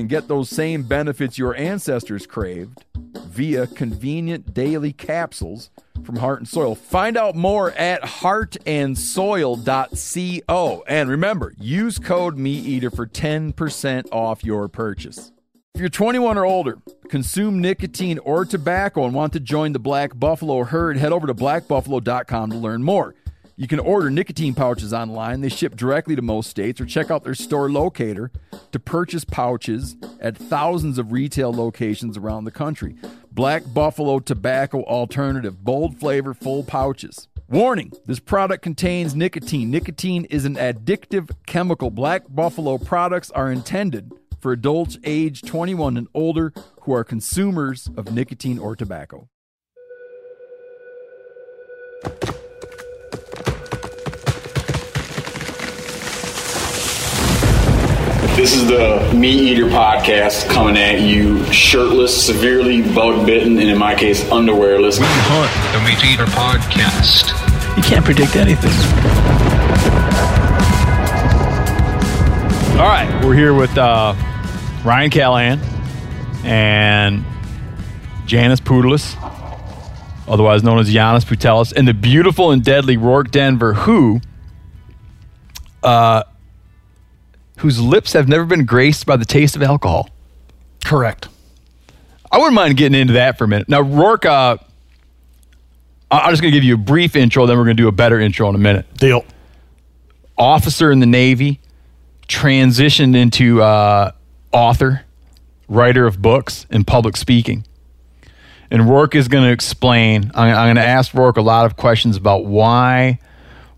can get those same benefits your ancestors craved via convenient daily capsules from Heart and Soil. Find out more at heartandsoil.co. And remember, use code MeatEater for 10% off your purchase. If you're 21 or older, consume nicotine or tobacco, and want to join the Black Buffalo herd, head over to blackbuffalo.com to learn more. You can order nicotine pouches online. They ship directly to most states, or check out their store locator to purchase pouches at thousands of retail locations around the country. Black Buffalo Tobacco Alternative, bold flavor, full pouches. Warning this product contains nicotine. Nicotine is an addictive chemical. Black Buffalo products are intended for adults age 21 and older who are consumers of nicotine or tobacco. This is the Meat Eater podcast coming at you shirtless, severely bug bitten, and in my case, underwearless. We hunt the Meat Eater podcast. You can't predict anything. All right, we're here with uh, Ryan Callaghan and Janis Putelis, otherwise known as Giannis Putelis, and the beautiful and deadly Rorke Denver, who, uh, whose lips have never been graced by the taste of alcohol. Correct. I wouldn't mind getting into that for a minute. Now, Rorke, uh, I'm just going to give you a brief intro, then we're going to do a better intro in a minute. Deal. Officer in the Navy, transitioned into uh, author, writer of books, and public speaking. And Rorke is going to explain. I'm, I'm going to ask Rorke a lot of questions about why,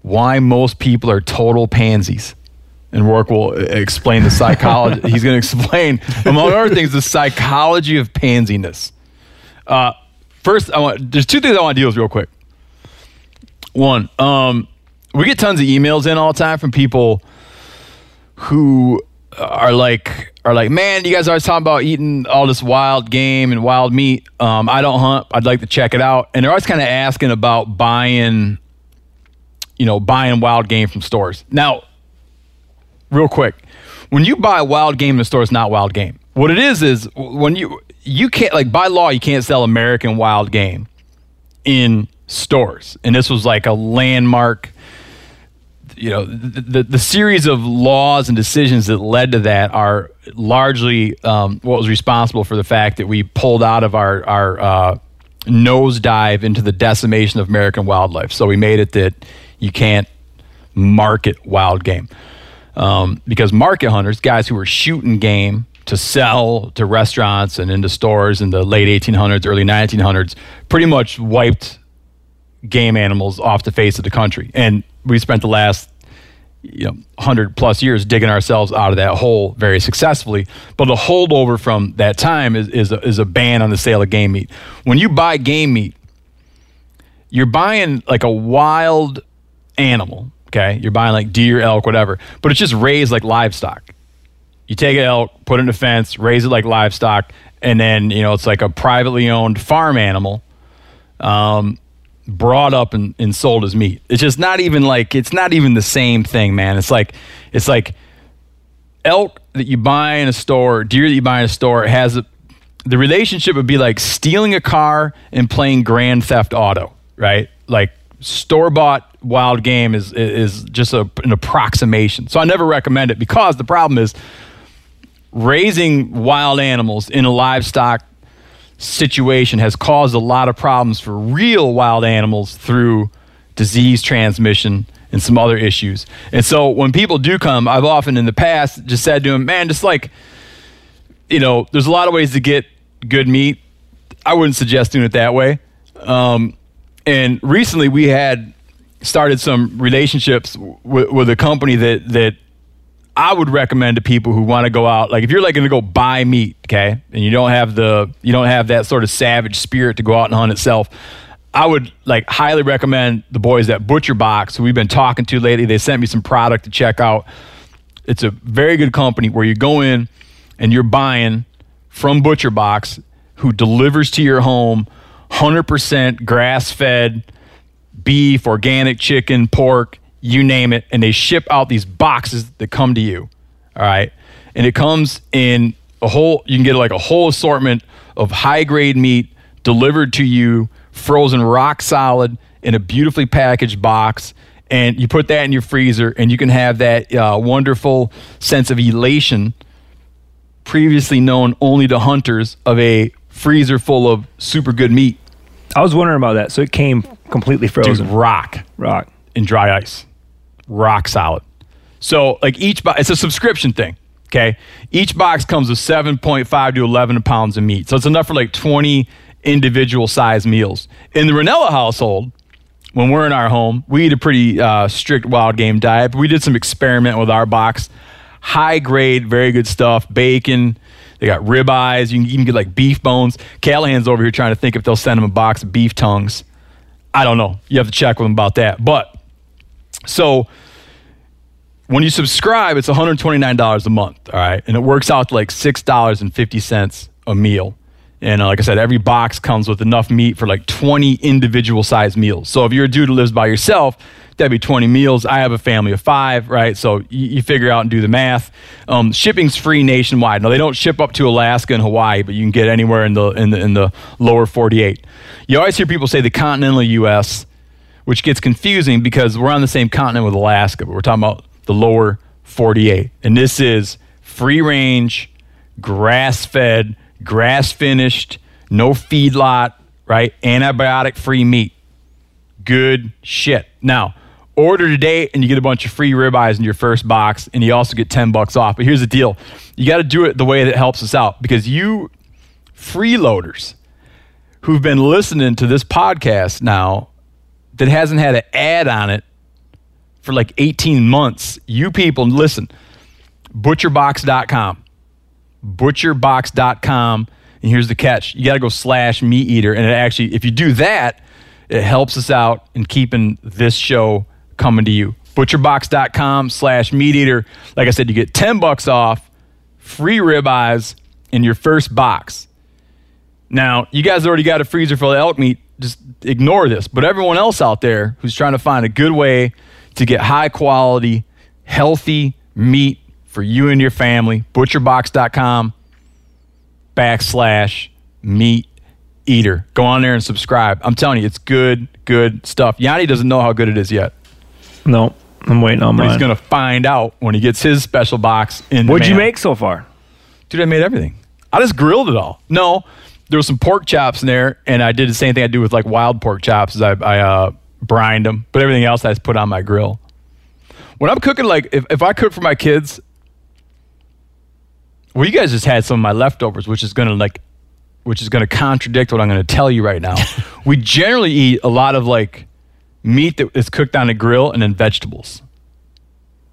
why most people are total pansies. And Rorke will explain the psychology. He's going to explain, among other things, the psychology of pansiness. Uh, first, I want. There's two things I want to deal with real quick. One, um, we get tons of emails in all the time from people who are like are like, man, you guys are always talking about eating all this wild game and wild meat. Um, I don't hunt. I'd like to check it out. And they're always kind of asking about buying, you know, buying wild game from stores. Now, real quick, when you buy wild game in the store, it's not wild game. What it is is when you you can't like by law you can't sell American wild game in stores, and this was like a landmark you know the, the, the series of laws and decisions that led to that are largely um, what was responsible for the fact that we pulled out of our our uh, nosedive into the decimation of American wildlife. So we made it that you can't market wild game um, because market hunters, guys who were shooting game to sell to restaurants and into stores in the late 1800s, early 1900s, pretty much wiped game animals off the face of the country. And we spent the last you know 100 plus years digging ourselves out of that hole very successfully. But the holdover from that time is, is, a, is a ban on the sale of game meat. When you buy game meat, you're buying like a wild animal, okay? You're buying like deer, elk, whatever, but it's just raised like livestock. You take an elk, put it in a fence, raise it like livestock, and then, you know, it's like a privately owned farm animal. Um, brought up and, and sold as meat. It's just not even like it's not even the same thing, man. It's like it's like elk that you buy in a store, deer that you buy in a store has a, the relationship would be like stealing a car and playing Grand Theft Auto, right? Like store bought wild game is is just a, an approximation. So I never recommend it because the problem is raising wild animals in a livestock situation has caused a lot of problems for real wild animals through disease transmission and some other issues. And so when people do come, I've often in the past just said to them, man, just like, you know, there's a lot of ways to get good meat. I wouldn't suggest doing it that way. Um, and recently we had started some relationships w- with a company that, that I would recommend to people who want to go out. Like if you're like going to go buy meat, okay, and you don't have the you don't have that sort of savage spirit to go out and hunt itself. I would like highly recommend the boys at Butcher Box, who we've been talking to lately. They sent me some product to check out. It's a very good company where you go in and you're buying from Butcher Box, who delivers to your home 100% grass fed beef, organic chicken, pork, you name it, and they ship out these boxes that come to you. All right. And it comes in a whole, you can get like a whole assortment of high grade meat delivered to you, frozen rock solid in a beautifully packaged box. And you put that in your freezer, and you can have that uh, wonderful sense of elation previously known only to hunters of a freezer full of super good meat. I was wondering about that. So it came completely frozen. Dude, rock Rock. and dry ice, rock solid. So like each box, it's a subscription thing. Okay, each box comes with 7.5 to 11 pounds of meat, so it's enough for like 20 individual size meals. In the Rinella household, when we're in our home, we eat a pretty uh, strict wild game diet. But we did some experiment with our box, high grade, very good stuff, bacon. They got ribeyes. You can even get like beef bones. Callaghan's over here trying to think if they'll send him a box of beef tongues. I don't know. You have to check with them about that. But so when you subscribe, it's $129 a month, all right? And it works out to like $6.50 a meal. And uh, like I said, every box comes with enough meat for like 20 individual size meals. So if you're a dude who lives by yourself, that'd be 20 meals. I have a family of five, right? So you, you figure out and do the math. Um, shipping's free nationwide. Now they don't ship up to Alaska and Hawaii, but you can get anywhere in the in the in the lower 48. You always hear people say the continental U.S., which gets confusing because we're on the same continent with Alaska, but we're talking about the lower 48. And this is free range, grass fed, grass finished, no feedlot, right? Antibiotic free meat. Good shit. Now, order today and you get a bunch of free ribeyes in your first box and you also get 10 bucks off. But here's the deal you got to do it the way that helps us out because you freeloaders who've been listening to this podcast now that hasn't had an ad on it for like 18 months, you people, listen, butcherbox.com. Butcherbox.com. And here's the catch you got to go slash meat eater. And it actually, if you do that, it helps us out in keeping this show coming to you. Butcherbox.com slash meat eater. Like I said, you get 10 bucks off, free ribeyes in your first box. Now, you guys already got a freezer full of elk meat. Just ignore this. But everyone else out there who's trying to find a good way to get high quality, healthy meat for you and your family, butcherbox.com backslash meat eater. Go on there and subscribe. I'm telling you, it's good, good stuff. Yanni doesn't know how good it is yet. No, I'm waiting on But mine. he's going to find out when he gets his special box in What'd you make so far? Dude, I made everything. I just grilled it all. No, there was some pork chops in there, and I did the same thing I do with like wild pork chops. Is I, I uh, brined them, but everything else I just put on my grill. When I'm cooking, like if, if I cook for my kids, well, you guys just had some of my leftovers, which is gonna like, which is gonna contradict what I'm gonna tell you right now. we generally eat a lot of like meat that is cooked on a grill and then vegetables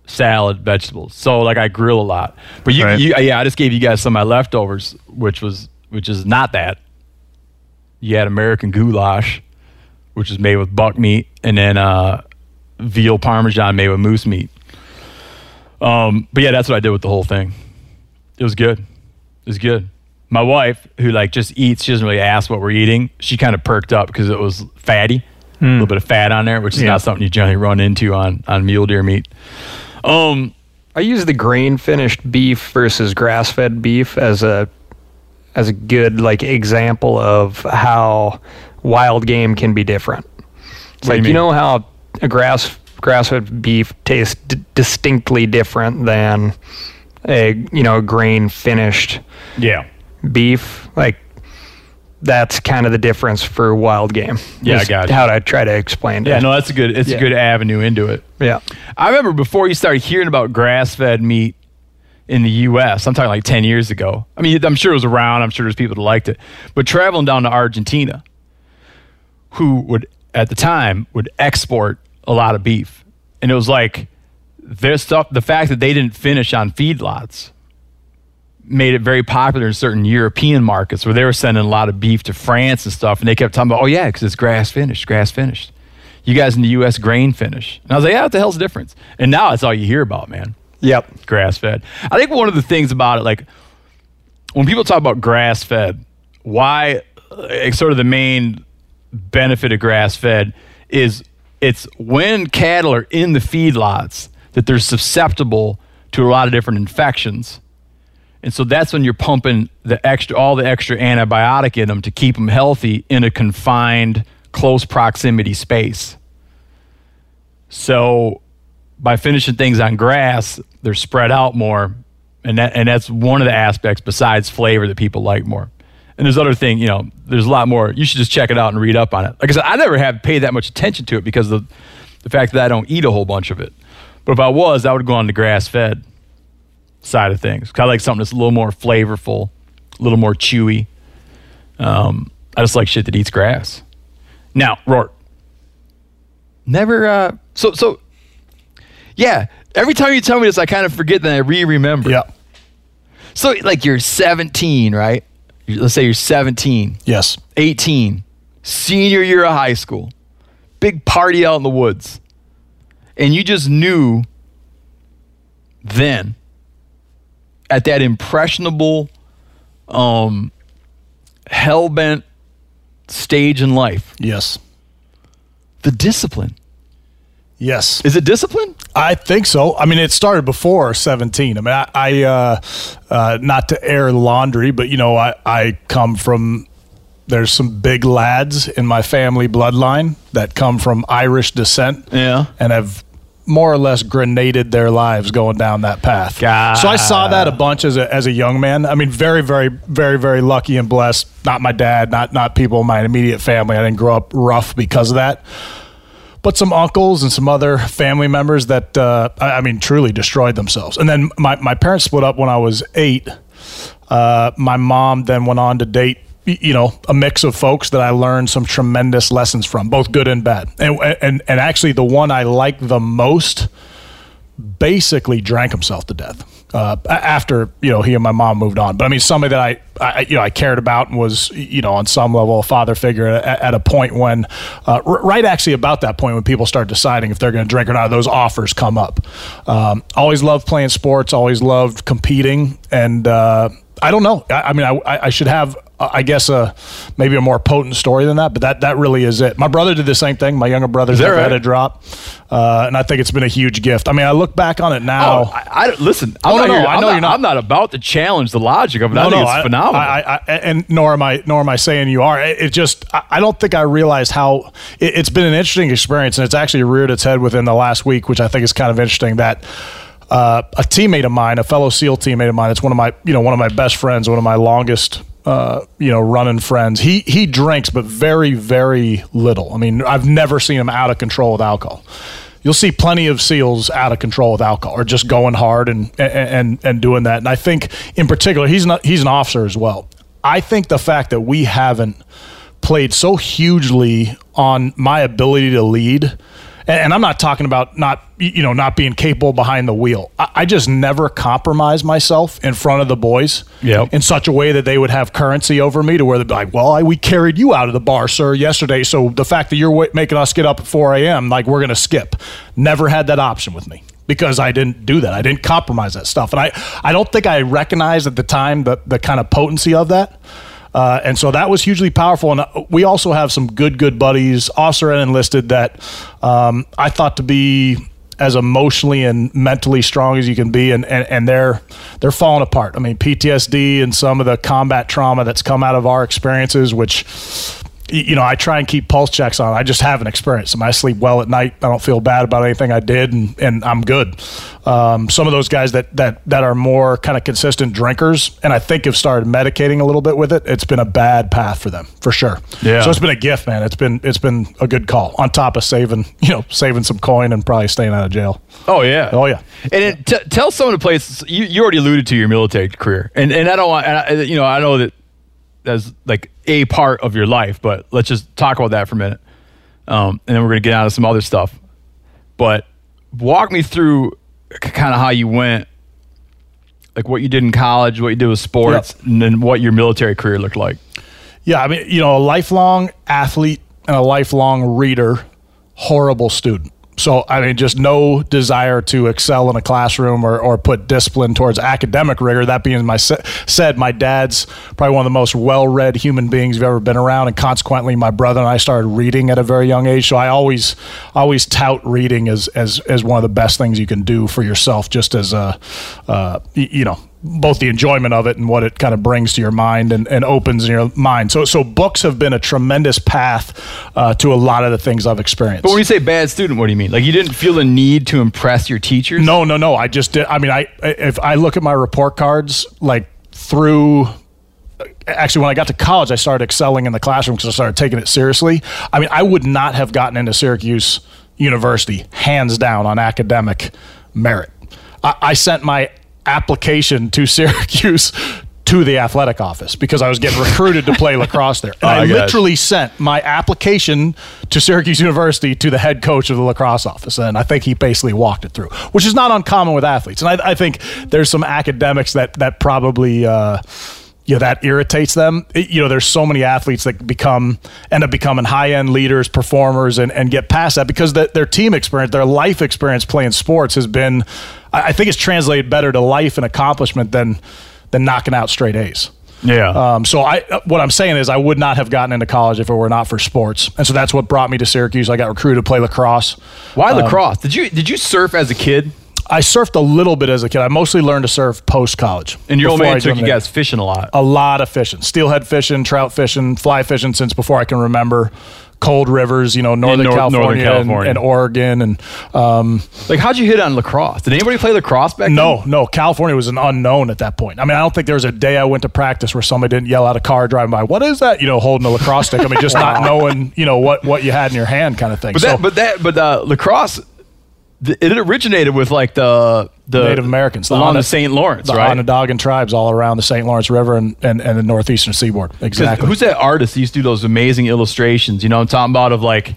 salad, vegetables. So like I grill a lot. But you, Right. you yeah, I just gave you guys some of my leftovers, which was which is not that. You had American goulash, which is made with buck meat, and then uh, veal parmesan made with moose meat. Um, but yeah, that's what I did with the whole thing. It was good. It was good. My wife, who like just eats, she doesn't really ask what we're eating. She kind of perked up because it was fatty, a little bit of fat on there, which is Yeah. not something you generally run into on on mule deer meat. Um, I use the grain finished beef versus grass fed beef as a as a good like example of how wild game can be different. It's do you like you, mean? know how a grass grass fed beef tastes d- distinctly different than a you know grain finished yeah. beef like that's kind of the difference for wild game. Yeah, I got. How I try to explain it. Yeah, no, that's a good. It's Yeah. a good avenue into it. Yeah. I remember before you started hearing about grass-fed meat in the U.S. I'm talking like 10 years ago. I mean, I'm sure it was around. I'm sure there's people that liked it. But traveling down to Argentina, who would at the time would export a lot of beef, and it was like their stuff. The fact that they didn't finish on feedlots made it very popular in certain European markets where they were sending a lot of beef to France and stuff, and they kept talking about, oh yeah, because it's grass finished, grass finished. You guys in the U.S. grain finish, and I was like, yeah, what the hell's the difference? And now it's all you hear about, man. Yep. Grass fed. I think one of the things about it, like when people talk about grass fed, why uh, sort of the main benefit of grass fed is it's when cattle are in the feedlots that they're susceptible to a lot of different infections. And so that's when you're pumping the extra, all the extra antibiotic in them to keep them healthy in a confined, close proximity space. So by finishing things on grass, they're spread out more, and that and that's one of the aspects besides flavor that people like more. And there's other thing, you know, there's a lot more. You should just check it out and read up on it. Like I said, I never have paid that much attention to it because of the fact that I don't eat a whole bunch of it. But if I was, I would go on the grass fed side of things. Kind of like something that's a little more flavorful, a little more chewy. Um, I just like shit that eats grass. Now, Rorke, never. Uh, so so, yeah. Every time you tell me this, I kind of forget, then I re-remember. Yeah. So like you're 17, right? Let's say you're 17, Yes. 18, senior year of high school, big party out in the woods, and you just knew then at that impressionable, um, hell bent stage in life, Yes. the discipline. Yes. Is it discipline? I think so. I mean, it started before 17. I mean, I, I uh, uh, not to air laundry, but you know, I, I come from. There's some big lads in my family bloodline that come from Irish descent, Yeah. and have more or less grenaded their lives going down that path. God. So I saw that a bunch as a, as a young man. I mean, very, very, very, very lucky and blessed. Not my dad, not not people in my immediate family. I didn't grow up rough because of that but some uncles and some other family members that uh, I, I mean truly destroyed themselves. And then my, my parents split up when I was eight. Uh, my mom then went on to date you know a mix of folks that I learned some tremendous lessons from, both good and bad. And and and actually the one I liked the most basically drank himself to death uh, after you know he and my mom moved on. But I mean, somebody that I, I you know I cared about and was you know on some level a father figure at, at a point when uh, r- right actually about that point when people start deciding if they're going to drink or not, those offers come up. Um, always loved playing sports, always loved competing, and uh, I don't know. I, I mean, I I should have. Uh, I guess a maybe a more potent story than that, but that that really is it. My brother did the same thing. My younger brother's that never had a drop, uh, and I think it's been a huge gift. I mean, I look back on it now. Oh, I, I don't- listen. I'm Oh, not no, no, here- I know not, you're not. I'm not about to challenge the logic of it. I think it's I- phenomenal. I, and nor am I, nor am I saying you are. It, it just, I, don't think I realized how it, it's been an interesting experience, and it's actually reared its head within the last week, which I think is kind of interesting. That uh, a teammate of mine, a fellow SEAL teammate of mine, it's one of my, you know, one of my best friends, one of my longest. Uh, you know, running friends. He he drinks, but very very little. I mean, I've never seen him out of control with alcohol you'll see plenty of seals out of control with alcohol or just going hard and and and doing that. And I think in particular, he's not he's an officer as well. I think the fact that we haven't played so hugely on my ability to lead, and, I'm not talking about not you know not being capable behind the wheel. I, I just never compromise myself in front of the boys Yep. in such a way that they would have currency over me to where they'd be like, well, I, we carried you out of the bar, sir, yesterday. So the fact that you're making us get up at 4 a.m., like we're going to skip. Never had that option with me because I didn't do that. I didn't compromise that stuff. And I, I don't think I recognized at the time the, the kind of potency of that. Uh, and so that was hugely powerful. And uh, we also have some good, good buddies, officer and enlisted, that um, I thought to be as emotionally and mentally strong as you can be, and, and, and they're they're falling apart. I mean, PTSD and some of the combat trauma that's come out of our experiences, which you know, I try and keep pulse checks on. I just haven't experienced them. I sleep well at night. I don't feel bad about anything I did, and, and I'm good. Um, some of those guys that that that are more kind of consistent drinkers, and I think have started medicating a little bit with it. It's been a bad path for them for sure. Yeah. So it's been a gift, man. It's been it's been a good call. On top of saving, you know, saving some coin and probably staying out of jail. Oh yeah. Oh yeah. And it, t- tell someone of the places you, you already alluded to your military career, and and I don't want, and I, you know, I know that that's like a part of your life, but let's just talk about that for a minute, um, and then we're gonna get out of some other stuff. But walk me through kind of how you went, like what you did in college, what you did with sports, and then what your military career looked like. Yeah, I mean, you know, a lifelong athlete and a lifelong reader, horrible student. So, I mean, just no desire to excel in a classroom or, or put discipline towards academic rigor. That being my se- said, my dad's probably one of the most well-read human beings you've ever been around, and consequently, my brother and I started reading at a very young age. So, I always, always tout reading as as as one of the best things you can do for yourself, just as a, uh, you know, both the enjoyment of it and what it kind of brings to your mind and, and opens your mind. So, so books have been a tremendous path uh, to a lot of the things I've experienced. But when you say bad student, what do you mean? Like you didn't feel the need to impress your teachers? no, no, no. I just did. I mean, I if I look at my report cards, like through. Actually, when I got to college, I started excelling in the classroom because I started taking it seriously. I mean, I would not have gotten into Syracuse University hands down on academic merit. I, I sent my application to Syracuse to the athletic office because I was getting recruited to play lacrosse there. And I I literally sent my application to Syracuse University to the head coach of the lacrosse office, and I think he basically walked it through, which is not uncommon with athletes. And I, I think there's some academics that that probably. Uh, you know, that irritates them. It- you know, there's so many athletes that become end up becoming high end leaders, performers, and, and get past that because the, their team experience, their life experience playing sports has been, I I think, it's translated better to life and accomplishment than than knocking out straight A's. Yeah. Um, so I, what I'm saying is, I would not have gotten into college if it were not for sports, and so that's what brought me to Syracuse. I got recruited to play lacrosse. Why lacrosse? Did you did you surf as a kid? I surfed a little bit as a kid. I mostly learned to surf post college. And your old man took you guys fishing a lot. a lot of fishing, steelhead fishing, trout fishing, fly fishing since before I can remember. Cold rivers, you know, Northern Nor- Northern California, and- And, Oregon, and um, Like, how'd you hit on lacrosse? Did anybody play lacrosse back no, no, California was an unknown at that point. I mean, I don't think there was a day I went to practice where somebody didn't yell out a car driving by, "What is that?" You know, holding a lacrosse stick. I mean, just not knowing, you know, what what you had in your hand, kind of thing. But so, that, but that, but uh, lacrosse, it originated with like the the Native Americans along Ona- the St. Lawrence, the right? Onondagan tribes all around the St. Lawrence River and, and, and the northeastern seaboard. Exactly. Who's that artist that used to do those amazing illustrations? You know, I'm talking about of like,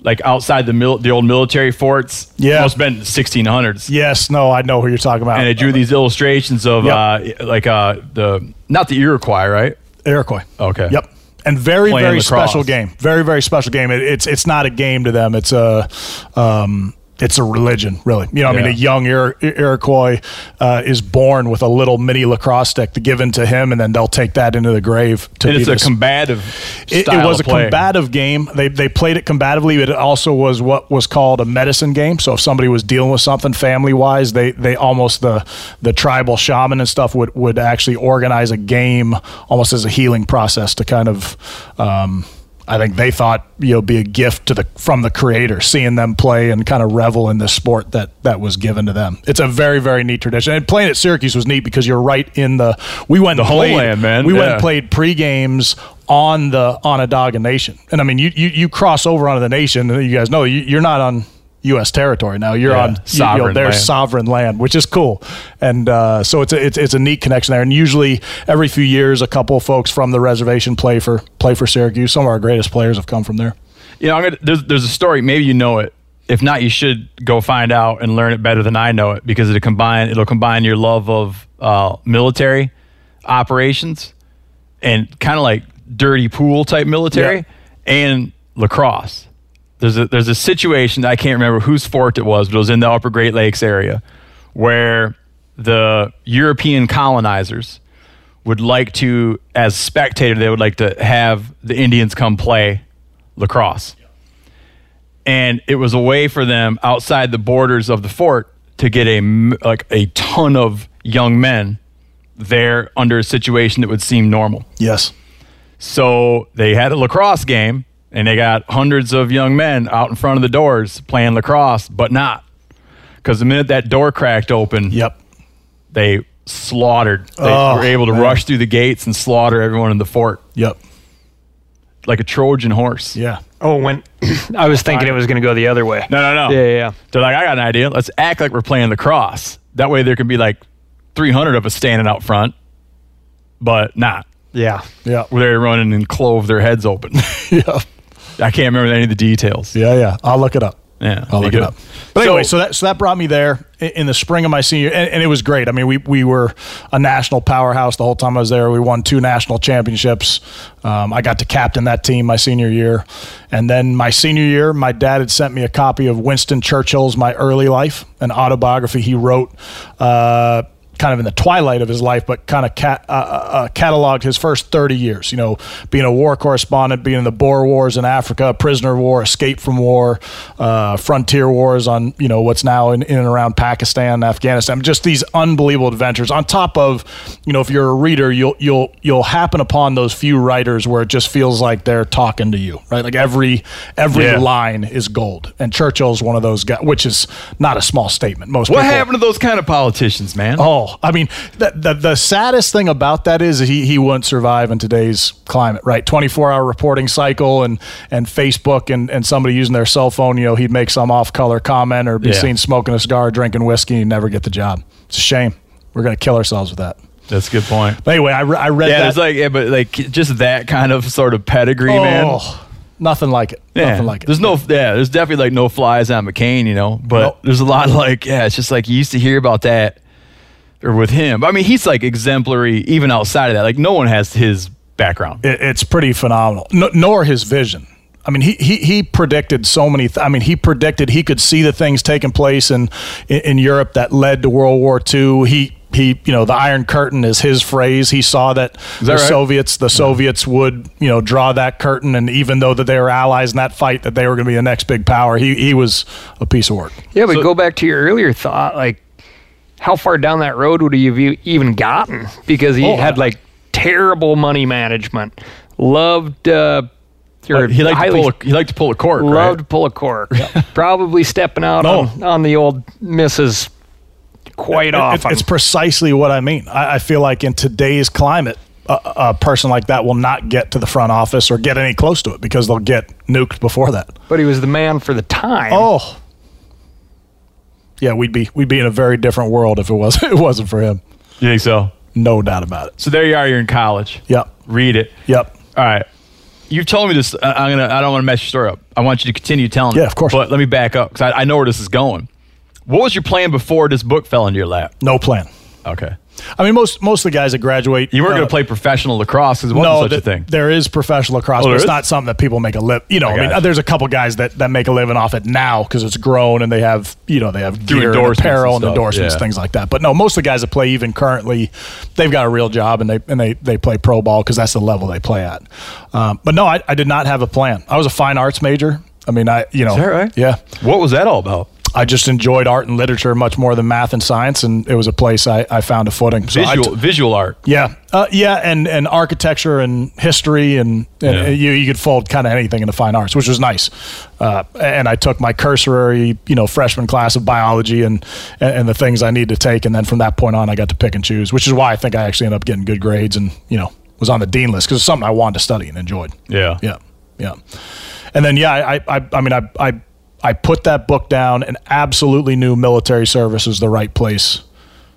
like outside the mil- the old military forts. Yeah. must have been 1600s. yes, no, I know who you're talking about. And they drew these illustrations of Yep. uh, like uh, the not the Iroquois, right? Iroquois. Okay. Yep. And very, very lacrosse. special game. Very, very special game. It, it's it's not a game to them. It's a um, it's a religion, really. You know, I mean, a young Ir- Iroquois uh, is born with a little mini lacrosse stick given to him, and then they'll take that into the grave. To And it's a combative. it, style it was a play. combative game. They they played it combatively, but it also was what was called a medicine game. So if somebody was dealing with something family wise, they they almost the the tribal shaman and stuff would would actually organize a game almost as a healing process to kind of. Um, I think they thought you know be a gift to the from the creator, seeing them play and kind of revel in the sport that that was given to them. It's a very very neat tradition. And playing at Syracuse was neat because you're right in the we went The and played- homeland, man. We went and played pre games on the Onondaga Nation, and I mean you you, you cross over onto the nation, and you guys know you, you're not on U.S. territory now. You're Yeah, on you- you know, sovereign their land. sovereign land, which is cool, and uh, so it's a, it's it's a neat connection there. And usually every few years, a couple of folks from the reservation play for play for Syracuse. Some of our greatest players have come from there. You know, I'm gonna, there's there's a story. Maybe you know it. If not, you should go find out and learn it better than I know it because it'll combine it'll combine your love of uh, military operations and kind of like dirty pool type military Yeah. and lacrosse. There's a there's a situation I can't remember whose fort it was, but it was in the Upper Great Lakes area where the European colonizers would like to, as spectator, they would like to have the Indians come play lacrosse. And it was a way for them outside the borders of the fort to get a like a ton of young men there under a situation that would seem normal. Yes. So they had a lacrosse game, and they got hundreds of young men out in front of the doors playing lacrosse, but not because the minute that door cracked open, Yep. they slaughtered. They Oh, were able to man. rush through the gates and slaughter everyone in the fort Yep. like a Trojan horse. Yeah. Oh, when I was thinking it was going to go the other way. No, no, no. Yeah, yeah, yeah. They're like, I got an idea. Let's act like we're playing lacrosse. That way there can be like 300 of us standing out front, but not. Yeah. Yeah. Where they're running and clove their heads open. Yeah. I can't remember any of the details. Yeah. Yeah. I'll look it up. Yeah, I'll look good. it up. But anyway, so, that so that brought me there in the spring of my senior, and, and it was great. I mean, we we were a national powerhouse the whole time I was there. We won two national championships. Um, I got to captain that team my senior year, and then my senior year, my dad had sent me a copy of Winston Churchill's My Early Life, an autobiography he wrote. Uh, kind of in the twilight of his life, but kind of cat, uh, uh, cataloged his first 30 years. You know, being a war correspondent, being in the Boer Wars in Africa, prisoner of war, escape from war, uh, frontier wars on you know what's now in, in and around Pakistan, Afghanistan. Just these unbelievable adventures. On top of, you know, if you're a reader, you'll you'll you'll happen upon those few writers where it just feels like they're talking to you, right? Like every every Yeah. line is gold, and Churchill's one of those guys, which is not a small statement. Most What people, happened to those kind of politicians, man? Oh, I mean, the, the the saddest thing about that is he he wouldn't survive in today's climate, right? Twenty four hour reporting cycle and and Facebook and and somebody using their cell phone, you know, he'd make some off color comment or be Yeah. seen smoking a cigar, drinking whiskey, and never get the job. It's a shame. We're gonna kill ourselves with that. That's a good point. But anyway, I, re- I read Yeah, that. there's like, yeah, but like just that kind of sort of pedigree, oh, man. oh, nothing like it. Yeah. Nothing like it. There's no, yeah, there's definitely like no flies on McCain, you know, but Nope. there's a lot like, yeah, it's just like you used to hear about that or with him. I mean, he's like exemplary even outside of that. Like no one has his background. it, it's pretty phenomenal. No, nor his vision. I mean, he, he he predicted so many. Th- I mean, he predicted he could see the things taking place in, in in Europe that led to World War II. He he, you know, the Iron Curtain is his phrase. He saw that, that the right? Soviets, the Soviets would, you know, draw that curtain, and even though that they were allies in that fight, that they were going to be the next big power. He he was a piece of work. Yeah, but So- go back to your earlier thought. Like, how far down that road would he have even gotten? Because he Oh, had like terrible money management. Loved. Uh, or he liked to pull a, he liked to pull a cork, Loved right? to pull a cork. Probably stepping out No. on, on the old misses quite It- often. It's precisely what I mean. I, I feel like in today's climate, a, a person like that will not get to the front office or get any close to it because they'll get nuked before that. but he was the man for the time. Oh, yeah, we'd be we'd be in a very different world if it was it wasn't for him. You think so? No doubt about it. So there you are. You're in college. Yep, Read it. yep. All right. You've told me this. I- I'm gonna. I don't want to mess your story up. I want you to continue telling. Yeah, of course. But let me back up because I, I know where this is going. What was your plan before this book fell into your lap? No plan. Okay. I mean, most most of the guys that graduate, You weren't uh, going to play professional lacrosse it wasn't No, such a thing. there is professional lacrosse, Oh, but it's is? not something that people make a live. You know, I, mean, gotcha. there's a couple guys that, that make a living off it now because it's grown and they have you know they have gear, and apparel, and and, endorsements, yeah. things like that. But no, most of the guys that play even currently, they've got a real job and they and they they play pro ball because that's the level they play at. Um, but no, I, I did not have a plan. I was a fine arts major. I mean, I you know, that right? Yeah, What was that all about? I just enjoyed art and literature much more than math and science, and it was a place I, I found a footing. So Visual, t- visual art. yeah, uh, yeah, and and architecture and history and, and Yeah. you you could fold kind of anything into fine arts, which was nice. Uh, and I took my cursory, you know, freshman class of biology and, and and the things I need to take, and then from that point on, I got to pick and choose, which is why I think I actually ended up getting good grades and you know was on the dean list because it's something I wanted to study and enjoyed. Yeah. Yeah, yeah. And then yeah, I I, I mean I I I put that book down and absolutely knew military service was the right place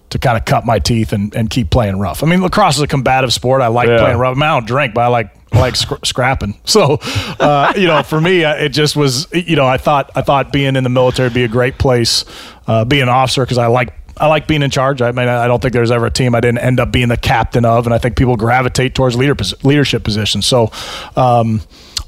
to kind of cut my teeth and, and keep playing rough. I mean, lacrosse is a combative sport. I like Yeah. playing rough. I, mean, I don't drink, but I like I like scr- scrapping. So, uh, you know, for me, it just was. You know, I thought I thought being in the military would be a great place, uh, being an officer because I like. I like being in charge. I mean, I don't think there's ever a team I didn't end up being the captain of, and I think people gravitate towards leader, leadership positions. So, um,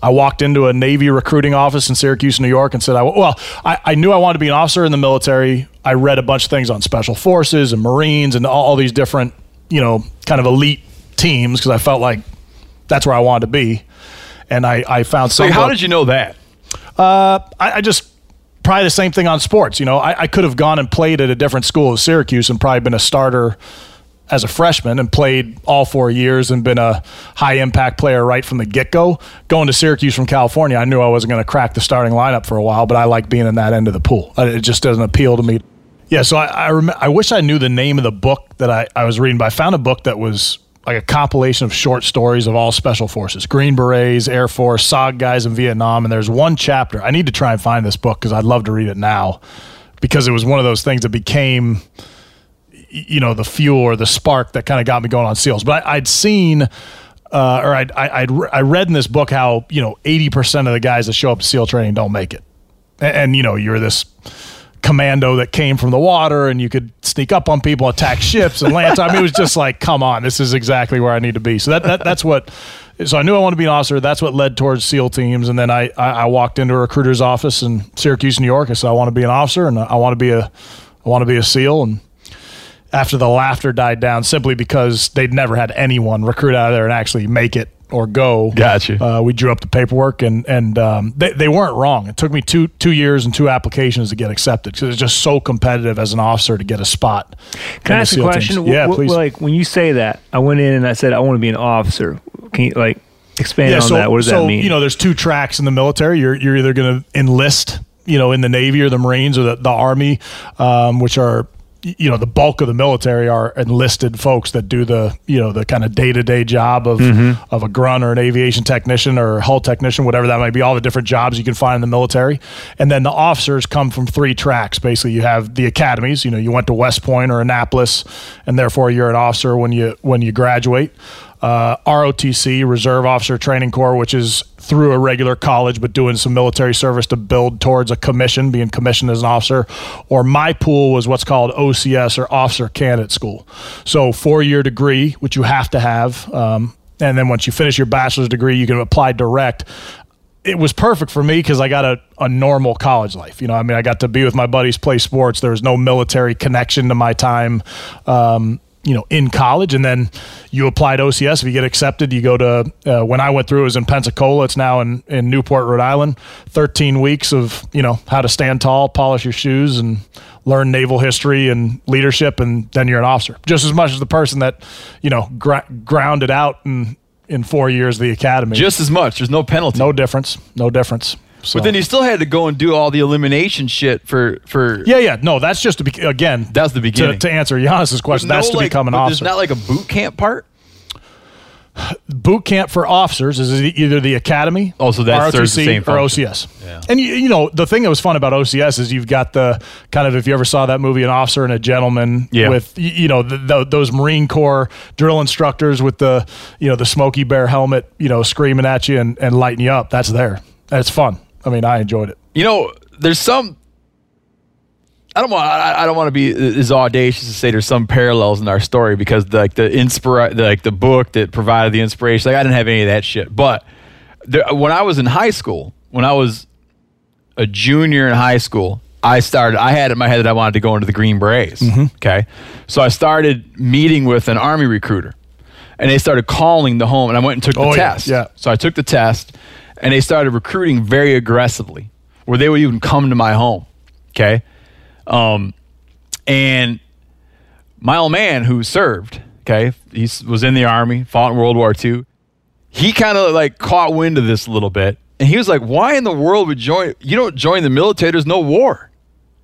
I walked into a Navy recruiting office in Syracuse, New York, and said, I, "Well, I, I knew I wanted to be an officer in the military. I read a bunch of things on special forces and Marines and all, all these different, you know, kind of elite teams because I felt like that's where I wanted to be. And I, I found So how did you know that? Uh, I, I just probably the same thing on sports. You know, I, I could have gone and played at a different school at Syracuse and probably been a starter as a freshman and played all four years and been a high impact player right from the get go. Going to Syracuse from California, I knew I wasn't going to crack the starting lineup for a while, but I like being in that end of the pool. Uh, It just doesn't appeal to me. Yeah, so I I, rem- I wish I knew the name of the book that I, I was reading, but I found a book that was like a compilation of short stories of all special forces Green Berets, Air Force, SOG guys in Vietnam. And there's one chapter. I need to try and find this book because I'd love to read it now because it was one of those things that became you know the fuel or the spark that kind of got me going on seals but I, i'd seen uh, or I'd, I- I'd I read in this book how you know 80% of the guys that show up to SEAL training don't make it, and, and you know you're this commando that came from the water and you could sneak up on people, attack ships and land. I mean, it was just like, come on, this is exactly where I need to be. So that, that that's what. So I knew I wanted to be an officer. That's what led towards SEAL teams. And then I, I, I walked into a recruiter's office in Syracuse, New York. I said I want to be an officer and I want to be a I want to be a SEAL and after the laughter died down simply because they'd never had anyone recruit out of there and actually make it or go. Gotcha. Uh, we drew up the paperwork and and um, they, they weren't wrong. It took me two two years and two applications to get accepted because it's just so competitive as an officer to get a spot. Can I ask a question? teams. Yeah, Wh- wh- please. Like when you say that, I went in and I said I want to be an officer. Can you like expand on that? What does so, that mean? You know, there's two tracks in the military. You're you're either going to enlist, you know, in the Navy or the Marines or the, the Army, um, which are you know the bulk of the military are enlisted folks that do the you know the kind of day to day job of Mm-hmm. of a grunt or an aviation technician or hull technician, whatever that might be. All the different jobs you can find in the military, and then the officers come from three tracks. Basically, you have the academies. You know, you went to West Point or Annapolis, and therefore you're an officer when you when you graduate uh, ROTC, Reserve Officer Training Corps, which is through a regular college but doing some military service to build towards a commission, being commissioned as an officer. Or my pool was what's called OCS or Officer Candidate School. So, four year degree, which you have to have. Um, and then once you finish your bachelor's degree, you can apply direct it was perfect for me because I got a, a normal college life. You know, I mean, I got to be with my buddies, play sports. There was no military connection to my time, um, you know, in college. And then you applied OCS. If you get accepted, you go to, uh, when I went through, it was in Pensacola. It's now in, in Newport, Rhode Island. 13 weeks of, you know, how to stand tall, polish your shoes, and learn naval history and leadership. And then you're an officer. Just as much as the person that, you know, gr- grounded out in, in four years of the academy. Just as much. There's no penalty. No difference. No difference. So. But then you still had to go and do all the elimination shit for for. yeah, yeah. No, that's just to be again. That's the beginning. to answer Giannis's question. No, that's to like, become an officer. There's not like a boot camp part. Boot camp for officers is either the academy, Oh, so the ROTC, same or. OCS. And you, you know the thing that was fun about OCS is you've got the kind of if you ever saw that movie, an officer and a gentleman Yeah. with you know the, the, those Marine Corps drill instructors with the you know the Smoky Bear helmet, you know screaming at you and, and lighting you up. That's there. That's fun. I mean, I enjoyed it. You know, there's some. I don't want. I, I don't want to be as audacious to say there's some parallels in our story because the, like the inspira- the, like the book that provided the inspiration. Like I didn't have any of that shit. But there, when I was in high school, when I was a junior in high school, I started. I had in my head that I wanted to go into the Green Berets. Mm-hmm. Okay, so I started meeting with an army recruiter, and they started calling the home, and I went and took the Oh, yeah, test. yeah. So I took the test, and they started recruiting very aggressively, where they would even come to my home. Okay, um, and my old man who served, okay, he was in the army, fought in World War II. He kind of like caught wind of this a little bit, and he was like, "Why in the world would join? You don't join the military. There's no war.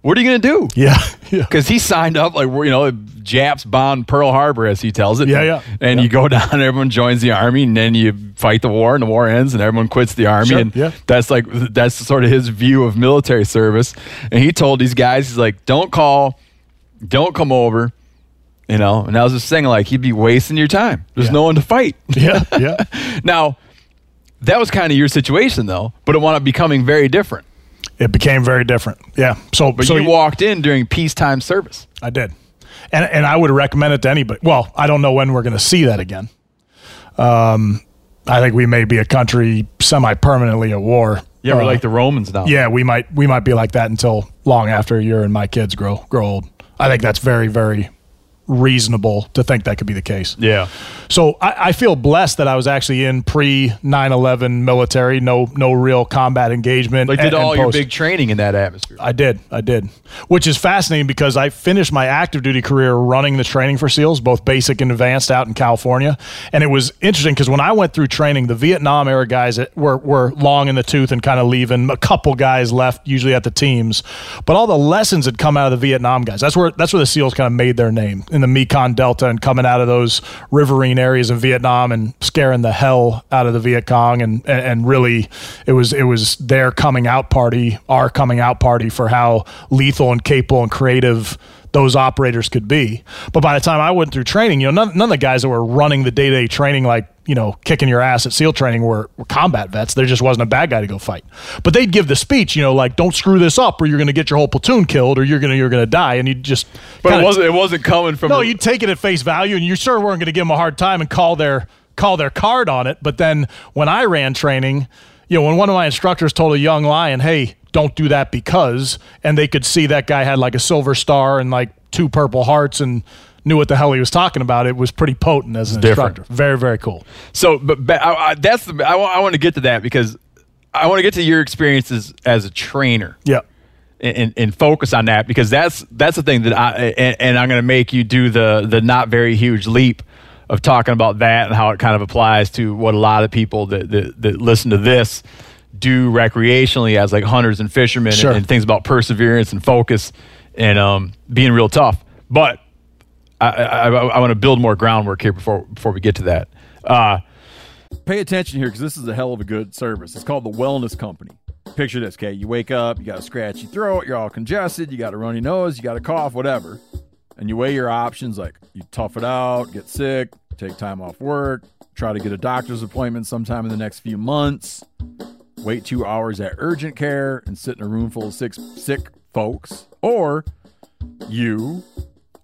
What are you gonna do?" Yeah, yeah. because he signed up like you know Japs bomb Pearl Harbor as he tells it. Yeah, yeah. And Yeah. you go down, and everyone joins the army, and then you fight the war, and the war ends, and everyone quits the army. Sure, and yeah. that's like that's sort of his view of military service. And he told these guys, he's like, "Don't call, don't come over." You know, and I was just saying, like, you'd be wasting your time. There's Yeah. no one to fight. Yeah, yeah. now, that was kind of your situation, though, but it wound up becoming very different. It became very different. Yeah. So, But so you walked in during peacetime service. I did, and and I would recommend it to anybody. Well, I don't know when we're going to see that again. Um, I think we may be a country semi permanently at war. Yeah, we're Uh, like the Romans now. yeah, we might we might be like that until long after you're and my kids grow grow old. I think that's very very reasonable to think that could be the case. Yeah. So I, I feel blessed that I was actually in pre 9/11 military, no no real combat engagement. Like did and- and all your big training in that atmosphere. I did. I did. Which is fascinating because I finished my active duty career running the training for SEALs, both basic and advanced out in California. And it was interesting because when I went through training, the Vietnam era guys were, were long in the tooth and kind of leaving. A couple guys left, usually at the teams. But all the lessons had come out of the Vietnam guys. That's where that's where the SEALs kind of made their name in the Mekong Delta and coming out of those riverine areas of Vietnam and scaring the hell out of the Viet Cong and, and, and really it was it was their coming out party, our coming out party for how lethal and capable and creative those operators could be. But by the time I went through training, you know, none, none of the guys that were running the day to day training, like, you know, kicking your ass at SEAL training were, were combat vets. There just wasn't a bad guy to go fight. But they'd give the speech, you know, like, don't screw this up or you're going to get your whole platoon killed or you're going to, you're going to die. And you just, But kinda- it wasn't it wasn't coming from no, a- you take it at face value, and you sure weren't going to give them a hard time and call their call their card on it. But then when I ran training, you know, when one of my instructors told a young lion, "Hey, don't do that because," and they could see that guy had like a silver star and like two purple hearts and knew what the hell he was talking about. It was pretty potent as an different. instructor. Very, very cool. So, but, but I, I, that's the I, I want to get to that because I want to get to your experiences as a trainer. Yeah. and, and focus on that because that's that's the thing that I and, and I'm going to make you do the the not very huge leap of talking about that and how it kind of applies to what a lot of people that that, that listen to this do recreationally as like hunters and fishermen Sure. and, and things about perseverance and focus and um, being real tough. But I, I, I, want to build more groundwork here before before we get to that. Uh, Pay attention here because this is a hell of a good service. It's called the Wellness Company. Picture this, okay? You wake up, you got a scratchy throat, you're all congested, you got a runny nose, you got a cough, whatever. And you weigh your options like you tough it out, get sick, take time off work, try to get a doctor's appointment sometime in the next few months, wait two hours at urgent care and sit in a room full of sick, sick folks, or you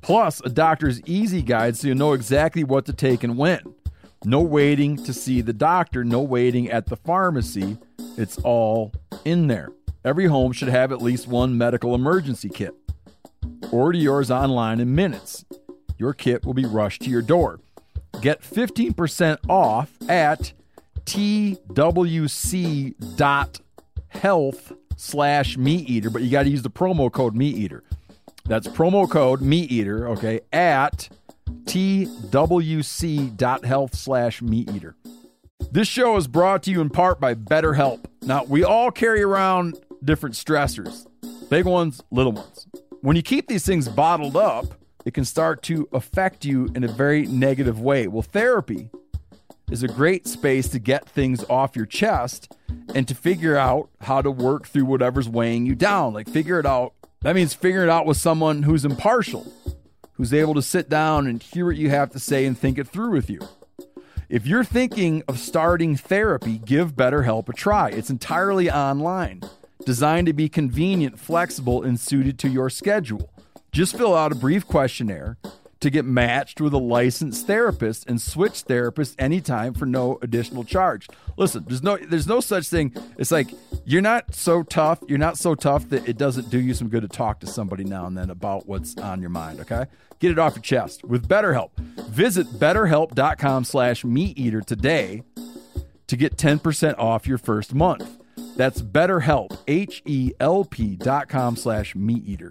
Plus, a doctor's easy guide so you know exactly what to take and when. No waiting to see the doctor, no waiting at the pharmacy. It's all in there. Every home should have at least one medical emergency kit. Order yours online in minutes. Your kit will be rushed to your door. Get 15% off at twc.health slash meat eater, but you got to use the promo code meat eater. That's promo code meat eater, okay, at twc.health slash meat eater. This show is brought to you in part by BetterHelp. Now, we all carry around different stressors, big ones, little ones. When you keep these things bottled up, it can start to affect you in a very negative way. Well, therapy is a great space to get things off your chest and to figure out how to work through whatever's weighing you down. Like, figure it out. That means figuring it out with someone who's impartial, who's able to sit down and hear what you have to say and think it through with you. If you're thinking of starting therapy, give BetterHelp a try. It's entirely online, designed to be convenient, flexible, and suited to your schedule. Just fill out a brief questionnaire to get matched with a licensed therapist and switch therapists anytime for no additional charge. Listen, there's no there's no such thing. It's like you're not so tough, you're not so tough that it doesn't do you some good to talk to somebody now and then about what's on your mind, okay? Get it off your chest with BetterHelp. Visit betterhelp.com slash meat today to get 10% off your first month. That's BetterHelp, H-E-L-P dot com slash meat eater.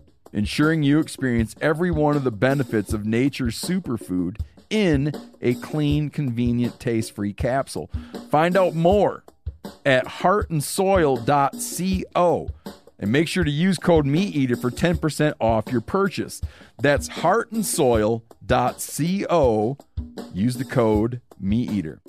ensuring you experience every one of the benefits of nature's superfood in a clean, convenient, taste free capsule. Find out more at heartandsoil.co and make sure to use code MeatEater for 10% off your purchase. That's heartandsoil.co. Use the code MeatEater.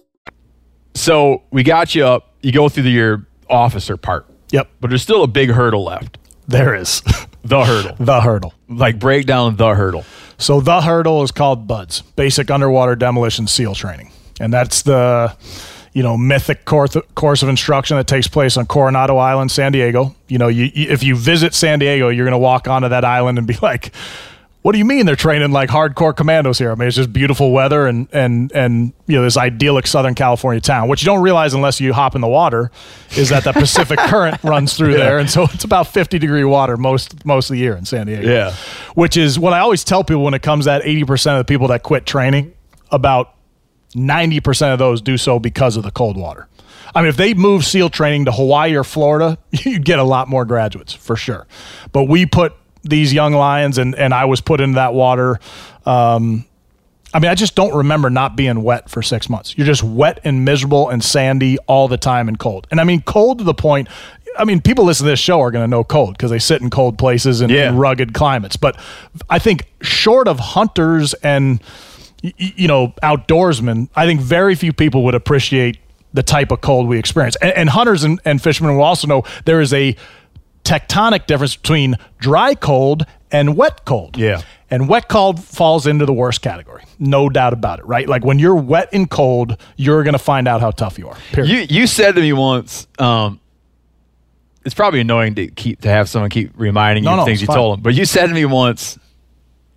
So we got you up. You go through the, your officer part, Yep, but there's still a big hurdle left. there is The hurdle. the hurdle. Like break down the hurdle. So the hurdle is called BUDS, Basic Underwater Demolition SEAL Training, and that's the you know mythic course course of instruction that takes place on Coronado Island, San Diego. You know, you- if you visit San Diego, you're going to walk onto that island and be like. What do you mean they're training like hardcore commandos here? I mean, it's just beautiful weather and and and you know this idyllic Southern California town. What you don't realize unless you hop in the water is that the Pacific Current runs through there, and so it's about 50 degree water most most of the year in San Diego Yeah. which is what I always tell people when it comes that 80% of the people that quit training, about 90% of those do so because of the cold water. I mean, if they move SEAL training to Hawaii or Florida, you'd get a lot more graduates for sure. But we put these young lions, and, and I was put into that water. Um, I mean, I just don't remember not being wet for six months. You're just wet and miserable and sandy all the time and cold. And I mean, cold to the point. I mean, people listen to this show are going to know cold because they sit in cold places and, Yeah. and rugged climates. But I think, short of hunters and you know outdoorsmen, I think very few people would appreciate the type of cold we experience. And, and hunters and, and fishermen will also know there is a tectonic difference between dry cold and wet cold. Yeah. And wet cold falls into the worst category. No doubt about it, right? Like when you're wet and cold, you're going to find out how tough you are. Period. You you said to me once, um, it's probably annoying to keep to have someone keep reminding you No, of no, things you fine. told them. But you said to me once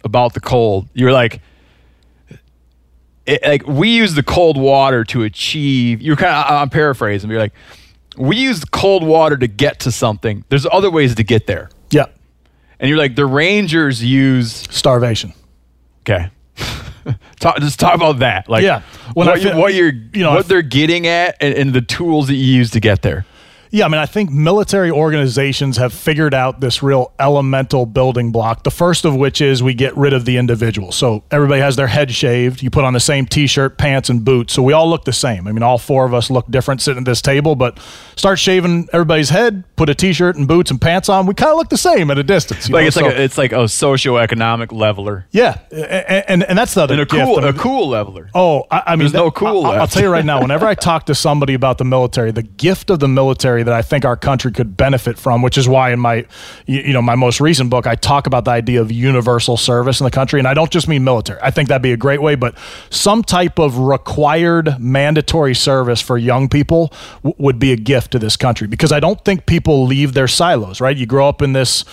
about the cold. You were like, it, like we use the cold water to achieve. You're kind of I'm paraphrasing. But you're like, we use cold water to get to something. There's other ways to get there. yeah. And you're like, the Rangers use Starvation. okay. talk, just talk about that. Like, Yeah. When I what, you, fi- what you're, you know, what they're getting at, and, and the tools that you use to get there. Yeah, I mean, I think military organizations have figured out this real elemental building block. The first of which is we get rid of the individual. So everybody has their head shaved. You put on the same t-shirt, pants, and boots. So we all look the same. I mean, all four of us look different sitting at this table, but start shaving everybody's head, put a t-shirt and boots and pants on. We kind of look the same at a distance. you Like know? it's So- like a, it's like a socioeconomic leveler yeah, and, and and that's the other and a cool I a cool leveler. Oh, I, I mean, There's no cool I, will tell you right now. Whenever I talk to somebody about the military, the gift of the military that I think our country could benefit from, which is why in my, you, know, my most recent book, I talk about the idea of universal service in the country, and I don't just mean military. I think that'd be a great way, but some type of required mandatory service for young people w- would be a gift to this country because I don't think people leave their silos. Right? You grow up in this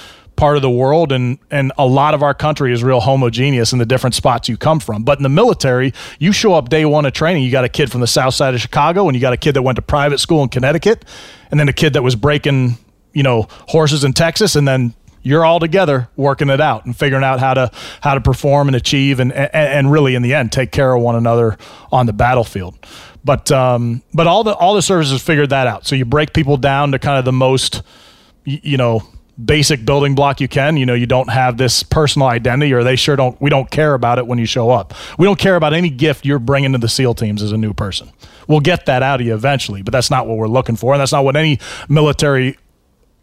part of the world and and a lot of our country is real homogeneous in the different spots you come from. But in the military you show up day one of training you got a kid from the south side of chicago and you got a kid that went to private school in connecticut and then a kid that was breaking you know horses in texas and then you're all together working it out and figuring out how to how to perform and achieve and and, and really in the end take care of one another on the battlefield. But um but all the all the services figured that out. So you break people down to kind of the most you know basic building block you can. You know you don't have this personal identity or they sure don't we don't care about it when you show up. We don't care about any gift you're bringing to the seal teams as a new person. We'll get that out of you eventually but that's not what we're looking for and that's not what any military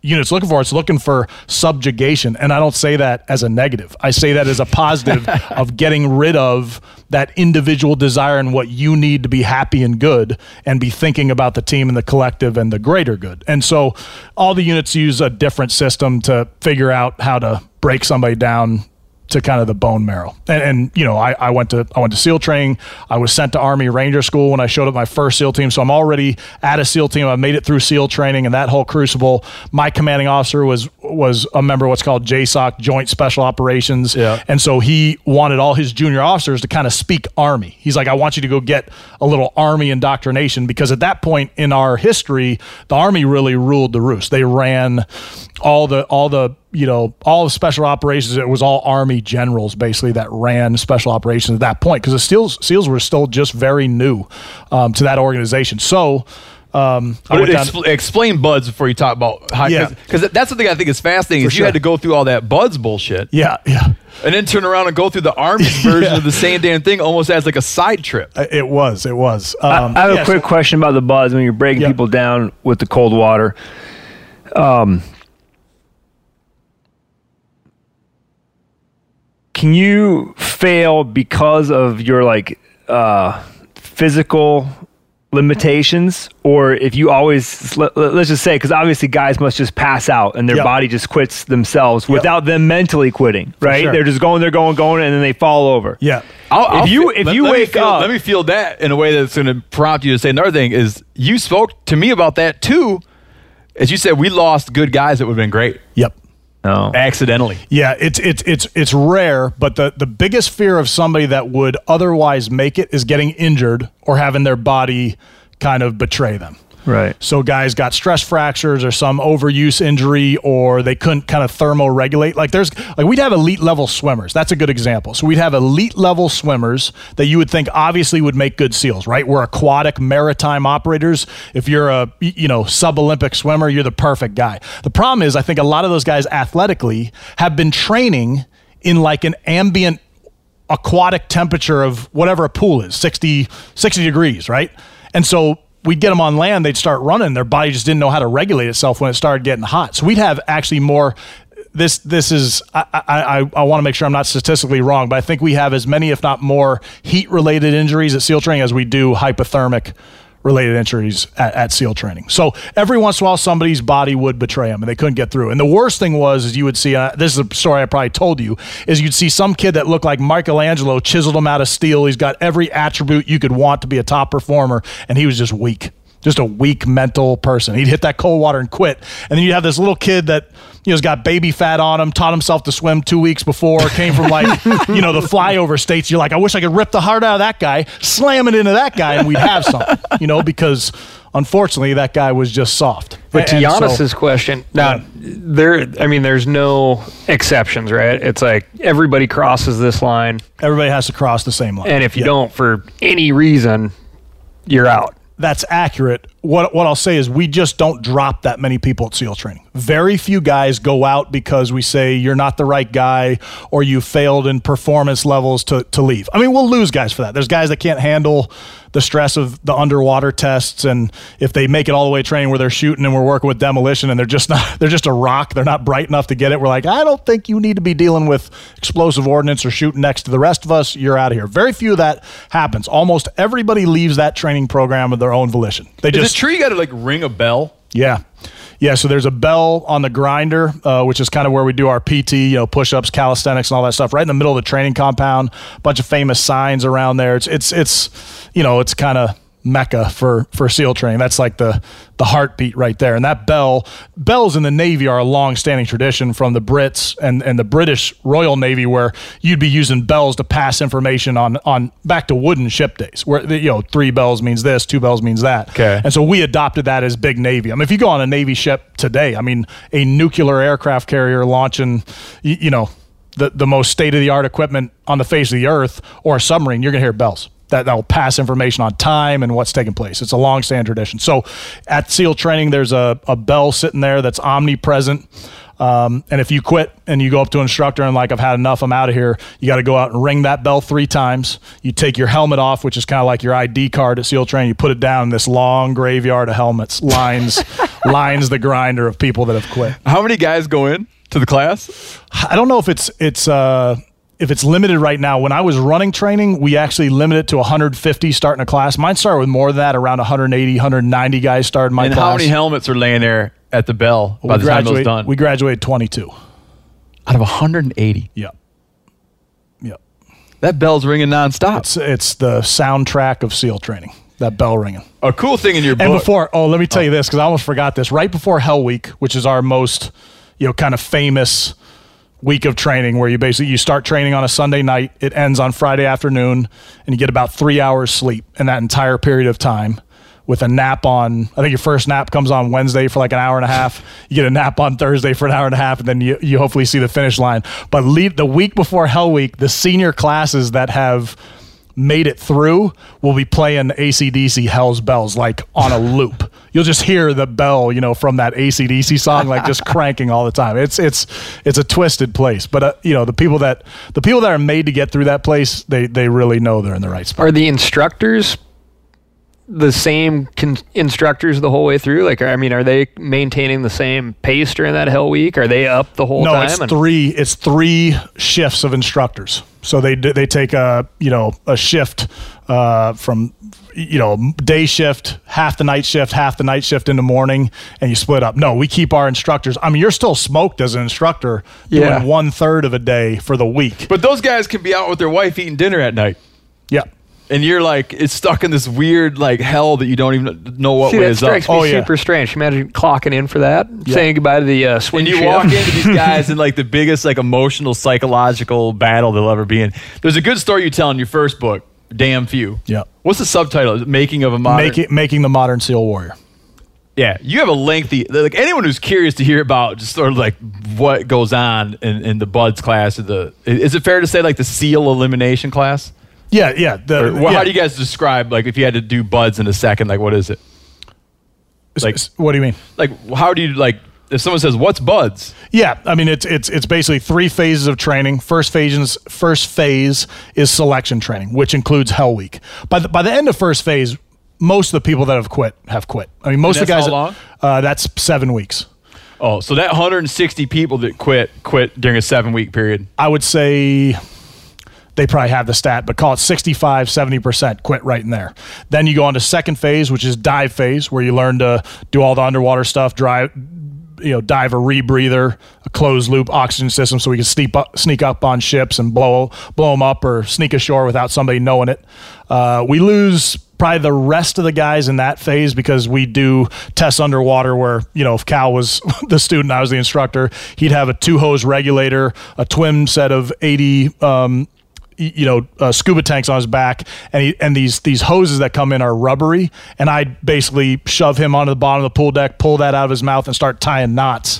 unit's looking for it's looking for subjugation. And i don't say that as a negative. I say that as a positive of getting rid of that individual desire and what you need to be happy and good and be thinking about the team and the collective and the greater good. And so all the units use a different system to figure out how to break somebody down to kind of the bone marrow. And, and you know, I, I went to I went to SEAL training. I was sent to Army Ranger School when I showed up my first SEAL team. So I'm already at a SEAL team. I made it through SEAL training and that whole crucible. My commanding officer was was a member of what's called JSOC, Joint Special Operations. Yeah. And so he wanted all his junior officers to kind of speak Army. He's like, I want you to go get a little Army indoctrination because at that point in our history, the Army really ruled the roost. They ran all the all the you know, all of special operations. It was all Army generals basically that ran special operations at that point because the SEALs SEALs were still just very new um, to that organization. So. Um, I went down- Expl- explain buds before you talk about how, Yeah. because that's the thing I think is fascinating For is you sure. had to go through all that buds bullshit yeah, yeah. and then turn around and go through the army's version of the same damn thing almost as like a side trip. It was. It was. I- Um, I have yeah, a quick so- question about the buds when you're breaking Yeah. people down with the cold water. Um, can you fail because of your like uh, physical limitations, or if you always let, us just say because obviously guys must just pass out and their Yep. body just quits themselves without them mentally quitting, right? sure. They're just going, they're going, going, and then they fall over. yeah. I'll, If I'll you- fe- if you me wake feel, up- let me feel that in a way that's going to prompt you to say another thing is you spoke to me about that too. As you said, we lost good guys that would have been great Yep. No. accidentally. Yeah, it's it's it's it's rare, but the the biggest fear of somebody that would otherwise make it is getting injured or having their body kind of betray them. Right. So guys got stress fractures or some overuse injury or they couldn't kind of thermoregulate. Like there's like we'd have elite level swimmers. That's a good example. So we'd have elite level swimmers that you would think obviously would make good seals, right? We're aquatic maritime operators. If you're a you know sub-Olympic swimmer, you're the perfect guy. The problem is I think a lot of those guys athletically have been training in like an ambient aquatic temperature of whatever a pool is 60 60 degrees right and so we'd get them on land they'd start running. Their body just didn't know how to regulate itself when it started getting hot. So we'd have actually more this this is i i i, want to make sure i'm not statistically wrong but i think we have as many if not more heat related injuries at seal training as we do hypothermic related injuries at, at SEAL training. So every once in a while, somebody's body would betray them and they couldn't get through. And the worst thing was, is you would see, uh, this is a story I probably told you, is you'd see some kid that looked like Michelangelo chiseled him out of steel. He's got every attribute you could want to be a top performer, and he was just weak. Just a weak mental person. He'd hit that cold water and quit. And then you have this little kid that, you know, has got baby fat on him, taught himself to swim two weeks before, came from like, you know, the flyover states. You're like, I wish I could rip the heart out of that guy, slam it into that guy, and we'd have something, you know, because unfortunately that guy was just soft. But to And so- Janis's question, now there, I mean, there's no exceptions, right? It's like everybody crosses this line, everybody has to cross the same line. and if you Yeah. don't, for any reason, you're out. That's accurate. What what I'll say is we just don't drop that many people at SEAL training. Very few guys go out because we say you're not the right guy or you failed in performance levels to, to leave. I mean, we'll lose guys for that. There's guys that can't handle the stress of the underwater tests and if they make it all the way training where they're shooting and we're working with demolition and they're just not they're just a rock, they're not bright enough to get it. We're like, I don't think you need to be dealing with explosive ordnance or shooting next to the rest of us. You're out of here. Very few of that happens. Almost everybody leaves that training program of their own volition. They just true you got to like ring a bell? yeah. Yeah, so there's a bell on the grinder, uh, which is kind of where we do our PT, you know, push-ups, calisthenics, and all that stuff. Right in the middle of the training compound, a bunch of famous signs around there. It's it's it's, you know, it's kind of mecca for for SEAL training. That's like the the heartbeat right there. And that bell, bells in the Navy are a long-standing tradition from the Brits and and the British Royal Navy, where you'd be using bells to pass information on on back to wooden ship days, where you know three bells means this, two bells means that. Okay. And so we adopted that as big Navy. I mean, if you go on a Navy ship today, I mean, a nuclear aircraft carrier launching, you, you know, the, the most state of the art equipment on the face of the earth or a submarine, you're going to hear bells. That, will pass information on time and what's taking place. It's a long standing tradition. So at SEAL training, there's a, a bell sitting there that's omnipresent. Um, and if you quit and you go up to an instructor and like I've had enough, I'm out of here. You got to go out and ring that bell three times. You take your helmet off, which is kind of like your ID card at SEAL training. You put it down. This long graveyard of helmets lines lines the grinder of people that have quit. How many guys go in to the class? I don't know if it's it's uh, if it's limited right now. When I was running training, we actually limited it to 150 starting a class. Mine started with more than that, around 180, 190 guys started my class. and class. how many helmets are laying there at the bell by the time it was done? We graduated 22. Out of 180. Yep. Yep. That bell's ringing nonstop. It's it's the soundtrack of SEAL training. That bell ringing. a cool thing in your book. And before, oh, let me tell you oh. this because I almost forgot this. Right before Hell Week, which is our most, you know, kind of famous week of training, where you basically you start training on a Sunday night, it ends on Friday afternoon, and you get about three hours sleep in that entire period of time. with a nap on. I think your first nap comes on Wednesday for like an hour and a half. You get a nap on Thursday for an hour and a half, and then you, you hopefully see the finish line. But lead, the week before Hell Week, the senior classes that have made it through will be playing ACDC Hell's Bells like on a loop. You'll just hear the bell, you know, from that ACDC song like just cranking all the time. It's it's it's a twisted place, but uh, you know the people that the people that are made to get through that place, they they really know they're in the right spot. Are the instructors the same con- instructors the whole way through? Like, I mean, are they maintaining the same pace during that hell week? Are they up the whole no, time? it's And- three. It's three shifts of instructors. So they they take a you know a shift uh, from you know day shift, half the night shift, half the night shift in the morning, and you split up. No, we keep our instructors. I mean, you're still smoked as an instructor Yeah. doing one third of a day for the week. But those guys can be out with their wife eating dinner at night. yeah. And you're like, it's stuck in this weird like hell that you don't even know what See, way that is up. me Oh, yeah. super strange. Imagine clocking in for that, saying goodbye to the uh, swing And you shift. walk into these guys in like the biggest like emotional psychological battle they'll ever be in. There's a good story you tell in your first book, Damn Few. Yeah. What's the subtitle? Making of a Modern. Make it, making the modern SEAL warrior. Yeah, you have a lengthy like anyone who's curious to hear about just sort of like what goes on in, in the buds class or the is it fair to say like the seal elimination class? Yeah, yeah. The, Or what, yeah. How do you guys describe like if you had to do buds in a second? Like what is it? like- what do you mean? Like how do you like if someone says what's buds? Yeah, I mean it's it's it's basically three phases of training. First phase first phase is selection training, which includes Hell Week. By the by the end of first phase, most of the people that have quit have quit. I mean, most of the guys. how long? Uh, that's seven weeks. Oh, so that 160 people that quit quit during a seven week period. I would say they probably have the stat, but call it 65, 70% quit right in there. Then you go on to second phase, which is dive phase, where you learn to do all the underwater stuff, drive, you know, dive a rebreather, a closed loop oxygen system so we can sneak up, sneak up on ships and blow, blow them up or sneak ashore without somebody knowing it. Uh, we lose probably the rest of the guys in that phase because we do tests underwater where you know if cal was the student i was the instructor he'd have a two hose regulator a twin set of 80 um, you know uh, scuba tanks on his back and he, and these these hoses that come in are rubbery and I basically shove him onto the bottom of the pool deck pull that out of his mouth and start tying knots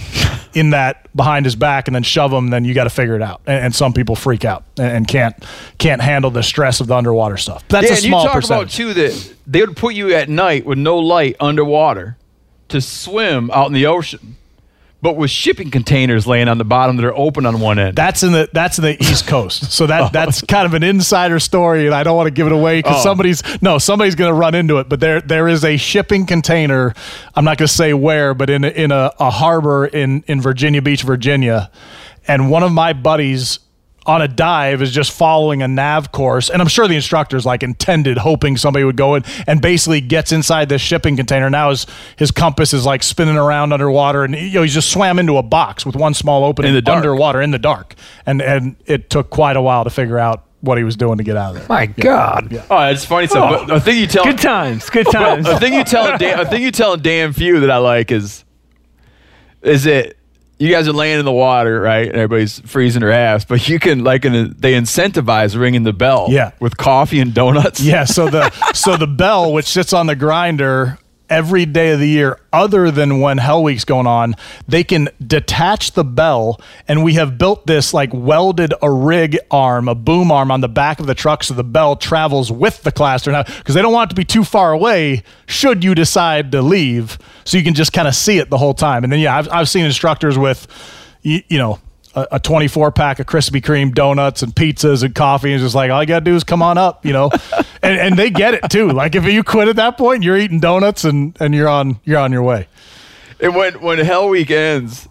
in that behind his back and then shove him then you got to figure it out. And, and some people freak out and, and can't can't handle the stress of the underwater stuff. That's yeah, a and you talk percentage. about too that they would put you at night with no light underwater to swim out in the ocean, but with shipping containers laying on the bottom that are open on one end. That's in the that's in the East Coast. So that oh. that's kind of an insider story, and I don't want to give it away because Oh. somebody's no somebody's going to run into it. But there there is a shipping container. I'm not going to say where, but in a, in a, a harbor in in Virginia Beach, Virginia, and one of my buddies on a dive is just following a nav course and i'm sure the instructor's like intended hoping somebody would go in and basically gets inside this shipping container now his his compass is like spinning around underwater and you know he's just swam into a box with one small opening In the underwater in the dark and and it took quite a while to figure out what he was doing to get out of there My God. oh, it's funny stuff. Oh. But a thing you tell Good times. Good times. a thing you tell Dan, a thing you tell damn few that I like is is it you guys are laying in the water, right? And everybody's freezing their ass, but you can like in they incentivize ringing the bell, Yeah. with coffee and donuts. Yeah, so the so the bell which sits on the grinder every day of the year other than when Hell Week's going on, they can detach the bell and we have built this like welded a rig arm, a boom arm on the back of the truck so the bell travels with the cluster now because they don't want it to be too far away should you decide to leave so you can just kind of see it the whole time. And then yeah, I've I've seen instructors with you, you know a, a 24 pack of Krispy Kreme donuts and pizzas and coffee. And just like, all you got to do is come on up, you know? and, and they get it too. Like if you quit at that point, you're eating donuts and, and you're on, you're on your way. And when when Hell Week ends,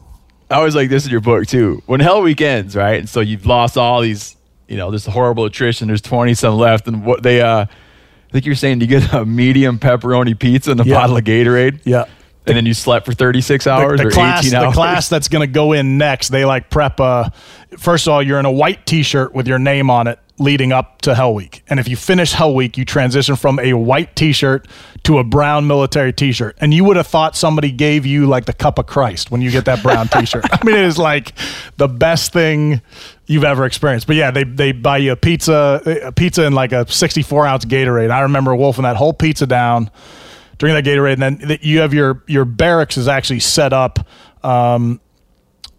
I always like this in your book too. When Hell Week ends, right? And so you've lost all these, you know, this horrible attrition. There's 20 some left, and what they, uh, I think you're saying you get a medium pepperoni pizza and a Yeah. bottle of Gatorade. Yeah. And then you slept for 36 hours the, or class, 18 the class that's going to go in next, they like prep. Uh, first of all, you're in a white T-shirt with your name on it leading up to Hell Week, and if you finish Hell Week, you transition from a white T-shirt to a brown military T-shirt, and you would have thought somebody gave you like the cup of Christ when you get that brown T-shirt. I mean, it is like the best thing you've ever experienced. But yeah, they they buy you a pizza, a pizza and like a 64 ounce Gatorade. I remember wolfing that whole pizza down Drink that Gatorade, and then you have your your barracks is actually set up. Um,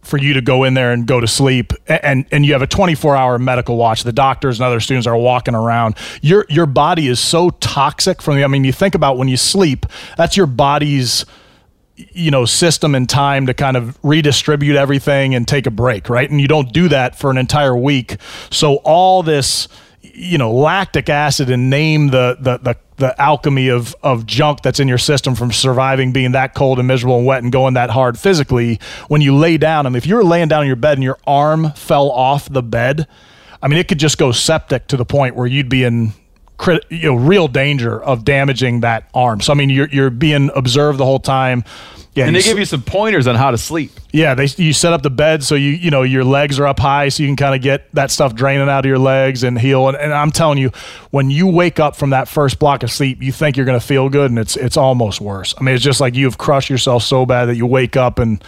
for you to go in there and go to sleep and and you have a 24 hour medical watch. The doctors and other students are walking around. Your your body is so toxic from the i mean you think about when you sleep that's your body's you know system and time to kind of redistribute everything and take a break right? And you don't do that for an entire week. So all this you know lactic acid and name the the the, the alchemy of of junk that's in your system from surviving being that cold and miserable and wet and going that hard physically when you lay down I mean, if you're laying down in your bed and your arm fell off the bed I mean it could just go septic to the point where you'd be in you know real danger of damaging that arm. So I mean, you're you're being observed the whole time. Yeah, and they give you some pointers on how to sleep. yeah, they you set up the bed so you you know your legs are up high so you can kind of get that stuff draining out of your legs and heal. And, and I'm telling you, when you wake up from that first block of sleep, you think you're going to feel good, and it's it's almost worse. I mean, it's just like you've crushed yourself so bad that you wake up and.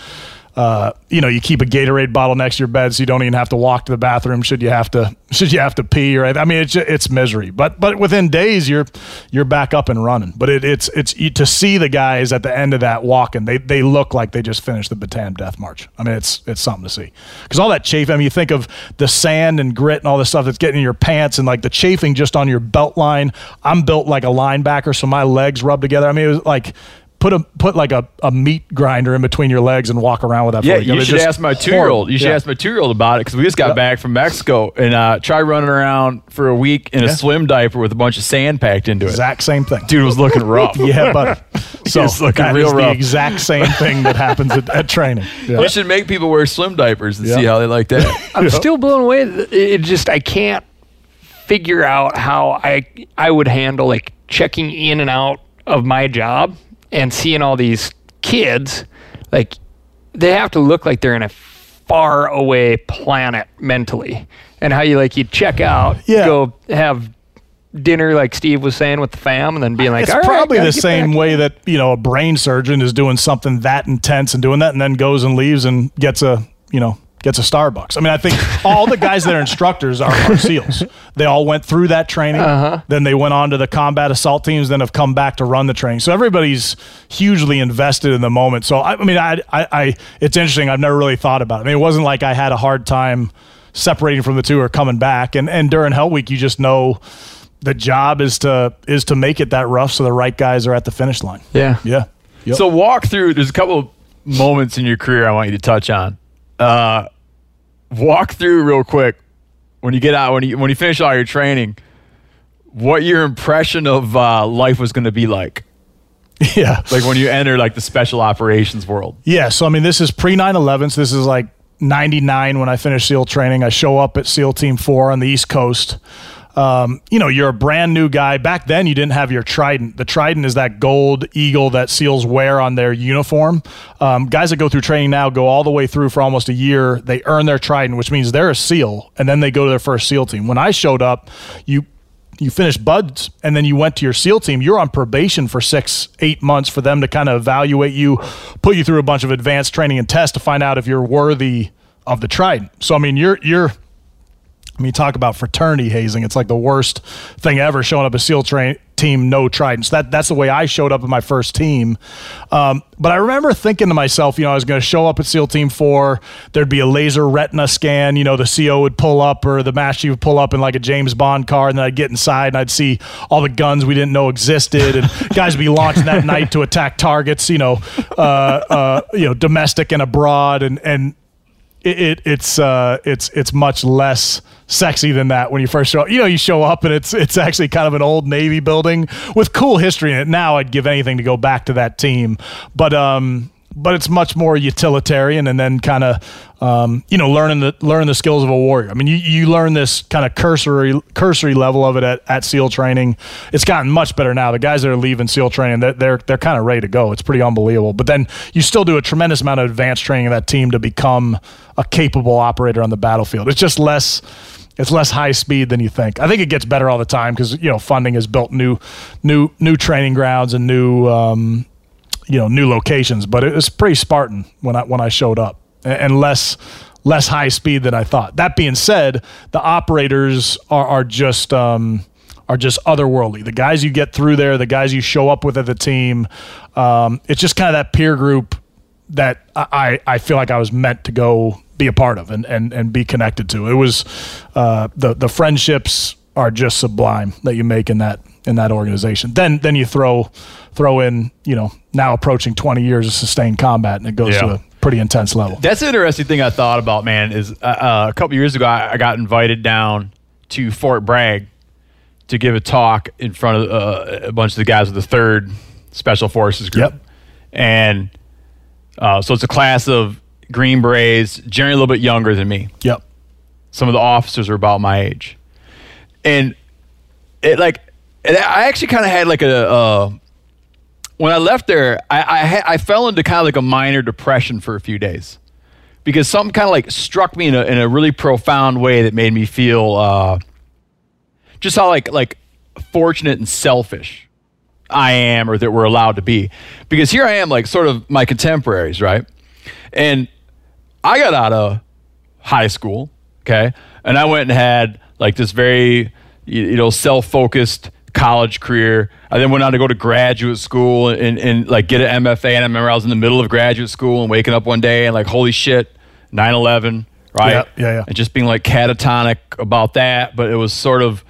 Uh, you know, you keep a Gatorade bottle next to your bed, so you don't even have to walk to the bathroom. Should you have to? Should you have to pee? Or I mean, it's it's misery. But but within days, you're you're back up and running. But it, it's it's you- to see the guys at the end of that walking. They they look like they just finished the Bataan Death March. I mean, it's it's something to see because all that chafe. I mean, you think of the sand and grit and all this stuff that's getting in your pants and like the chafing just on your belt line. I'm built like a linebacker, so my legs rub together. I mean, it was like. Put a put like a, a meat grinder in between your legs and walk around with that. Yeah, for you should just ask my two year old. You should Yeah. ask my two year old about it because we just got Yep. back from Mexico and uh, try running around for a week in a swim diaper with a bunch of sand packed into it. Exact same thing. Dude was looking rough. Yeah, buddy. So was looking that real is the rough. exact same thing that happens at, at training. Yeah. You should make people wear swim diapers and Yeah. see how they like that. I'm still blown away. It just I can't figure out how I I would handle like checking in and out of my job and seeing all these kids like they have to look like they're in a far away planet mentally. And how you like you check out, Yeah. go have dinner like Steve was saying with the fam and then being like it's "All right, probably the same back." way that you know a brain surgeon is doing something that intense and doing that, and then goes and leaves and gets a you know gets a Starbucks. I mean, I think all the guys that are instructors are, are SEALs. They all went through that training, Uh-huh. then they went on to the combat assault teams, then have come back to run the training. So everybody's hugely invested in the moment. So I, I mean, I, I, I, it's interesting. I've never really thought about it. I mean, it wasn't like I had a hard time separating from the two or coming back. And and during Hell Week, you just know the job is to is to make it that rough so the right guys are at the finish line. Yeah. Yeah. Yep. So walk through. There's a couple of moments in your career I want you to touch on. Uh, walk through real quick when you get out when you when you finish all your training. What your impression of uh, life was going to be like, yeah. like when you enter like the special operations world. Yeah, so I mean, this is pre 9 11. So this is like 99 when I finished SEAL training. I show up at SEAL Team 4 on the East Coast. Um, you know, you're a brand new guy. Back then, you didn't have your Trident. The Trident is that gold eagle that SEALs wear on their uniform. Um, guys that go through training now go all the way through for almost a year. They earn their Trident, which means they're a SEAL, and then they go to their first SEAL team. When I showed up, you you finished buds and then you went to your SEAL team, you're on probation for six, eight months for them to kind of evaluate you, put you through a bunch of advanced training and tests to find out if you're worthy of the Trident. So I mean, you're you're I mean, talk about fraternity hazing. It's like the worst thing ever showing up a SEAL train team, no tridents. That that's the way I showed up in my first team. Um, but I remember thinking to myself, you know, I was going to show up at SEAL Team Four. There'd be a laser retina scan. You know, the CO would pull up or the master would pull up in like a James Bond car, and then I'd get inside and I'd see all the guns we didn't know existed, and guys would be launching that night to attack targets. You know, uh, uh, you know, domestic and abroad, and and it, it it's uh it's it's much less sexy than that when you first show up. You know, you show up and it's it's actually kind of an old Navy building with cool history in it. Now I'd give anything to go back to that team, but um, but it's much more utilitarian and then kind of um, you know learning the learning the skills of a warrior. I mean, you, you learn this kind of cursory cursory level of it at, at SEAL training. It's gotten much better now. The guys that are leaving SEAL training, they're they're, they're kind of ready to go. It's pretty unbelievable. But then you still do a tremendous amount of advanced training of that team to become a capable operator on the battlefield. It's just less it's less high speed than you think. I think it gets better all the time because you know funding has built new new new training grounds and new um, you know new locations, but it was pretty Spartan when I when I showed up and, less less high speed than I thought. That being said, the operators are are just um, are just otherworldly. The guys you get through there, the guys you show up with at the team, um, it's just kind of that peer group that I, I feel like I was meant to go be a part of and, and, and be connected to. It was uh, the the friendships are just sublime that you make in that in that organization. Then then you throw throw in you know now approaching 20 years of sustained combat and it goes to a pretty intense level. That's an interesting thing I thought about, man. Is uh, uh, a couple years ago I, I got invited down to Fort Bragg to give a talk in front of uh, a bunch of the guys of the Third Special Forces Group, Yep. and uh, so it's a class of Green Berets, generally a little bit younger than me. Yep. Some of the officers are about my age, and it like I actually kind of had like a. Uh, when I left there, I I, I fell into kind of like a minor depression for a few days because something kind of like struck me in a, in a really profound way that made me feel uh, just how like like fortunate and selfish I am or that we're allowed to be. Because here I am, like sort of my contemporaries, right? And I got out of high school, okay, and I went and had like this very you know self-focused college career. I then went on to go to graduate school and, and like get an MFA. And I remember I was in the middle of graduate school and waking up one day and like, holy shit, 9/11, right? Yeah, yeah, yeah. And just being like catatonic about that, but it was sort of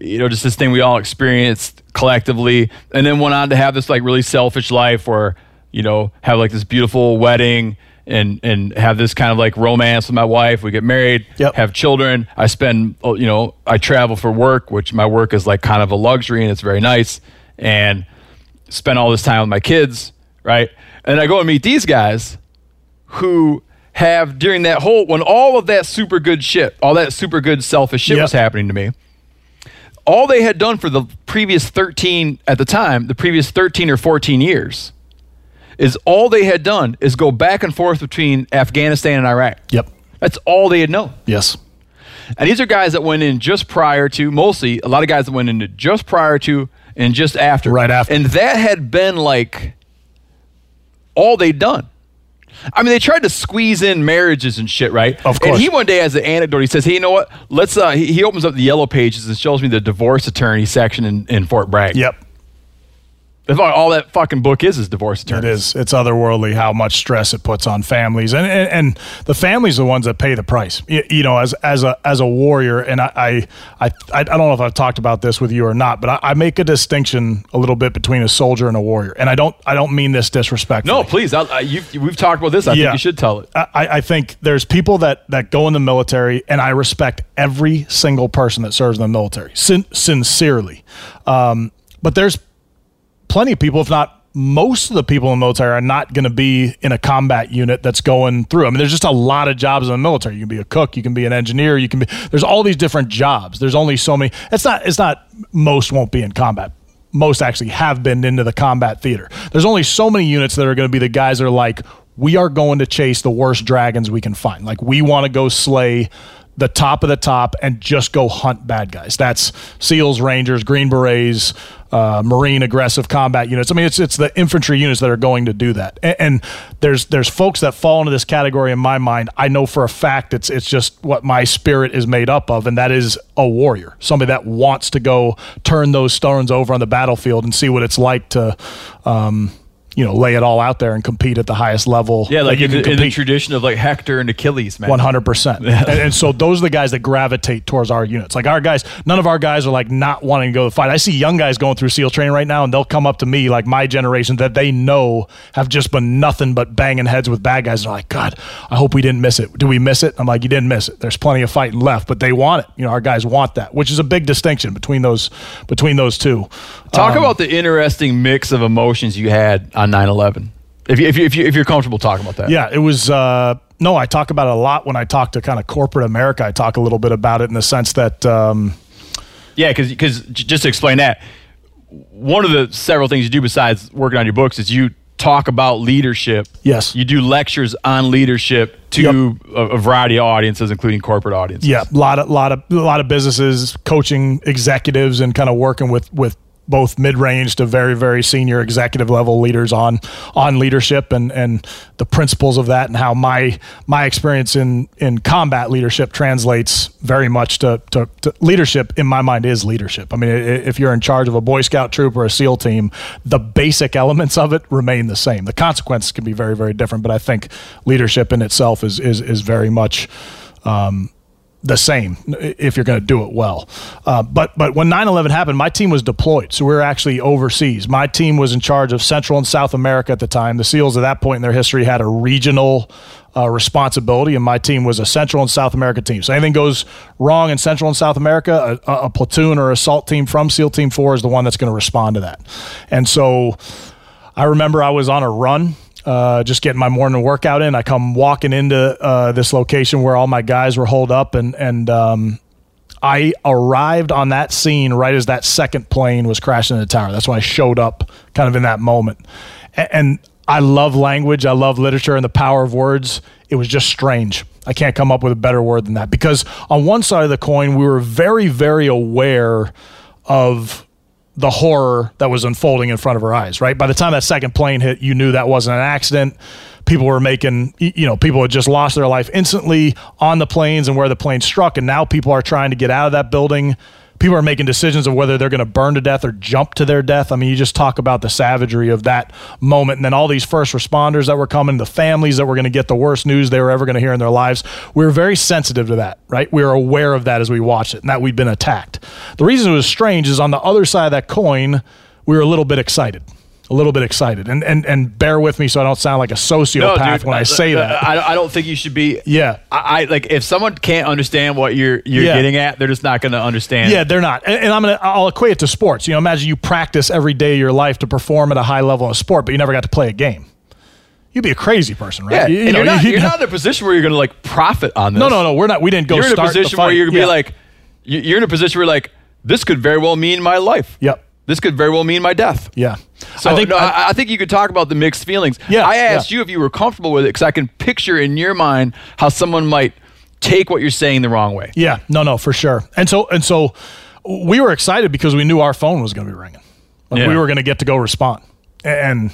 you know, just this thing we all experienced collectively, and then went on to have this like really selfish life where, you know, have like this beautiful wedding and and have this kind of like romance with my wife. We get married, Yep. have children. I spend, oh, you know, I travel for work, which my work is like kind of a luxury and it's very nice, and spend all this time with my kids, right? And I go and meet these guys who have during that whole when all of that super good shit, all that super good selfish shit Yep. was happening to me all they had done for the previous 13 at the time the previous 13 or 14 years is all they had done is go back and forth between afghanistan and iraq Yep. that's all they had known Yes. and these are guys that went in just prior to mostly a lot of guys that went in just prior to and just after Right after. and that had been like all they'd done I mean, they tried to squeeze in marriages and shit, right? Of course. And he one day has an anecdote. He says, "Hey, you know what? Let's." Uh, he, he opens up the yellow pages and shows me the divorce attorney section in, in Fort Bragg. Yep. All, that fucking book is is divorce It attorneys. is. It's otherworldly how much stress it puts on families, and and, and the families are the ones that pay the price. You, you know, as as a as a warrior, and I, I I I don't know if I've talked about this with you or not, but I, I make a distinction a little bit between a soldier and a warrior, and I don't I don't mean this disrespectfully. No, please. I, I, you, we've talked about this. I think you should tell it. I, I think there's people that that go in the military, and I respect every single person that serves in the military, sin- sincerely. Um, but there's plenty of people, if not most of the people in the military, are not going to be in a combat unit that's going through. I mean, there's just a lot of jobs in the military. You can be a cook, you can be an engineer, you can be. There's all these different jobs. There's only so many. It's not. It's not. Most won't be in combat. Most actually have been into the combat theater. There's only so many units that are going to be the guys that are like, we are going to chase the worst dragons we can find. Like we want to go slay the top of the top and just go hunt bad guys. That's SEALs, Rangers, Green Berets, uh, Marine aggressive combat units. I mean, it's it's the infantry units that are going to do that. And, and there's there's folks that fall into this category in my mind. I know for a fact it's it's just what my spirit is made up of, and that is a warrior, somebody that wants to go turn those stones over on the battlefield and see what it's like to. Um, you know, lay it all out there and compete at the highest level. Yeah, like that you in, can the, in the tradition of like Hector and Achilles, man. One hundred percent, and and so those are the guys that gravitate towards our units. Like our guys, none of our guys are like not wanting to go to fight. I see young guys going through SEAL training right now, and they'll come up to me, like my generation, that they know have just been nothing but banging heads with bad guys. And They're like, God, I hope we didn't miss it. Do we miss it? I'm like, you didn't miss it. There's plenty of fighting left, but they want it. You know, our guys want that, which is a big distinction between those between those two. Talk Um, about the interesting mix of emotions you had on 9/11. If you, if you, if you if you're comfortable talking about that. Yeah, it was. Uh, no, I talk about it a lot when I talk to kind of corporate America. I talk a little bit about it in the sense that. Um, Yeah, because just to explain that, one of the several things you do besides working on your books is you talk about leadership. Yes. You do lectures on leadership to a, a variety of audiences, including corporate audiences. Yeah, a lot of lot of a lot of businesses coaching executives and kind of working with with both mid-range to very very senior executive level leaders on on leadership and and the principles of that and how my my experience in in combat leadership translates very much to, to, to leadership in my mind is leadership. I mean if you're in charge of a boy scout troop or a seal team the basic elements of it remain the same. The consequences can be very very different but i think leadership in itself is is is very much um, the same if you're going to do it well. Uh, but but when 9/11 happened, my team was deployed, so we were actually overseas. My team was in charge of Central and South America at the time. The SEALs at that point in their history had a regional uh, responsibility, and my team was a Central and South America team. So anything goes wrong in Central and South America, a, a platoon or assault team from SEAL Team Four is the one that's going to respond to that. And so I remember I was on a run uh, just getting my morning workout in. I come walking into uh, this location where all my guys were holed up, and and um, I arrived on that scene right as that second plane was crashing in the tower. That's when I showed up, kind of in that moment. And, and I love language. I love literature and the power of words. It was just strange. I can't come up with a better word than that because on one side of the coin, we were very, very aware of the horror that was unfolding in front of her eyes, right? By the time that second plane hit, you knew that wasn't an accident. People were making, you know, people had just lost their life instantly on the planes and where the plane struck. And now people are trying to get out of that building people are making decisions of whether they're going to burn to death or jump to their death. I mean, you just talk about the savagery of that moment. And then all these first responders that were coming, the families that were going to get the worst news they were ever going to hear in their lives. We were very sensitive to that, right? We were aware of that as we watched it and that we'd been attacked. The reason it was strange is on the other side of that coin, we were a little bit excited a little bit excited. And and and bear with me so I don't sound like a sociopath No, dude, when I uh, say uh, that. I, I don't think you should be. Yeah. I, I like if someone can't understand what you're you're Yeah. getting at, they're just not going to understand. Yeah, they're not. And, and I'm gonna I'll equate it to sports. You know, imagine you practice every day of your life to perform at a high level of sport, but you never got to play a game. You'd be a crazy person, Yeah, right? You- you and know, you're, not, you- you're not in a position where you're going to like profit on this. No, no, no. We're not. We didn't go. Start. You're in a position where you're going to Yeah. be like, you- you're in a position where like this could very well mean my life. Yep. This could very well mean my death. Yeah. So I think no, I- I, think you could talk about the mixed feelings. Yeah, I asked yeah. you if you were comfortable with it because I can picture in your mind how someone might take what you're saying the wrong way. Yeah, no, no, for sure. And so and so we were excited because we knew our phone was going to be ringing. Like Yeah. we were going to get to go respond. And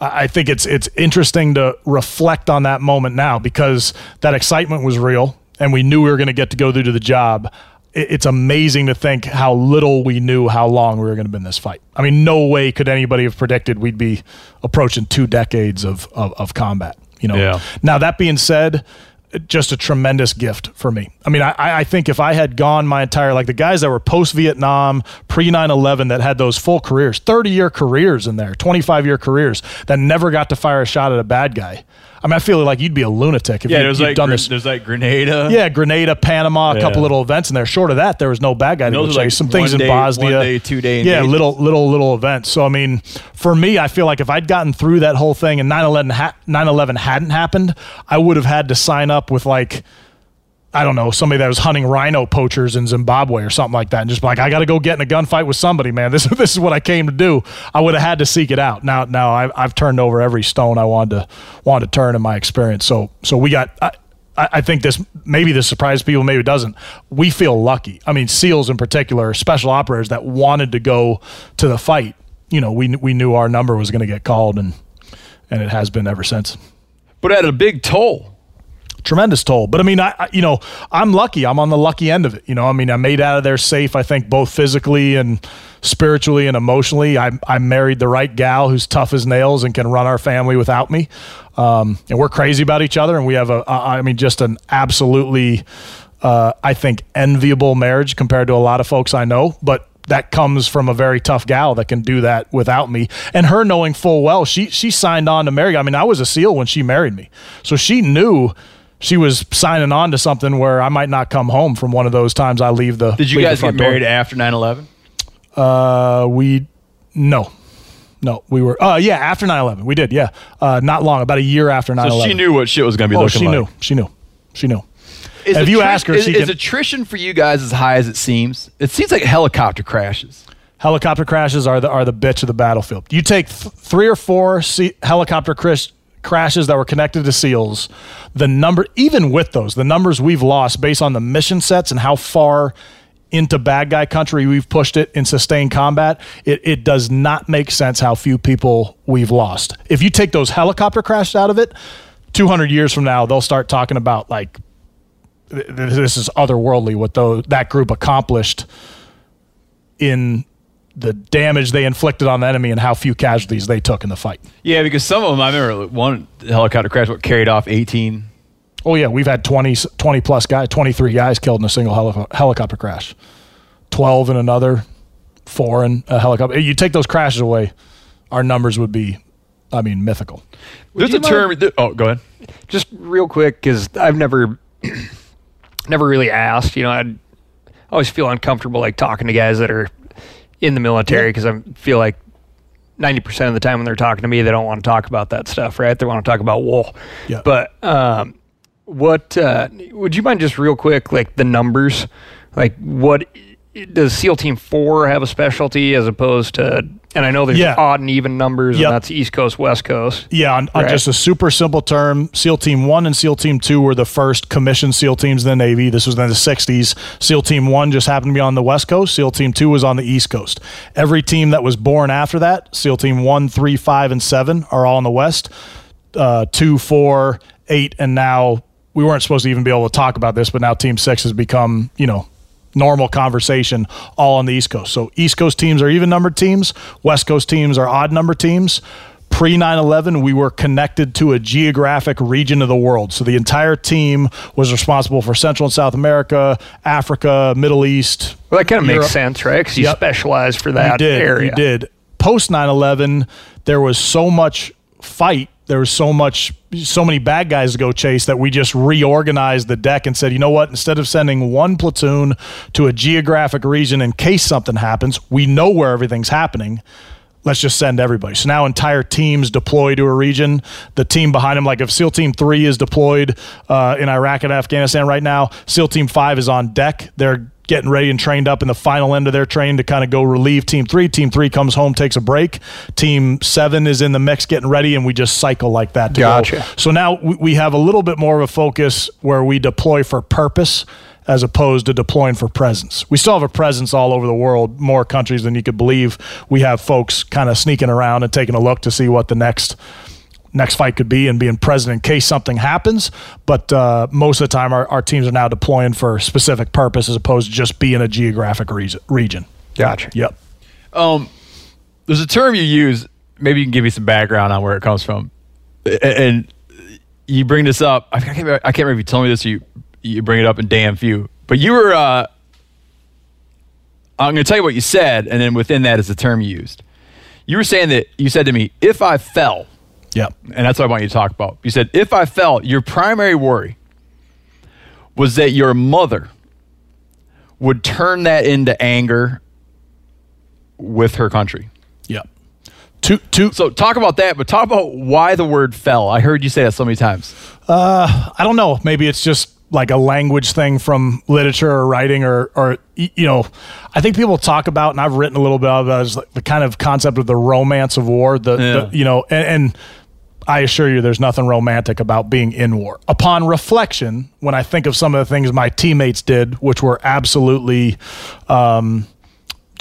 I I think it's it's interesting to reflect on that moment now because that excitement was real and we knew we were going to get to go through to the job. It- It's amazing to think how little we knew how long we were going to be in this fight. I mean, no way could anybody have predicted we'd be approaching two decades of, of, of combat. You know. Yeah. Now that being said, just a tremendous gift for me. I mean, I, I think if I had gone my entire like the guys that were post Vietnam, pre 9/11 that had those full careers, 30 year careers in there, 25 year careers that never got to fire a shot at a bad guy. I mean, I feel like you'd be a lunatic if you, there's you'd like done Gren- this. there's like Grenada. Yeah, Grenada, Panama, a Yeah. couple little events in there. Short of that, there was no bad guy to go are like. Some things one in Bosnia, one day, two day Yeah, little little little events. So I mean, for me, I feel like if I'd gotten through that whole thing and 9/11 ha- 9/11 hadn't happened, I would have had to sign up with like. I don't know, somebody that was hunting rhino poachers in Zimbabwe or something like that, and just like, I got to go get in a gunfight with somebody, man. This this is what I came to do. I would have had to seek it out. Now now I've, I've turned over every stone I wanted to wanted to turn in my experience. So so we got. I, I think this maybe this surprises people, maybe it doesn't. We feel lucky. I mean, SEALs in particular, special operators that wanted to go to the fight. You know, we we knew our number was going to get called, and and it has been ever since But at a big toll. Tremendous toll. But I mean, I, I you know I'm lucky. I'm on the lucky end of it. You know, I mean, I made out of there safe. I think both physically and spiritually and emotionally. I I married the right gal who's tough as nails and can run our family without me. Um, and we're crazy about each other, and we have a I mean just an absolutely uh, I think enviable marriage compared to a lot of folks I know, but. That comes from a very tough gal that can do that without me, and her knowing full well she she signed on to marry. I mean, I was a SEAL when she married me, so she knew she was signing on to something where I might not come home from one of those times I leave the. Did you guys get front door. married after 9/11? Uh, we no, no, we were. Uh, yeah, after 9-11. we did. Yeah, uh, not long, about a year after 9-11. So she knew what shit was going to be Oh, looking she like. knew. She knew. She knew. Is If you ask her, is, is can- attrition for you guys as high as it seems? It seems like helicopter crashes. Helicopter crashes are the are the bitch of the battlefield. You take th- three or four se- helicopter crash- crashes that were connected to SEALs. The number, even with those, the numbers we've lost based on the mission sets and how far into bad guy country. We've pushed it in sustained combat. It, it does not make sense how few people we've lost. If you take those helicopter crashes out of it, 200 years from now, they'll start talking about like th- th- this is otherworldly what those, that group accomplished in the damage they inflicted on the enemy and how few casualties they took in the fight. Yeah, because some of them, I remember one helicopter crash what carried off 18. Oh yeah, we've had 20, 20 plus guys, 23 guys killed in a single heli- helicopter crash. 12 in another, 4 in a helicopter. You take those crashes away, our numbers would be I mean mythical. There's a term. th- oh, go ahead. just real quick because I've never never really asked. You know, I'd always feel uncomfortable like talking to guys that are in the military because I feel like ninety percent of the time when they're talking to me, they don't want to talk about that stuff, right? They want to talk about wool. Yeah. But um, what uh, would you mind just real quick, like the numbers, like what does SEAL Team Four have a specialty as opposed to? And I know there's Yeah. odd and even numbers, Yep. and that's East Coast, West Coast. Yeah, on, on just a super simple term, SEAL Team 1 and SEAL Team 2 were the first commissioned SEAL teams in the Navy. This was in the 60s. SEAL Team 1 just happened to be on the West Coast. SEAL Team 2 was on the East Coast. Every team that was born after that, SEAL Team 1, 3, 5, and 7, are all in the West. Uh, 2, 4, 8, and now we weren't supposed to even be able to talk about this, but now Team 6 has become, you know, normal conversation all on the East Coast. So East Coast teams are even numbered teams, West Coast teams are odd number teams. Pre 9 11, we were connected to a geographic region of the world. So the entire team was responsible for Central and South America, Africa, Middle East. Well, that kind of Europe. makes sense, right? Because you Yep. specialize for that you did, area. You did. Post 9 11, there was so much fight. There was so much, so many bad guys to go chase that we just reorganized the deck and said, you know what? Instead of sending one platoon to a geographic region in case something happens, we know where everything's happening. Let's just send everybody. So now entire teams deploy to a region. The team behind them, like if SEAL Team Three is deployed uh, in Iraq and Afghanistan right now, SEAL Team Five is on deck. They're getting ready and trained up in the final end of their training to kind of go relieve Team Three. Team Three comes home, takes a break. Team Seven is in the mix, getting ready, and we just cycle like that. To go. Gotcha. So now we have a little bit more of a focus where we deploy for purpose as opposed to deploying for presence. We still have a presence all over the world, more countries than you could believe. We have folks kind of sneaking around and taking a look to see what the next next fight could be and being present in case something happens. But uh, most of the time, our, our teams are now deploying for specific purpose as opposed to just being a geographic reason, region. Gotcha. Yep. Um, there's a term you use. Maybe you can give me some background on where it comes from, and you bring this up. I can't, remember, I can't remember if you told me this. Or you you bring it up in damn few, but you were. Uh, I'm going to tell you what you said, and then within that is the term you used. You were saying that you said to me, "If I fell," yeah, and that's what I want you to talk about. You said, "If I fell, your primary worry was that your mother would turn that into anger with her country." Yeah. Two, two, So talk about that, but talk about why the word fell. I heard you say that so many times. I don't know. Maybe it's just like a language thing from literature or writing or, or you know, I think people talk about, and I've written a little bit about it, is the kind of concept of the romance of war. The, Yeah. the you know, and, and I assure you, there's nothing romantic about being in war. Upon reflection, when I think of some of the things my teammates did, which were absolutely um,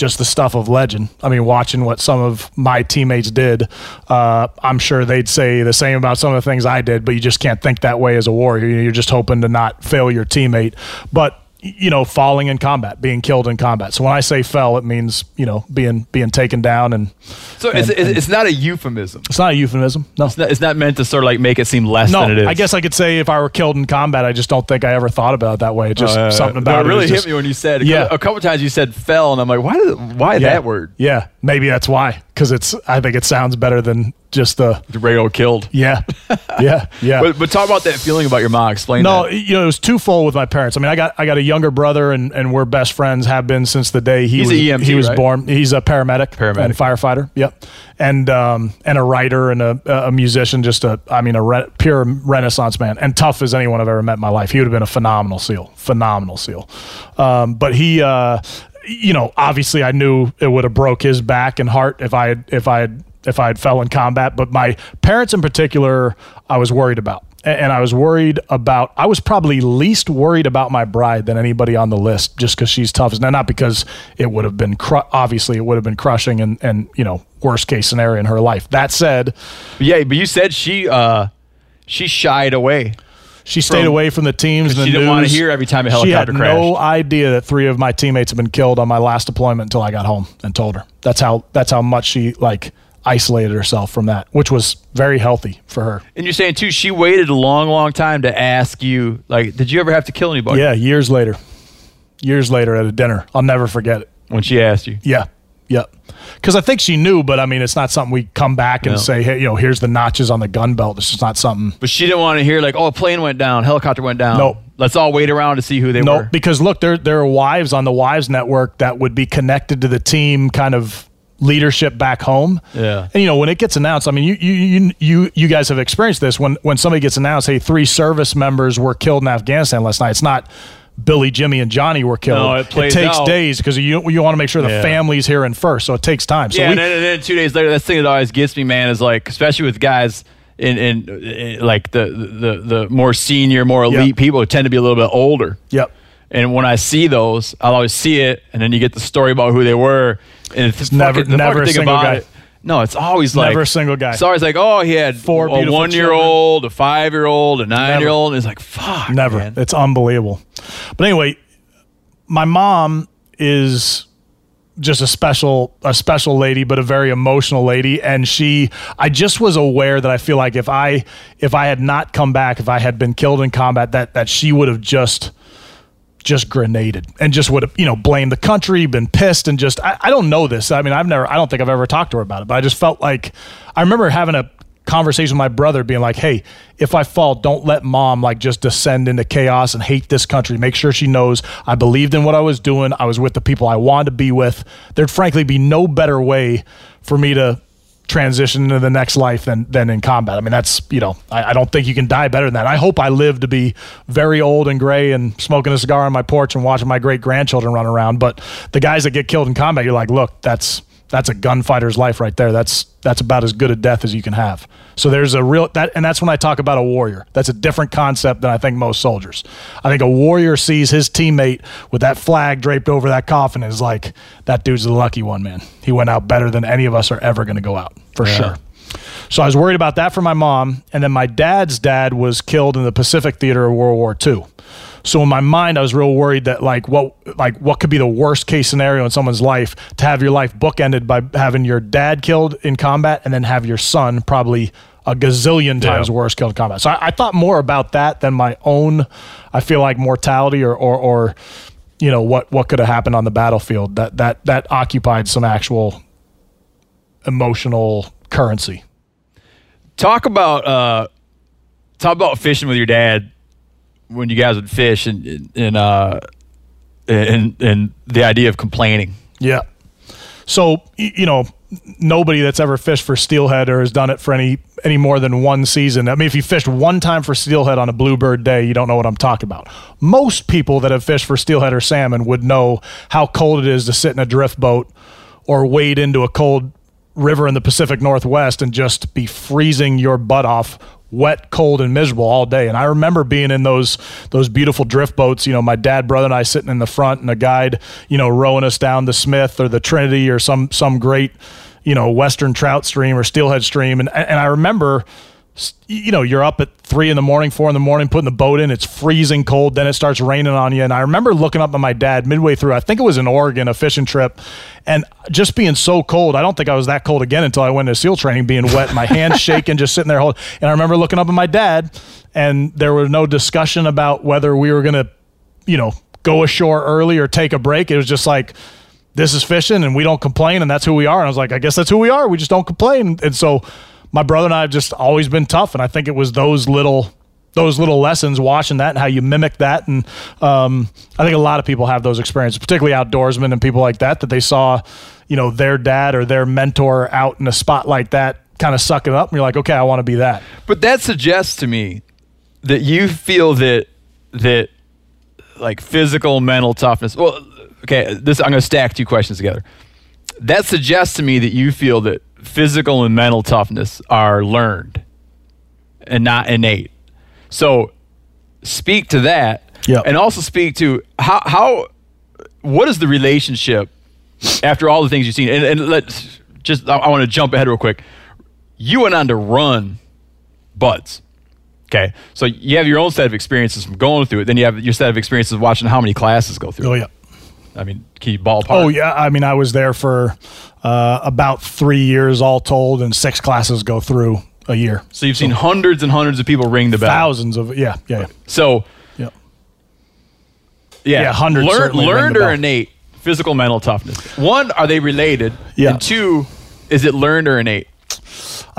just the stuff of legend. I mean, watching what some of my teammates did, uh, I'm sure they'd say the same about some of the things I did, but you just can't think that way as a warrior. You're just hoping to not fail your teammate. But you know, falling in combat, being killed in combat. So when I say fell, it means you know being being taken down, and So it's, it's, it's not a euphemism. it's not a euphemism. No, It's not, it's not meant to sort of like make it seem less no. than it is. I guess I could say if I were killed in combat, I just don't think I ever thought about it that way. It's just Uh, something no, about it really is hit just- me when you said. Yeah. a couple times you said fell, and I'm like, why? Did, why yeah. that word? Yeah, maybe that's why. Because it's I think it sounds better than just the The radio killed. yeah, yeah, yeah. But, but talk about that feeling about your mom. Explain No, that. you know, it was twofold with my parents. I mean, I got I got a younger brother, and, and we're best friends. Have been since the day he He's was EMT, he was right? born. He's a paramedic, Paramedic. and firefighter. Yep, and um and a writer and a a musician. Just a I mean a re- pure Renaissance man, and tough as anyone I've ever met in my life. He would have been a phenomenal SEAL, phenomenal SEAL. Um, but he. uh you know, obviously, I knew it would have broke his back and heart if I had if I had if I had fell in combat. But my parents, in particular, I was worried about. and I was worried about. I was probably least worried about my bride than anybody on the list, just because she's tough. Now, not because it would have been cru- obviously it would have been crushing and and you know worst case scenario in her life. That said, yeah, but you said she uh she shied away. she stayed From- away from the teams. and she didn't wanna hear every time a She had helicopter no crashed. idea that three of my teammates had been killed on my last deployment until I got home and told her. That's how that's how much she like isolated herself from that, which was very healthy for her. And you're saying too, she waited a long, long time to ask you, like, did you ever have to kill anybody? Yeah, years later. Years later at a dinner. I'll never forget it. When she asked you. Yeah. Yep. Because I think she knew, but I mean, it's not something we come back and No. say, hey, you know, here's the notches on the gun belt. It's just not something. But she didn't want to hear like, oh, a plane went down, helicopter went down. Nope. Let's all wait around to see who they No, were. No, because look, there there are wives on the wives network that would be connected to the team kind of leadership back home. Yeah. And you know, when it gets announced, I mean, you you you you, you guys have experienced this when when somebody gets announced, hey, three service members were killed in Afghanistan last night. It's not Billy, Jimmy, and Johnny were killed. No, it plays takes out. days because you you want to make sure the Yeah. family's here in first, so it takes time. So yeah, we, and, then, and then two days later, that's the thing that always gets me, man, is like, especially with guys in, in, in like the, the the more senior, more elite Yeah. people who tend to be a little bit older. Yep. And when I see those, I'll always see it, and then you get the story about who they were, and it's, never- fucking- never fucking a single guy. It, no, it's always like Never a single guy. It's always like, oh, he had Four a one-year-old, a five-year-old, a nine-year-old. And it's like, fuck, Never. man. It's unbelievable. But anyway, my mom is just a special a special lady but a very emotional lady and she I just was aware that I feel like if I if I had not come back if I had been killed in combat that that she would have just just grenaded and just would have you know blamed the country been pissed and just I, I don't know this. I mean i've never i don't think i've ever talked to her about it but i just felt like i remember having a conversation with my brother being like hey if i fall don't let mom like just descend into chaos and hate this country. Make sure she knows i believed in what i was doing. I was with the people i wanted to be with. There'd frankly be no better way for me to transition into the next life than than in combat. I mean, that's you know, I, I don't think you can die better than that. I hope I live to be very old and gray and smoking a cigar on my porch and watching my great grandchildren run around. But the guys that get killed in combat, you're like, look, that's that's a gunfighter's life right there. That's that's about as good a death as you can have. So there's a real that, and that's when I talk about a warrior. That's a different concept than I think most soldiers. I think a warrior sees his teammate with that flag draped over that coffin and is like, that dude's the lucky one, man. He went out better than any of us are ever going to go out for sure. So I was worried about that for my mom, and then my dad's dad was killed in the Pacific theater of World War II. So in my mind, I was real worried that like what like what could be the worst case scenario in someone's life to have your life bookended by having your dad killed in combat and then have your son probably a gazillion times worse killed in combat. So I, I thought more about that than my own. I feel like mortality or or, or you know what what could have happened on the battlefield that that that occupied some actual emotional currency. talk about uh talk about fishing with your dad when you guys would fish and and uh and and the idea of complaining Yeah. So you know, nobody that's ever fished for steelhead or has done it for any any more than one season. I mean, if you fished one time for steelhead on a bluebird day, you don't know what I'm talking about. Most people that have fished for steelhead or salmon would know how cold it is to sit in a drift boat or wade into a cold river in the Pacific Northwest and just be freezing your butt off wet, cold, and miserable all day. And I remember being in those those beautiful drift boats. You know, my dad, brother, and I sitting in the front, and a guide, you know, rowing us down the Smith or the Trinity or some some great, you know, Western trout stream or steelhead stream. And and I remember. You know, you're up at three in the morning, four in the morning, putting the boat in. It's freezing cold. Then it starts raining on you. And I remember looking up at my dad midway through. I think it was in Oregon, a fishing trip, and just being so cold. I don't think I was that cold again until I went to SEAL training, being wet, my hands shaking, just sitting there holding. And I remember looking up at my dad, and there was no discussion about whether we were going to, you know, go ashore early or take a break. It was just like, this is fishing and we don't complain and that's who we are. And I was like, I guess that's who we are. We just don't complain. And so my brother and I have just always been tough. And I think it was those little those little lessons watching that and how you mimic that and um, i think a lot of people have those experiences particularly outdoorsmen and people like that that they saw you know their dad or their mentor out in a spot like that kind of suck it up and you're like okay i want to be that but that suggests to me that you feel that that like physical mental toughness well okay this i'm going to stack two questions together that suggests to me that you feel that physical and mental toughness are learned and not innate So speak to that. Yep. And also speak to how how what is the relationship after all the things you've seen? And, and let's just I, I want to jump ahead real quick. You went on to run buds. Okay. So you have your own set of experiences from going through it. Then you have your set of experiences watching how many classes go through. Oh it. I mean, key ballpark? Oh yeah. I mean, I was there for uh, about three years all told, and six classes go through a year. So you've seen hundreds and hundreds of people ring the bell. Thousands of yeah, yeah, yeah. So yeah. yeah, Yeah, hundreds Learn, certainly ring learned or innate physical mental toughness. One, are they related? Yeah. And two, is it learned or innate?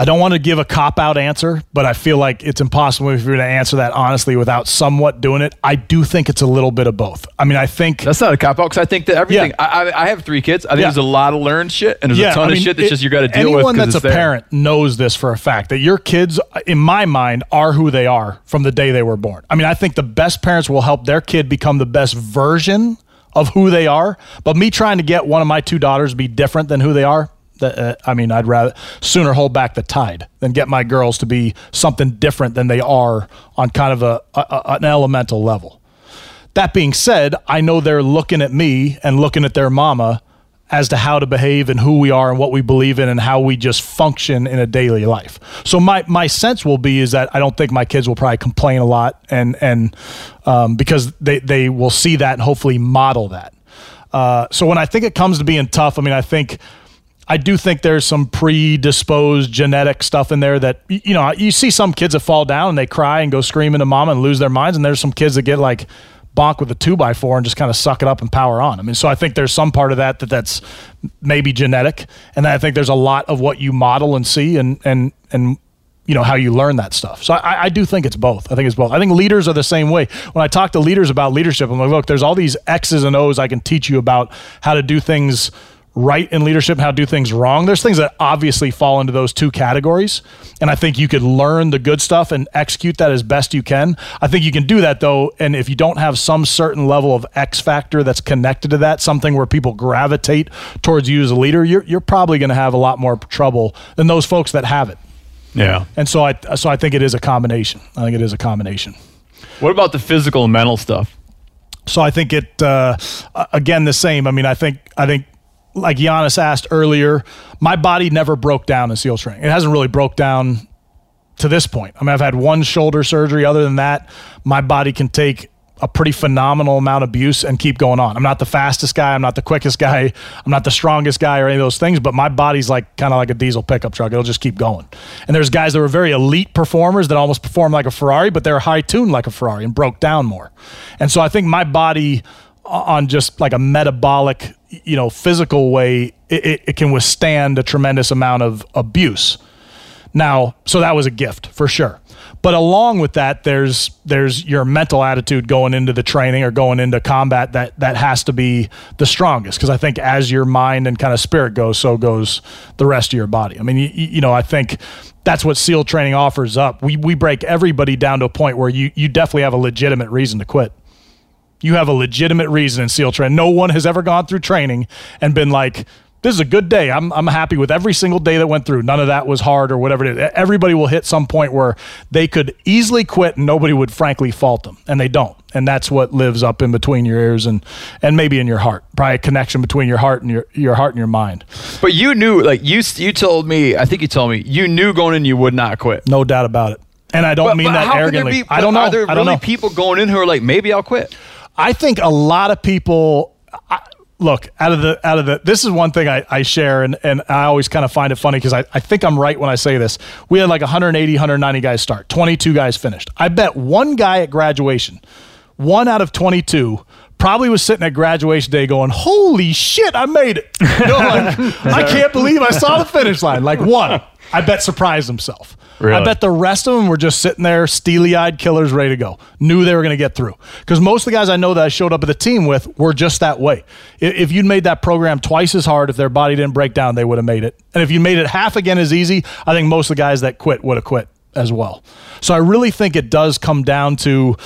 I don't want to give a cop out answer, but I feel like it's impossible you're going to answer that honestly without somewhat doing it. I do think it's a little bit of both. I mean, I think That's not a cop out because I think that everything. Yeah. I, I, have three kids. I think Yeah. there's a lot of learned shit and there's a ton I of shit that's it- just you got to deal with. Anyone that's a there. parent knows this for a fact that your kids, in my mind, are who they are from the day they were born. I mean, I think the best parents will help their kid become the best version of who they are. But me trying to get one of my two daughters to be different than who they are. That, Uh, I mean, I'd rather sooner hold back the tide than get my girls to be something different than they are on kind of a, a, an elemental level. That being said, I know they're looking at me and looking at their mama as to how to behave and who we are and what we believe in and how we just function in a daily life. So my my sense will be is that I don't think my kids will probably complain a lot and and um, because they they will see that and hopefully model that. Uh, so when I think it comes to being tough, I mean I think. I do think there's some predisposed genetic stuff in there that you know you see some kids that fall down and they cry and go screaming to mama and lose their minds, and there's some kids that get like bonk with a two by four and just kind of suck it up and power on. I mean, so I think there's some part of that that that's maybe genetic, and I think there's a lot of what you model and see and and and you know how you learn that stuff. So I, I do think it's both. I think it's both. I think leaders are the same way. When I talk to leaders about leadership, I'm like, look, there's all these X's and O's I can teach you about how to do things right in leadership, how to do things wrong. There's things that obviously fall into those two categories, and I think you could learn the good stuff and execute that as best you can. I think you can do that though, and if you don't have some certain level of X factor that's connected to that, something where people gravitate towards you as a leader, you're you're probably going to have a lot more trouble than those folks that have it. Yeah. And so I so I think it is a combination. I think it is a combination. What about the physical and mental stuff? So I think it uh, again the same. I mean, I think I think like Janis asked earlier, my body never broke down in SEAL training. It hasn't really broke down to this point. I mean, I've had one shoulder surgery. Other than that, my body can take a pretty phenomenal amount of abuse and keep going on. I'm not the fastest guy. I'm not the quickest guy. I'm not the strongest guy or any of those things, but my body's like kind of like a diesel pickup truck. It'll just keep going. And there's guys that were very elite performers that almost perform like a Ferrari, but they're high tuned like a Ferrari and broke down more. And so I think my body on just like a metabolic, you know, physical way, it, it, can withstand a tremendous amount of abuse. Now, so that was a gift for sure. But along with that, there's there's your mental attitude going into the training or going into combat that that has to be the strongest because I think as your mind and kind of spirit goes, so goes the rest of your body. I mean, you, you know, I think that's what SEAL training offers up. We we break everybody down to a point where you you definitely have a legitimate reason to quit. You have a legitimate reason in SEAL training. No one has ever gone through training and been like, this is a good day. I'm, I'm happy with every single day that went through. None of that was hard or whatever it is. Everybody will hit some point where they could easily quit and nobody would frankly fault them. And they don't. And that's what lives up in between your ears and, and maybe in your heart. Probably a connection between your heart and your, your heart and your mind. But you knew, like you, you told me. I think you told me you knew going in you would not quit. No doubt about it. And I don't But- mean but that how can there arrogantly. be- I don't know. Are there I don't really know. people going in who are like, maybe I'll quit? I think a lot of people I, look out of the out of the this is one thing I, I share and, and I always kind of find it funny because I, I think I'm right when I say this. We had like 180, 190 guys start, 22 guys finished. I bet one guy at graduation, one out of 22, probably was sitting at graduation day going, Holy shit, I made it. You know, like, I can't believe I saw the finish line. Like one. I bet surprised himself. I bet the rest of them were just sitting there, steely eyed killers, ready to go. Knew they were going to get through. Because most of the guys I know that I showed up at the team with were just that way. If you'd made that program twice as hard, if their body didn't break down, they would have made it. And if you made it half again as easy, I think most of the guys that quit would have quit as well. So I really think it does come down to,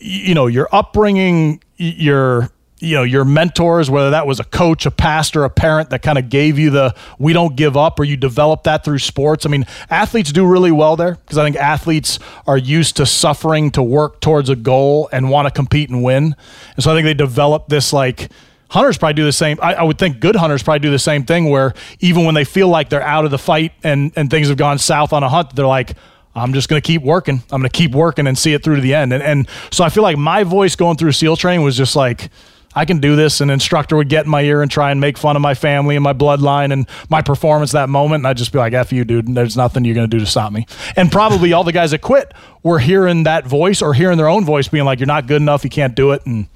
you know, your upbringing, your you know your mentors whether that was a coach a pastor a parent that kind of gave you the we don't give up or you develop that through sports. I mean athletes do really well there because i think athletes are used to suffering to work towards a goal and want to compete and win. And so i think they develop this like hunters probably do the same I, I would think good hunters probably do the same thing where even when they feel like they're out of the fight and and things have gone south on a hunt they're like I'm just going to keep working. I'm going to keep working and see it through to the end. And, and so I feel like my voice going through SEAL training was just like, I can do this. An instructor would get in my ear and try and make fun of my family and my bloodline and my performance that moment. And I'd just be like, F you, dude. There's nothing you're going to do to stop me. And probably all the guys that quit were hearing that voice or hearing their own voice being like, you're not good enough. You can't do it. And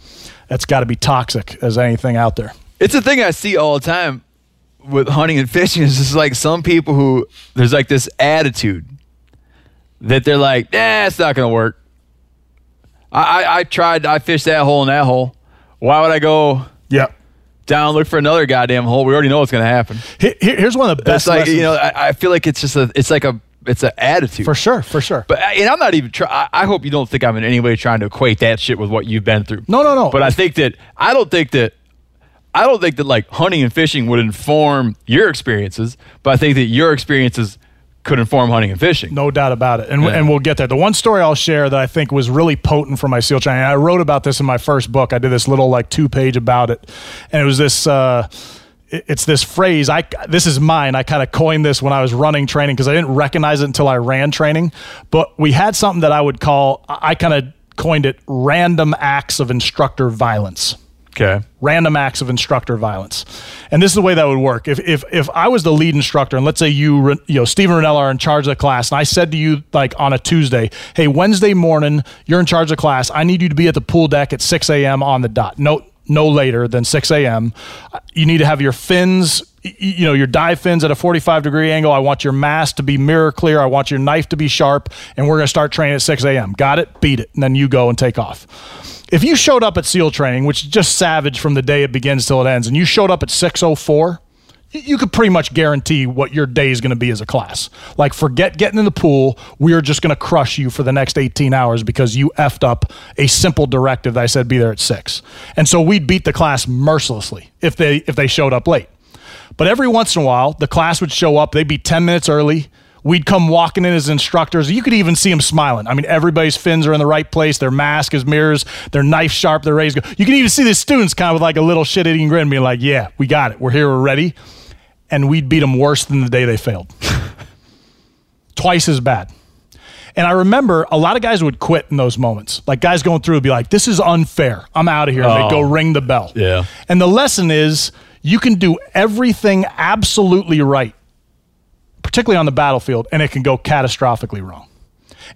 that's got to be toxic as anything out there. It's a thing I see all the time with hunting and fishing. It's just like some people who there's like this attitude that they're like, nah, it's not gonna work. I, I, I tried, I fished that hole and that hole. Why would I go Yeah. down look for another goddamn hole? We already know what's gonna happen. Here- Here's one of the best It's like lessons. you know, I, I feel like it's just a, it's like a, it's an attitude for sure, for sure. But and I'm not even trying. I hope you don't think I'm in any way trying to equate that shit with what you've been through. No, no, no. But I think that I don't think that I don't think that like hunting and fishing would inform your experiences. But I think that your experiences could inform hunting and fishing. No doubt about it. And, Yeah. and we'll get there. The one story I'll share that I think was really potent for my SEAL training, I wrote about this in my first book. I did this little like two page about it. And it was this, uh, it's this phrase. I this is mine. I kind of coined this when I was running training because I didn't recognize it until I ran training. But we had something that I would call. I kind of coined it random acts of instructor violence Okay. random acts of instructor violence. And this is the way that would work. If if if I was the lead instructor and let's say you you know Steven Rinella are in charge of the class and I said to you like on a Tuesday, "Hey, Wednesday morning, you're in charge of class. I need you to be at the pool deck at 6 a.m. on the dot. No no later than 6 a.m. You need to have your fins you know your dive fins at a 45 degree angle i want your mask to be mirror clear i want your knife to be sharp and we're going to start training at 6 a.m got it beat it and then you go and take off if you showed up at SEAL training, which is just savage from the day it begins till it ends, and you showed up at 604, you could pretty much guarantee what your day is going to be as a class. Like, forget getting in the pool. We are just going to crush you for the next 18 hours because you effed up a simple directive that I said be there at six. And so we'd beat the class mercilessly if they if they showed up late. But every once in a while, the class would show up. They'd be 10 minutes early. We'd come walking in as instructors. You could even see them smiling. I mean, everybody's fins are in the right place. Their mask is mirrors. Their knife sharp. Their rays go. You can even see the students kind of with like a little shit eating grin, being like, "Yeah, we got it. We're here. We're ready." And we'd beat them worse than the day they failed. Twice as bad. And I remember a lot of guys would quit in those moments. Like guys going through would be like, "This is unfair. I'm out of here." And they'd go oh. ring the bell. Yeah. And the lesson is you can do everything absolutely right, particularly on the battlefield, and it can go catastrophically wrong.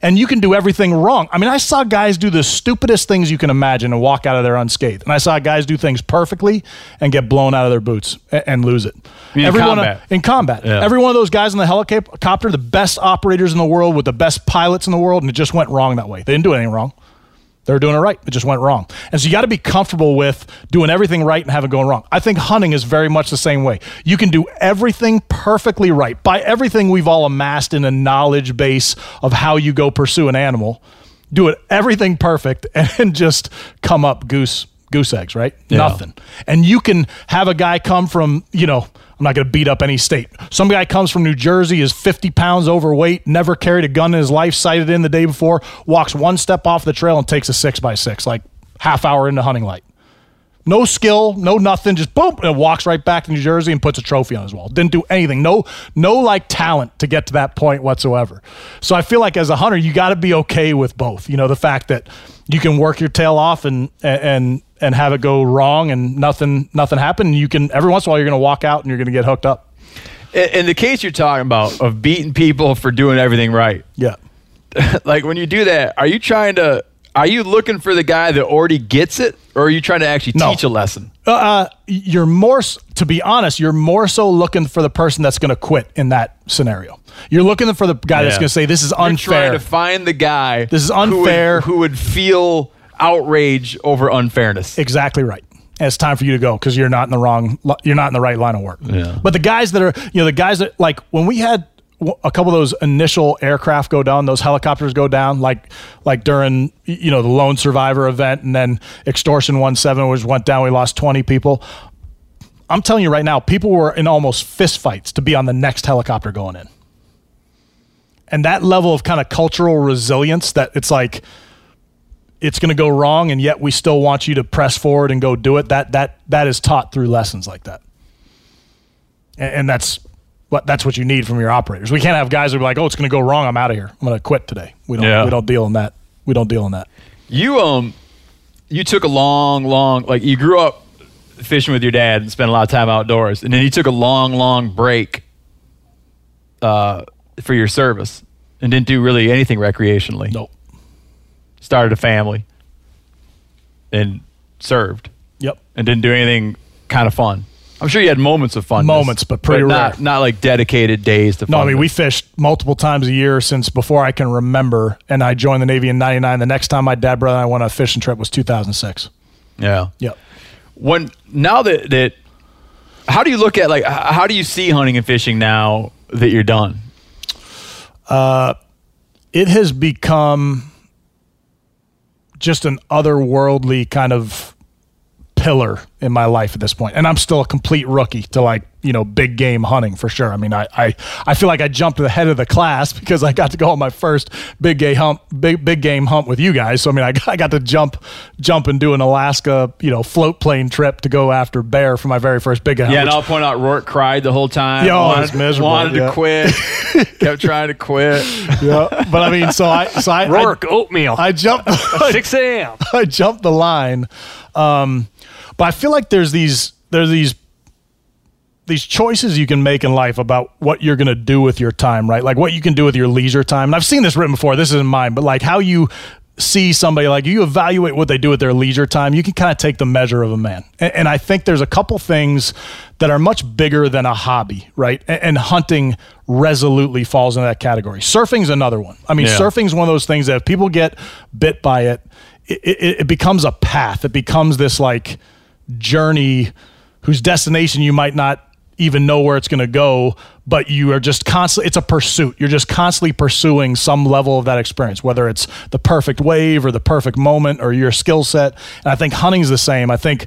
And you can do everything wrong. I mean, I saw guys do the stupidest things you can imagine and walk out of there unscathed. And I saw guys do things perfectly and get blown out of their boots a- and, lose it. in Every one of- combat? in combat. Yeah. Every one of those guys in the helicopter, the best operators in the world with the best pilots in the world, and it just went wrong that way. They didn't do anything wrong. They were doing it right. It just went wrong. And so you got to be comfortable with doing everything right and having it going wrong. I think hunting is very much the same way. You can do everything perfectly right. By everything we've all amassed in a knowledge base of how you go pursue an animal, do it everything perfect and just come up goose goose eggs, right? Nothing. And you can have a guy come from, you know, I'm not going to beat up any state. Some guy comes from New Jersey, is 50 pounds overweight, never carried a gun in his life, sighted in the day before, walks one step off the trail and takes a six by six, like half hour into hunting light. No skill, no nothing, just boom, and walks right back to New Jersey and puts a trophy on his wall. Didn't do anything. No, no like talent to get to that point whatsoever. So I feel like as a hunter, you got to be okay with both. You know, the fact that you can work your tail off and and and have it go wrong and nothing nothing happen. And you can every once in a while you're going to walk out and you're going to get hooked up. In, in the case you're talking about of beating people for doing everything right, Yeah. like when you do that, are you trying to? Are you looking for the guy that already gets it, or are you trying to actually No. teach a lesson? Uh, you're more, to be honest, you're more so looking for the person that's going to quit in that scenario. You're looking for the guy that's going to say, "This is unfair. You're unfair." trying to find the guy. This is who would- unfair. Who would, feel outrage over unfairness? Exactly right. And it's time for you to go because you're not in the wrong, you're not in the right line of work. Yeah. But the guys that are, you know, the guys that like when we had a couple of those initial aircraft go down, those helicopters go down, like like during you know the lone survivor event, and then extortion one seven, which went down. We lost twenty people. I'm telling you right now, people were in almost fist fights to be on the next helicopter going in. And that level of kind of cultural resilience that it's like it's going to go wrong and yet we still want you to press forward and go do it that that that is taught through lessons like that. And, and that's that's what you need from your operators. We can't have guys who are like, "Oh, it's going to go wrong. I'm out of here. I'm going to quit today." We don't Yeah. we don't deal in that. We don't deal in that. You um, you took a long, long like you grew up fishing with your dad and spent a lot of time outdoors, and then you took a long, long break uh, for your service and didn't do really anything recreationally. Nope. Started a family and served Yep. and didn't do anything kind of fun. I'm sure you had moments of fun. Moments, but pretty not rare. not like dedicated days to. No, I mean we fished multiple times a year since before I can remember, and I joined the Navy in '99. The next time my dad, brother, and I went on a fishing trip was 2006. Yeah. Yep. when now that that how do you look at like how do you see hunting and fishing now that you're done Uh, It has become just an otherworldly kind of pillar in my life at this point, and I'm still a complete rookie to like you know big game hunting for sure. I mean, I I, I feel like I jumped ahead of the class because I got to go on my first big game hunt, big big game hunt with you guys. So I mean, I, got- I got to jump jump and do an Alaska you know float plane trip to go after bear for my very first big game. yeah and i'll point out Rorke cried the whole time Yo, wanted, it's miserable, wanted yeah. to quit kept trying to quit yeah, but I mean, so I so I Rorke, oatmeal. I, I jumped 6 a.m. I jumped the line. Um, but I feel like there's these there's these these choices you can make in life about what you're going to do with your time, right? Like what you can do with your leisure time. And I've seen this written before. This isn't mine, but like how you see somebody like you evaluate what they do with their leisure time you can kind of take the measure of a man and, and i think there's a couple things that are much bigger than a hobby right and, and hunting resolutely falls into that category surfing's another one i mean Yeah. surfing's one of those things that if people get bit by it it, it, it becomes a path. It becomes this like journey whose destination you might not even know where it's going to go, but you are just constantly, it's a pursuit. You're just constantly pursuing some level of that experience, whether it's the perfect wave or the perfect moment or your skill set. And I think hunting's the same. I think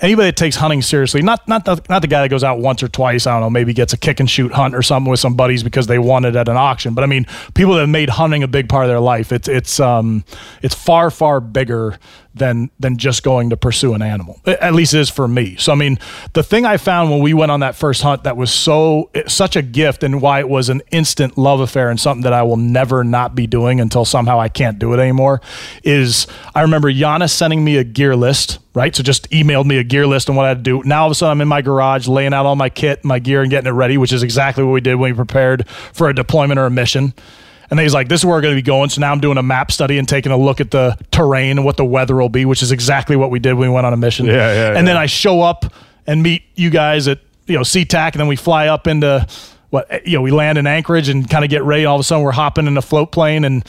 anybody that takes hunting seriously, not not the, not the guy that goes out once or twice, I don't know, maybe gets a kick and shoot hunt or something with some buddies because they won it at an auction. But I mean, people that have made hunting a big part of their life, it's it's um it's far far bigger than than just going to pursue an animal. At least it is for me. So I mean, the thing I found when we went on that first hunt that was so such a gift and why it was an instant love affair and something that I will never not be doing until somehow I can't do it anymore is I remember Janis sending me a gear list, right? So just emailed me a gear list and what I had to do. Now all of a sudden I'm in my garage laying out all my kit, my gear and getting it ready, which is exactly what we did when we prepared for a deployment or a mission. And he's like, this is where we're going to be going. So now I'm doing a map study and taking a look at the terrain and what the weather will be, which is exactly what we did when we went on a mission. Yeah, yeah, And then. I show up and meet you guys at, you know, SeaTac, and then we fly up into what, you know, we land in Anchorage and kind of get ready. All of a sudden we're hopping in a float plane and,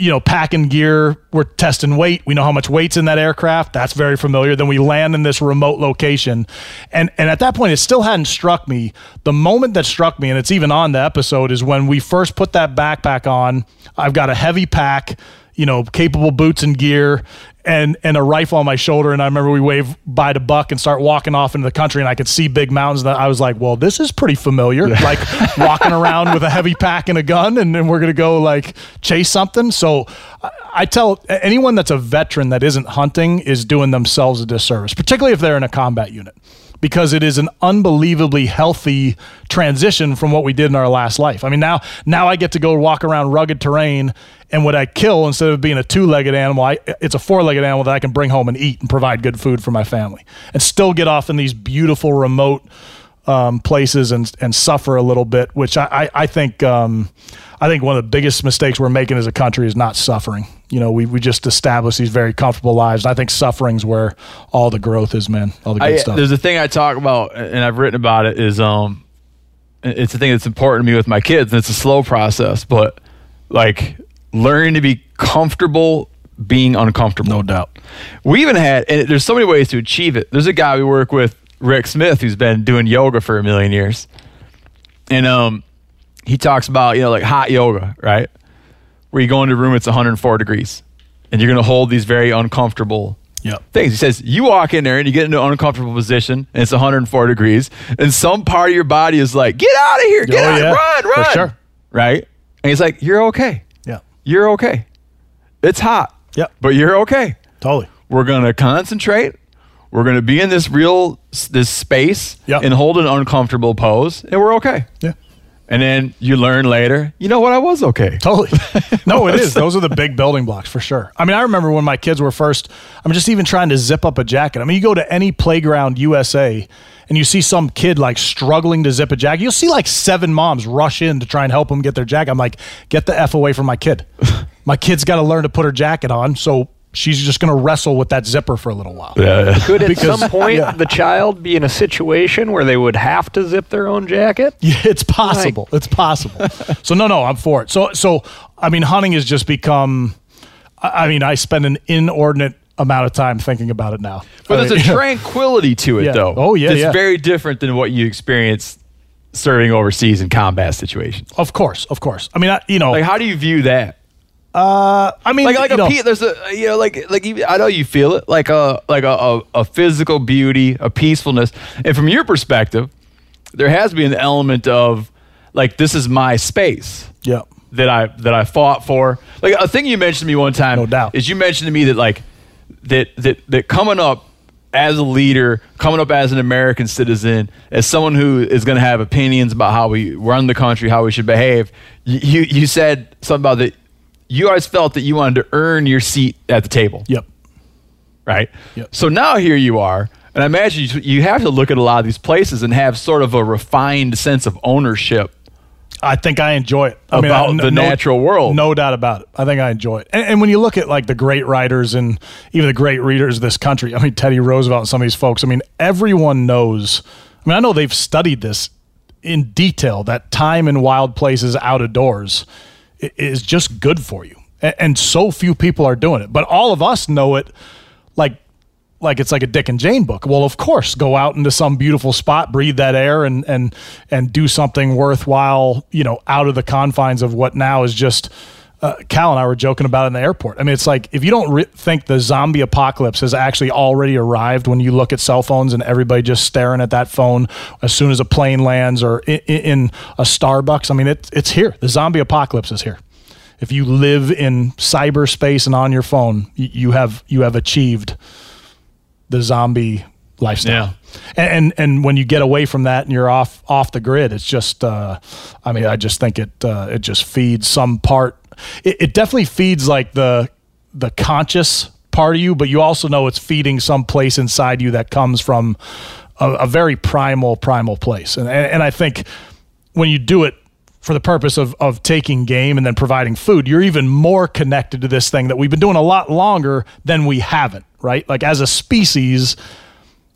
you know, packing gear. We're testing weight. We know how much weight's in that aircraft. That's very familiar. Then we land in this remote location. And and at that point, it still hadn't struck me. The moment that struck me, and it's even on the episode, is when we first put that backpack on. I've got a heavy pack, you know, capable boots and gear. And, and a rifle on my shoulder, and I remember we wave by to Buck and start walking off into the country, and I could see big mountains. That I was like, "Well, this is pretty familiar." Like walking around with a heavy pack and a gun, and then we're gonna go like chase something. So I, I tell anyone that's a veteran that isn't hunting is doing themselves a disservice, particularly if they're in a combat unit, because it is an unbelievably healthy transition from what we did in our last life. I mean, now now I get to go walk around rugged terrain, and what I kill instead of being a two-legged animal, I, it's a four-legged animal that I can bring home and eat and provide good food for my family, and still get off in these beautiful remote um, places and and suffer a little bit, which I I, I think um, I think one of the biggest mistakes we're making as a country is not suffering. You know, we we just established these very comfortable lives. I think suffering's where all the growth is, man. All the good I, stuff. there's a thing I talk about, and I've written about it. Is um, it's a thing that's important to me with my kids, and it's a slow process, but like learning to be comfortable being uncomfortable. No doubt. We even had, and there's so many ways to achieve it. There's a guy we work with, Rick Smith, who's been doing yoga for a million years, and um, he talks about you know like hot yoga, right? Where you go into a room, it's 104 degrees, and you're going to hold these very uncomfortable Yep. things. He says you walk in there and you get into an uncomfortable position, and it's 104 degrees, and some part of your body is like, "Get out of here! Get Oh, out! yeah. Run! For Run!" sure. Right? And he's like, "You're okay. Yeah. You're okay. It's hot. Yep. but you're okay. Totally. We're going to concentrate. We're going to be in this real this space Yep. and hold an uncomfortable pose, and we're okay." Yeah. And then you learn later, you know what? I was okay. Totally. No, it is. Those are the big building blocks for sure. I mean, I remember when my kids were first, I'm just even trying to zip up a jacket. I mean, you go to any playground USA and you see some kid like struggling to zip a jacket. You'll see like seven moms rush in to try and help them get their jacket. I'm like, get the F away from my kid. My kid's got to learn to put her jacket on. So she's just going to wrestle with that zipper for a little while. yeah Could at Because- some point yeah. the child be in a situation where they would have to zip their own jacket? Yeah, it's possible. It's possible. so no, no, I'm for it. So so I mean, hunting has just become. I I mean, I spend an inordinate amount of time thinking about it now. But there's uh, a tranquility to it, Yeah. though. Oh, yeah, It's yeah. very different than what you experience serving overseas in combat situations. of course, of course. I mean, I, you know, Like, how do you view that? Uh, I mean, Like, like a know, pe- there's a uh, you know, like like you, I know you feel it, like a like a, a a physical beauty, a peacefulness, and from your perspective, there has been an element of like this is my space. yeah, that I that I fought for. Like a thing you mentioned to me one time No doubt. is you mentioned to me that like that that that coming up as a leader, coming up as an American citizen, as someone who is going to have opinions about how we run the country, how we should behave. You you, you said something about that. You always felt that you wanted to earn your seat at the table yep, right? Yep. So now here you are, and I imagine you, you have to look at a lot of these places and have sort of a refined sense of ownership. I think I enjoy it. I About I- the natural world. No doubt about it. I think I enjoy it. And, and when you look at like the great writers and even the great readers of this country, I mean, Teddy Roosevelt and some of these folks, I mean, everyone knows. I mean, I know they've studied this in detail that time in wild places out of doors is just good for you. And, so few people are doing it. But all of us know it like like it's like a Dick and Jane book. Well, of course, go out into some beautiful spot, breathe that air, and and and do something worthwhile. You know, out of the confines of what now is just. Uh, Cal and I were joking about it in the airport. I mean, it's like if you don't re- think the zombie apocalypse has actually already arrived when you look at cell phones and everybody just staring at that phone as soon as a plane lands or in, in a Starbucks. I mean, it's it's here. The zombie apocalypse is here if you live in cyberspace and on your phone, y- you have you have achieved the zombie lifestyle. And, and and when you get away from that and you're off off the grid, it's just uh, I mean, I just think it uh, it just feeds some part. It, it definitely feeds like the the conscious part of you, but you also know it's feeding some place inside you that comes from a, a very primal primal place. And, and and I think when you do it for the purpose of, of taking game and then providing food, you're even more connected to this thing that we've been doing a lot longer than we haven't, right? Like as a species,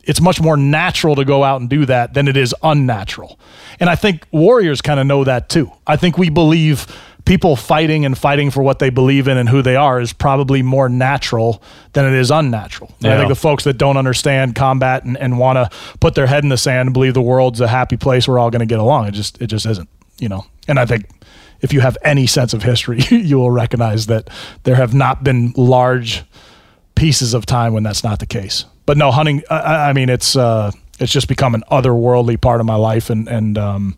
it's much more natural to go out and do that than it is unnatural. And I think warriors kind of know that too. I think we believe people fighting and fighting for what they believe in and who they are is probably more natural than it is unnatural. And I think the folks that don't understand combat and, and want to put their head in the sand and believe the world's a happy place we're all going to get along, it just it just isn't, you know. And I think if you have any sense of history, you will recognize that there have not been large pieces of time when that's not the case. But no, hunting. I- I, I mean, it's uh, it's just become an otherworldly part of my life, and and um,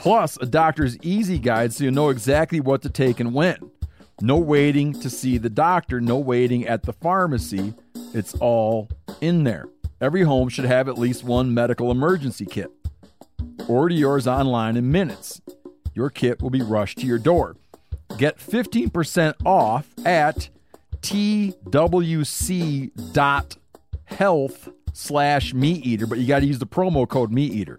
Plus, a doctor's easy guide so you know exactly what to take and when. No waiting to see the doctor, no waiting at the pharmacy. It's all in there. Every home should have at least one medical emergency kit. Order yours online in minutes. Your kit will be rushed to your door. Get 15% off at twc.health slash meat eater, but you got to use the promo code meat eater.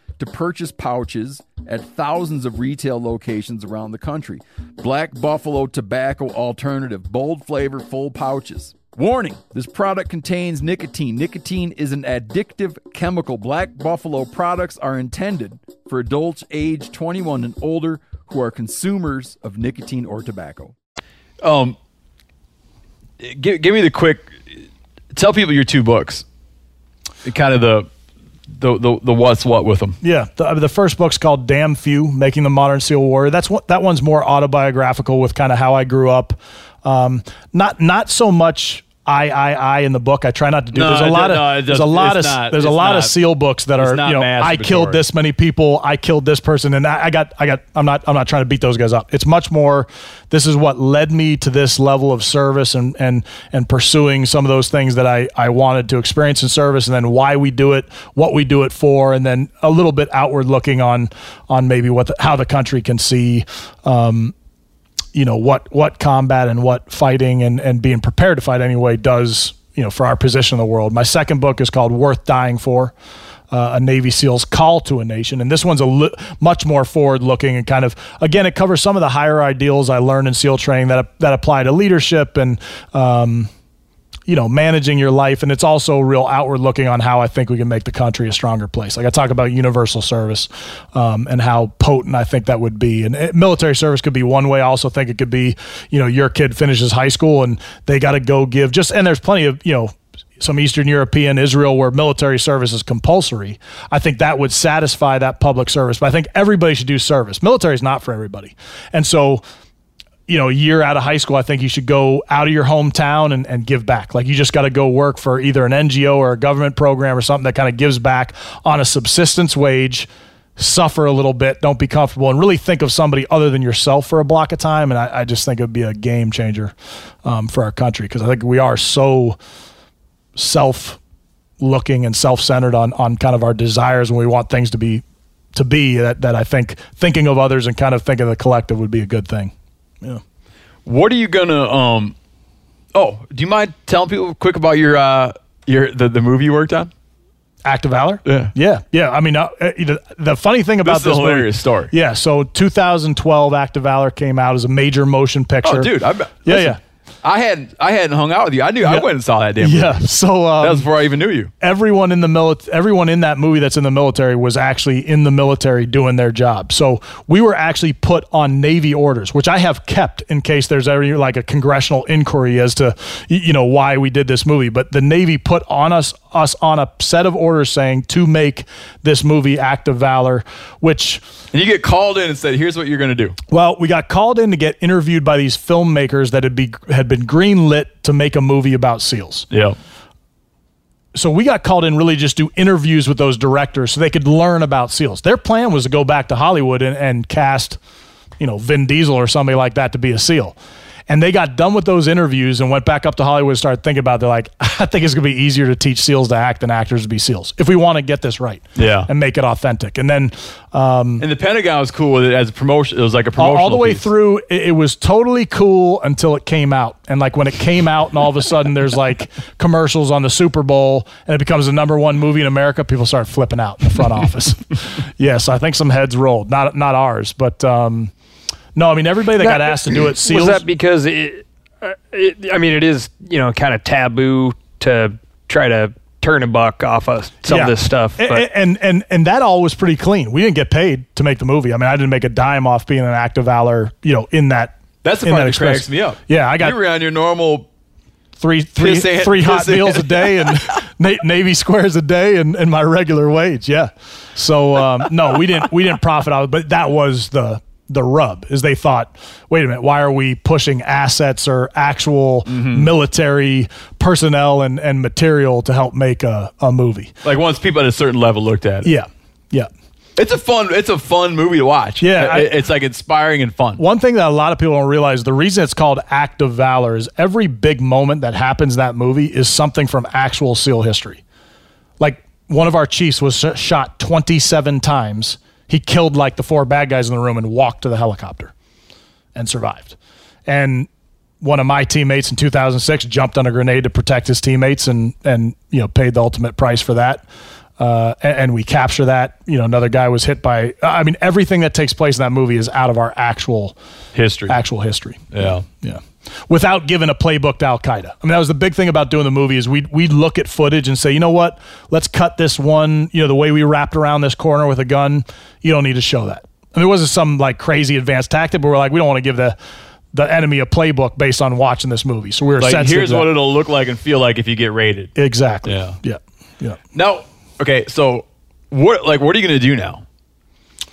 to purchase pouches at thousands of retail locations around the country. Black Buffalo Tobacco Alternative, bold flavor, full pouches. Warning this product contains nicotine. Nicotine is an addictive chemical. Black Buffalo products are intended for adults age 21 and older who are consumers of nicotine or tobacco. Um, give, give me the quick. Tell people your two books. Kind of the the, the, the what's what with them. Yeah, the, the first book's called Damn Few: Making the Modern SEAL Warrior. That's what that one's more autobiographical with kind of how I grew up. Um, not not so much I I I in the book. I try not to do. No, there's a lot of no, it there's a lot of not- there's a lot not- of SEAL books that are you know I killed this many people. I killed this person, and I, I got I got I'm not I'm not trying to beat those guys up. It's much more. This is what led me to this level of service and and and pursuing some of those things that I I wanted to experience in service, and then why we do it, what we do it for, and then a little bit outward looking on on maybe what the, how the country can see. Um, you know what what combat and what fighting and and being prepared to fight anyway does you know for our position in the world. My second book is called Worth Dying For. Uh, a Navy SEAL's call to a nation, and this one's a li- much more forward-looking and kind of again, it covers some of the higher ideals I learned in SEAL training that that apply to leadership and um, you know managing your life and it's also real outward looking on how i think we can make the country a stronger place like i talk about universal service um, and how potent i think that would be and uh, military service could be one way i also think it could be you know your kid finishes high school and they got to go give just and there's plenty of you know some Eastern European, Israel, where military service is compulsory, I think that would satisfy that public service. But I think everybody should do service. Military is not for everybody. And so you know, a year out of high school, I think you should go out of your hometown and, and give back. Like you just got to go work for either an NGO or a government program or something that kind of gives back on a subsistence wage, suffer a little bit, don't be comfortable, and really think of somebody other than yourself for a block of time. And I, I just think it would be a game changer um, for our country because I think we are so self looking and self centered on, on kind of our desires when we want things to be to be that, that I think thinking of others and kind of thinking of the collective would be a good thing. Yeah. What are you gonna um? Oh, do you mind telling people quick about your uh your the, the movie you worked on? Act of Valor? Yeah. Yeah. Yeah. I mean, uh, uh, the, the funny thing about This is a this, movie- hilarious story. Yeah. So 2012 Act of Valor came out as a major motion picture. Oh, dude, I Yeah, listen, yeah. I hadn't I hadn't hung out with you. I knew I went and saw that damn. Yeah. movie. So um, that was before I even knew you. everyone in the military, everyone in that movie that's in the military was actually in the military doing their job. So we were actually put on Navy orders, which I have kept in case there's ever like a congressional inquiry as to you know why we did this movie. But the Navy put on us us on a set of orders saying to make this movie Act of Valor, which And you get called in and said, "Here's what you're gonna do." well, we got called in to get interviewed by these filmmakers that had be had been greenlit to make a movie about seals. Yeah. so we got called in really just do interviews with those directors so they could learn about seals. Their plan was to go back to Hollywood and, and cast, you know, Vin Diesel or somebody like that to be a seal. And they got done with those interviews and went back up to Hollywood and started thinking about it. They're like, I think it's gonna be easier to teach seals to act than actors to be seals if we want to get this right. Yeah. And make it authentic. And then And the Pentagon was cool with it as a promotion. It was like a all, all the way piece. through it, it was totally cool until it came out and like when it came out and all of a sudden there's like commercials on the super bowl and it becomes the number one movie in america people start flipping out in the front office yes i think some heads rolled not not ours but um no i mean everybody that got asked to do it seals Was that because it, uh, it? I mean, it is you know kind of taboo to try to turn a buck off of some Yeah. of this stuff. But a- and, and and that all was pretty clean we didn't get paid to make the movie i mean i didn't make a dime off being an act of valor you know in that That's the in part that experience. cracks me up. yeah i got you were on your normal. three three Piss three hot piss meals a day and na- navy squares a day and, and my regular wage yeah so um, no we didn't we didn't profit out of it but that was the the rub is they thought wait a minute why are we pushing assets or actual Mm-hmm. military personnel and, and material to help make a, a movie Like once people at a certain level looked at it. yeah yeah It's a fun. It's a fun movie to watch. Yeah, I- it's like inspiring and fun. One thing that a lot of people don't realize the reason it's called Act of Valor is every big moment that happens in that movie is something from actual SEAL history. Like one of our chiefs was shot 27 times. He killed like the four bad guys in the room and walked to the helicopter and survived. And one of my teammates in 2006 jumped on a grenade to protect his teammates and and you know paid the ultimate price for that. Uh, and, and we capture that. You know, another guy was hit by. I mean, everything that takes place in that movie is out of our actual History. actual history. Yeah. Yeah. Without giving a playbook to Al Qaeda. I mean, that was the big thing about doing the movie is we'd, we'd look at footage and say, you know what? Let's cut this one, you know, the way we wrapped around this corner with a gun. You don't need to show that. I mean, it wasn't some like crazy advanced tactic, but we're like, we don't want to give the the enemy a playbook based on watching this movie. So we were Like sensitive here's what it'll look like and feel like if you get rated. exactly. Yeah. Yeah. Yeah. Now, okay, so what? Like, what are you going to do now?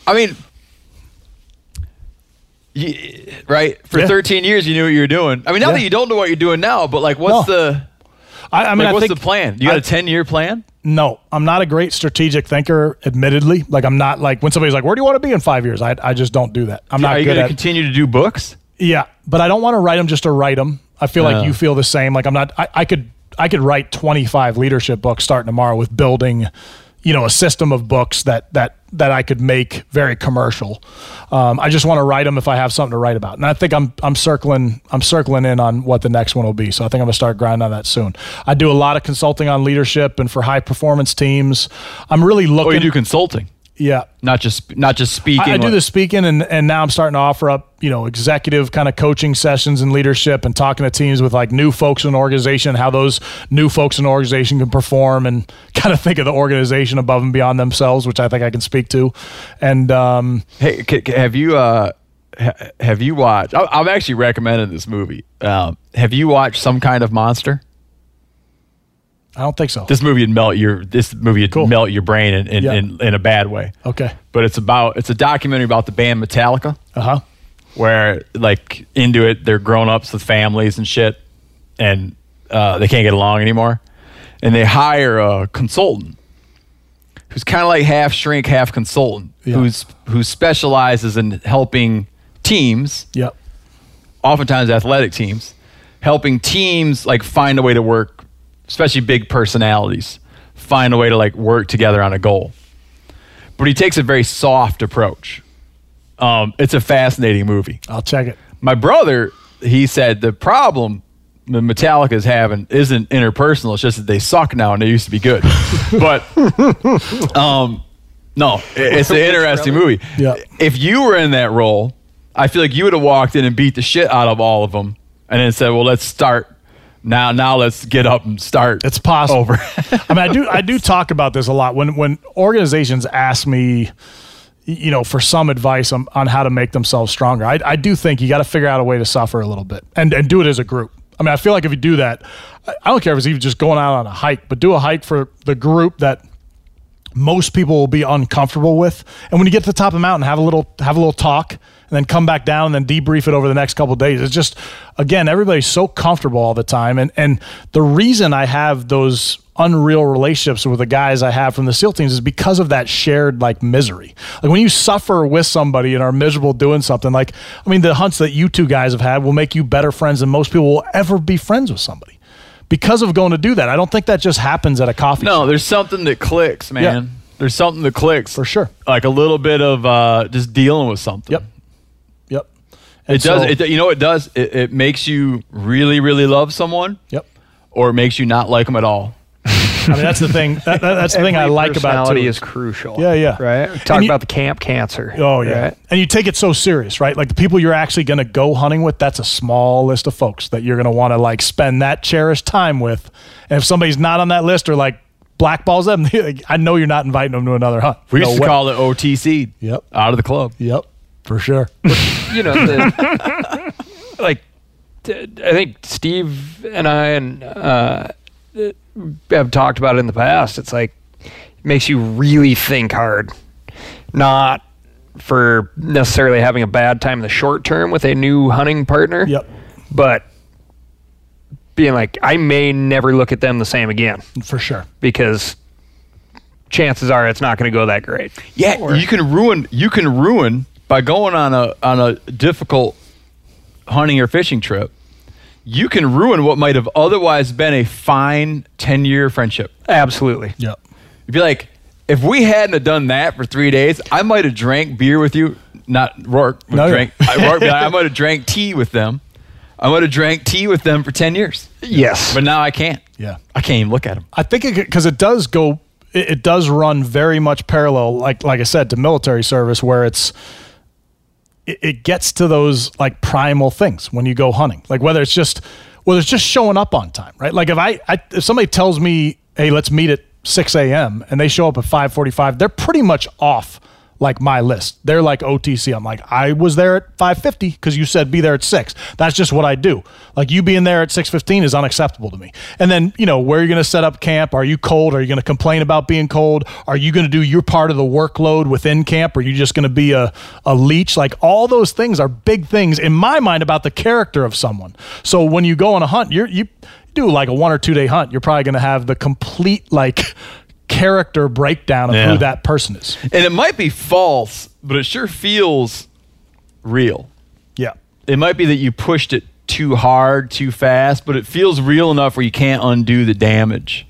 I mean, you, right? For Yeah. 13 years, you knew what you were doing. I mean, not Yeah. that you don't know what you're doing now, but like, what's No. the I, I mean, like, I what's the plan? You got I- a 10 year plan? No, I'm not a great strategic thinker, admittedly. Like, I'm not like when somebody's like, where do you want to be in five years? I, I just don't do that. I'm not Are you going to continue to do books? Yeah, but I don't want to write them just to write them. I feel Uh. like you feel the same. Like I'm not. I, I could. I could write 25 leadership books starting tomorrow with building, you know, a system of books that that that I could make very commercial. Um, I just want to write them if I have something to write about, and I think I'm I'm circling I'm circling in on what the next one will be. So I think I'm gonna start grinding on that soon. I do a lot of consulting on leadership and for high performance teams. I'm really looking. Or you do consulting, yeah, not just not just speaking. I, I do the speaking, and and now I'm starting to offer up, you know, executive kind of coaching sessions and leadership, and talking to teams with like new folks in the organization, how those new folks in the organization can perform, and kind of think of the organization above and beyond themselves, which I think I can speak to. And um, Hey, have you uh ha- have you watched? I- I'm actually recommending this movie. Um, have you watched some kind of monster? I don't think so. This movie would melt your this movie would Cool. melt your brain in in, Yeah. in in a bad way. okay. But it's about it's a documentary about the band Metallica, Uh huh. where like into it they're grown ups with families and shit, and uh, they can't get along anymore, and they hire a consultant who's kind of like half shrink, half consultant, Yeah. who's who specializes in helping teams Yep. oftentimes athletic teams, helping teams like find a way to work, especially big personalities, find a way to like work together on a goal. But he takes a very soft approach. Um, it's a fascinating movie. I'll check it. My brother he said the problem the Metallica's having isn't interpersonal. It's just that they suck now and they used to be good. but um, no, it's an interesting movie. Yeah. If you were in that role, I feel like you would have walked in and beat the shit out of all of them, and then said, "Well, let's start now. Now let's get up and start." It's possible. Over. I mean, I do I do talk about this a lot when when organizations ask me, you know, for some advice on, on how to make themselves stronger. I, I do think you got to figure out a way to suffer a little bit and and do it as a group. I mean, I feel like if you do that, I I don't care if it's even just going out on a hike, but do a hike for the group that most people will be uncomfortable with. And when you get to the top of the mountain, have a little have a little talk, and then come back down and then debrief it over the next couple of days. It's just again, everybody's so comfortable all the time, and and the reason I have those unreal relationships with the guys I have from the SEAL teams is because of that shared like misery. Like when you suffer with somebody and are miserable doing something, like I mean, the hunts that you two guys have had will make you better friends than most people will ever be friends with somebody. Because of going to do that, I don't think that just happens at a coffee no, shop. there's something that clicks, man. Yeah. There's something that clicks For sure. Like a little bit of uh, just dealing with something. Yep. And It does. so- It, you know it does? It, it makes you really, really love someone, Yep. or it makes you not like them at all. I mean, that's the thing. That, that- that's the thing I like about it, personality is crucial. Yeah, yeah. Right. And Talk you- about the camp cancer. Oh yeah, right? and you take it so serious, right? Like the people you're actually going to go hunting with, that's a small list of folks that you're going to want to like spend that cherished time with. And if somebody's not on that list or like blackballs them, I know you're not inviting them to another hunt. We used to way. call it OTC. Yep. Out of the club. Yep, for sure. you know, the, like I think Steve and I and uh, have talked about it in the past. It's like it makes you really think hard, not for necessarily having a bad time in the short term with a new hunting partner. Yep. but being like, I may never look at them the same again for sure. because chances are it's not going to go that great. Yeah, you can ruin. You can ruin by going on a on a difficult hunting or fishing trip. You can ruin what might have otherwise been a fine ten year friendship. Absolutely. Yep. You'd be like, if we hadn't have done that for three days, I might have drank beer with you. Not Rorke. No, drank, I, Rorke, I might have drank tea with them. I might have drank tea with them for ten years. Yes. But now I can't. Yeah. I can't even look at them. I think it because it does go, it, it does run very much parallel, like like I said, to military service, where it's it, it gets to those like primal things when you go hunting, like whether it's just whether it's just showing up on time, right? Like if I, I if somebody tells me, hey, let's meet at six a.m. and they show up at five forty-five, they're pretty much off like my list. They're like OTC. I'm like, I was there at 5:50 because you said be there at six. That's just what I do. Like you being there at 6:15 is unacceptable to me. And then you know where are you're going to set up camp. Are you cold? Are you going to complain about being cold? Are you going to do your part of the workload within camp? Are you just going to be a a leech? Like all those things are big things in my mind about the character of someone. So when you go on a hunt, you're you do like a one or two day hunt. You're probably going to have the complete like character breakdown of Yeah. who that person is. And it might be false, but it sure feels real. Yeah. It might be that you pushed it too hard, too fast, but it feels real enough where you can't undo the damage.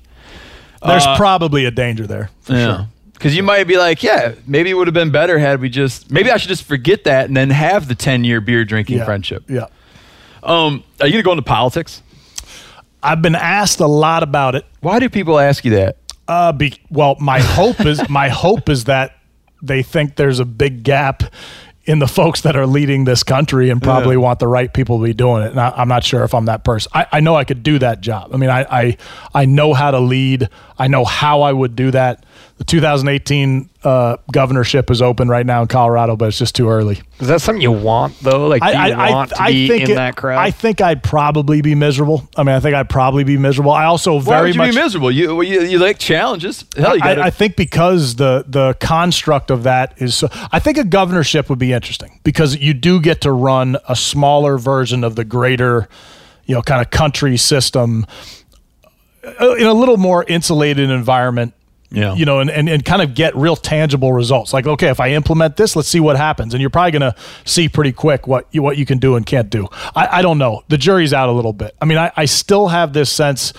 There's Uh, probably a danger there for sure. Because you might be like, yeah, maybe it would have been better had we just, maybe I should just forget that and then have the 10 year beer drinking Yeah. friendship. Yeah. Um, are you going to go into politics? I've been asked a lot about it. Why do people ask you that? Uh, be, well, my hope is my hope is that they think there's a big gap in the folks that are leading this country and probably want the right people to be doing it. And I, I'm not sure if I'm that person. I, I know I could do that job. I mean, I, I I know how to lead. I know how I would do that. The 2018 uh, governorship is open right now in Colorado, but it's just too early. Is that something you want though? Like, do you want to be in it- that crowd? I think I'd probably be miserable. I mean, I think I'd probably be miserable. I also Why very would you much be miserable? You, you, you like challenges. Hell, you got I, I think because the the construct of that is so. I think a governorship would be interesting because you do get to run a smaller version of the greater, you know, kind of country system uh, in a little more insulated environment. Yeah. You know, and, and, and kind of get real tangible results. Like, okay, if I implement this, let's see what happens. And you're probably going to see pretty quick what you, what you can do and can't do. I, I don't know. The jury's out a little bit. I mean, I, I still have this sense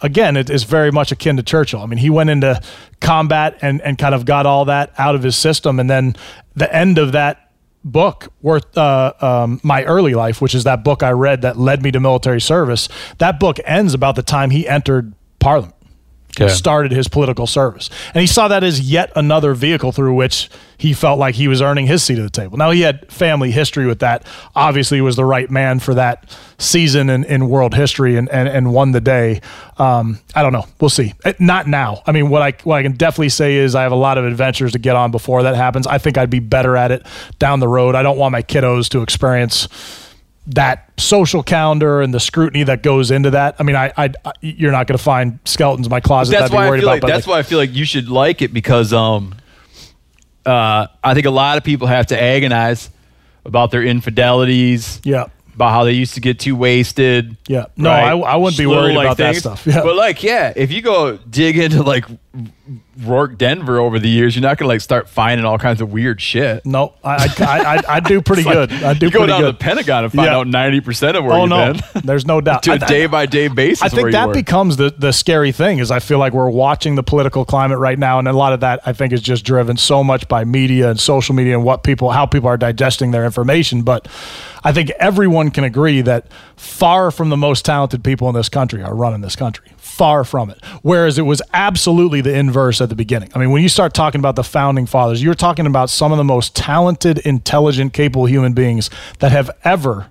again, it is very much akin to Churchill. I mean, he went into combat and, and kind of got all that out of his system. And then the end of that book worth uh, um, my early life which is that book i read that led me to military service that book ends about the time he entered parliament started his political service. And he saw that as yet another vehicle through which he felt like he was earning his seat at the table. Now he had family history with that. Obviously was the right man for that season in, in world history and, and, and won the day. Um, i don't know. We'll see. Eh, not now. I mean what I, what I can definitely say is i have a lot of adventures to get on before that happens. I think i'd be better at it down the road. I don't want my kiddos to experience that social calendar and the scrutiny that goes into that. I mean, I, I, I you're not going to find skeletons in my closet. that's that I'd be why I feel about. like that's like, why I feel like you should like it because um uh I think a lot of people have to agonize about their infidelities. Yeah. About how they used to get too wasted. Yeah. No, right? I- I wouldn't be worried like, about that stuff. Yeah. But like, yeah, if you go dig into like Rorke Denver over the years, you're not gonna like start finding all kinds of weird shit. no, I, I, I, I, do pretty like, good. I do you go pretty down good. to the Pentagon and find Yeah. out ninety percent of where oh you've no, been. there's no doubt. to a day by day basis. I think that becomes the, the scary thing is I feel like we're watching the political climate right now, and a lot of that I think is just driven so much by media and social media and what people how people are digesting their information. But I think everyone can agree that far from the most talented people in this country are running this country. Far from it. Whereas it was absolutely the inverse at the beginning. I mean, when you start talking about the founding fathers, you're talking about some of the most talented, intelligent, capable human beings that have ever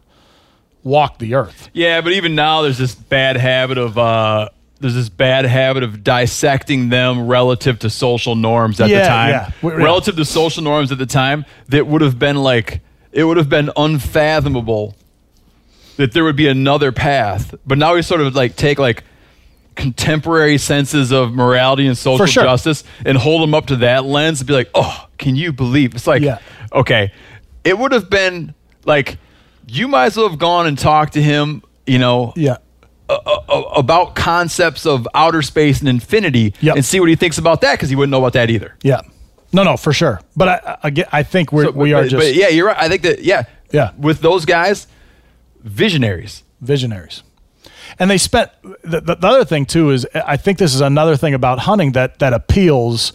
walked the earth. Yeah, but even now there's this bad habit of uh there's this bad habit of dissecting them relative to social norms at Yeah, the time. yeah. Relative to social norms at the time that would have been like it would have been unfathomable that there would be another path. But now we sort of like take like contemporary senses of morality and social sure. justice and hold them up to that lens and be like, "Oh, can you believe?" It's like, Yeah. okay, it would have been like you might as well have gone and talked to him, you know, Yeah. about concepts of outer space and infinity Yep. and see what he thinks about that because he wouldn't know about that either. Yeah. No, no, for sure. But I, I, get- I think we're, So, we but- are but just yeah, you're right. I think that yeah, Yeah. with those guys, visionaries. visionaries. And they spent the, the, the other thing too is I think this is another thing about hunting that that appeals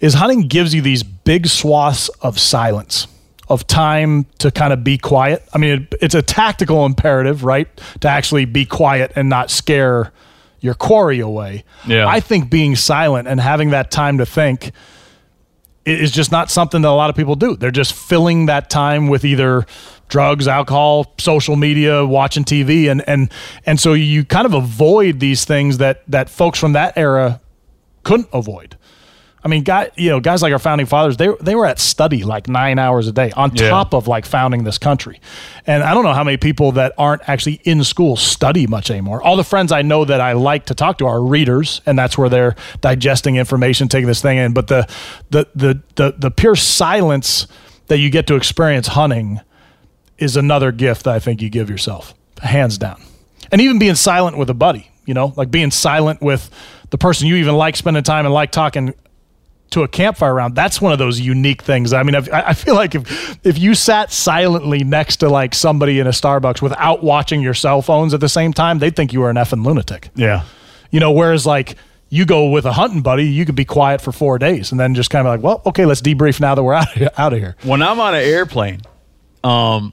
is hunting gives you these big swaths of silence of time to kind of be quiet. I mean, it, it's a tactical imperative, right? To actually be quiet and not scare your quarry away. Yeah. I think being silent and having that time to think is just not something that a lot of people do. They're just filling that time with either drugs, alcohol, social media, watching TV, and and and so you kind of avoid these things that that folks from that era couldn't avoid. I mean, guy, you know, guys like our founding fathers, they they were at study like nine hours a day on Yeah. top of like founding this country. And I don't know how many people that aren't actually in school study much anymore. All the friends I know that I like to talk to are readers, and that's where they're digesting information, taking this thing in. But the the the the, the pure silence that you get to experience hunting is another gift that I think you give yourself, hands down. And even being silent with a buddy, you know, like being silent with the person you even like spending time and like talking to a campfire round That's one of those unique things. I mean, I've, I I feel like if if you sat silently next to like somebody in a Starbucks without watching your cell phones at the same time, they'd think you were an effing lunatic. Yeah. You know, whereas like you go with a hunting buddy, you could be quiet for four days and then just kind of like, well, okay, let's debrief now that we're out of here. Out of here. When I'm on an airplane, um,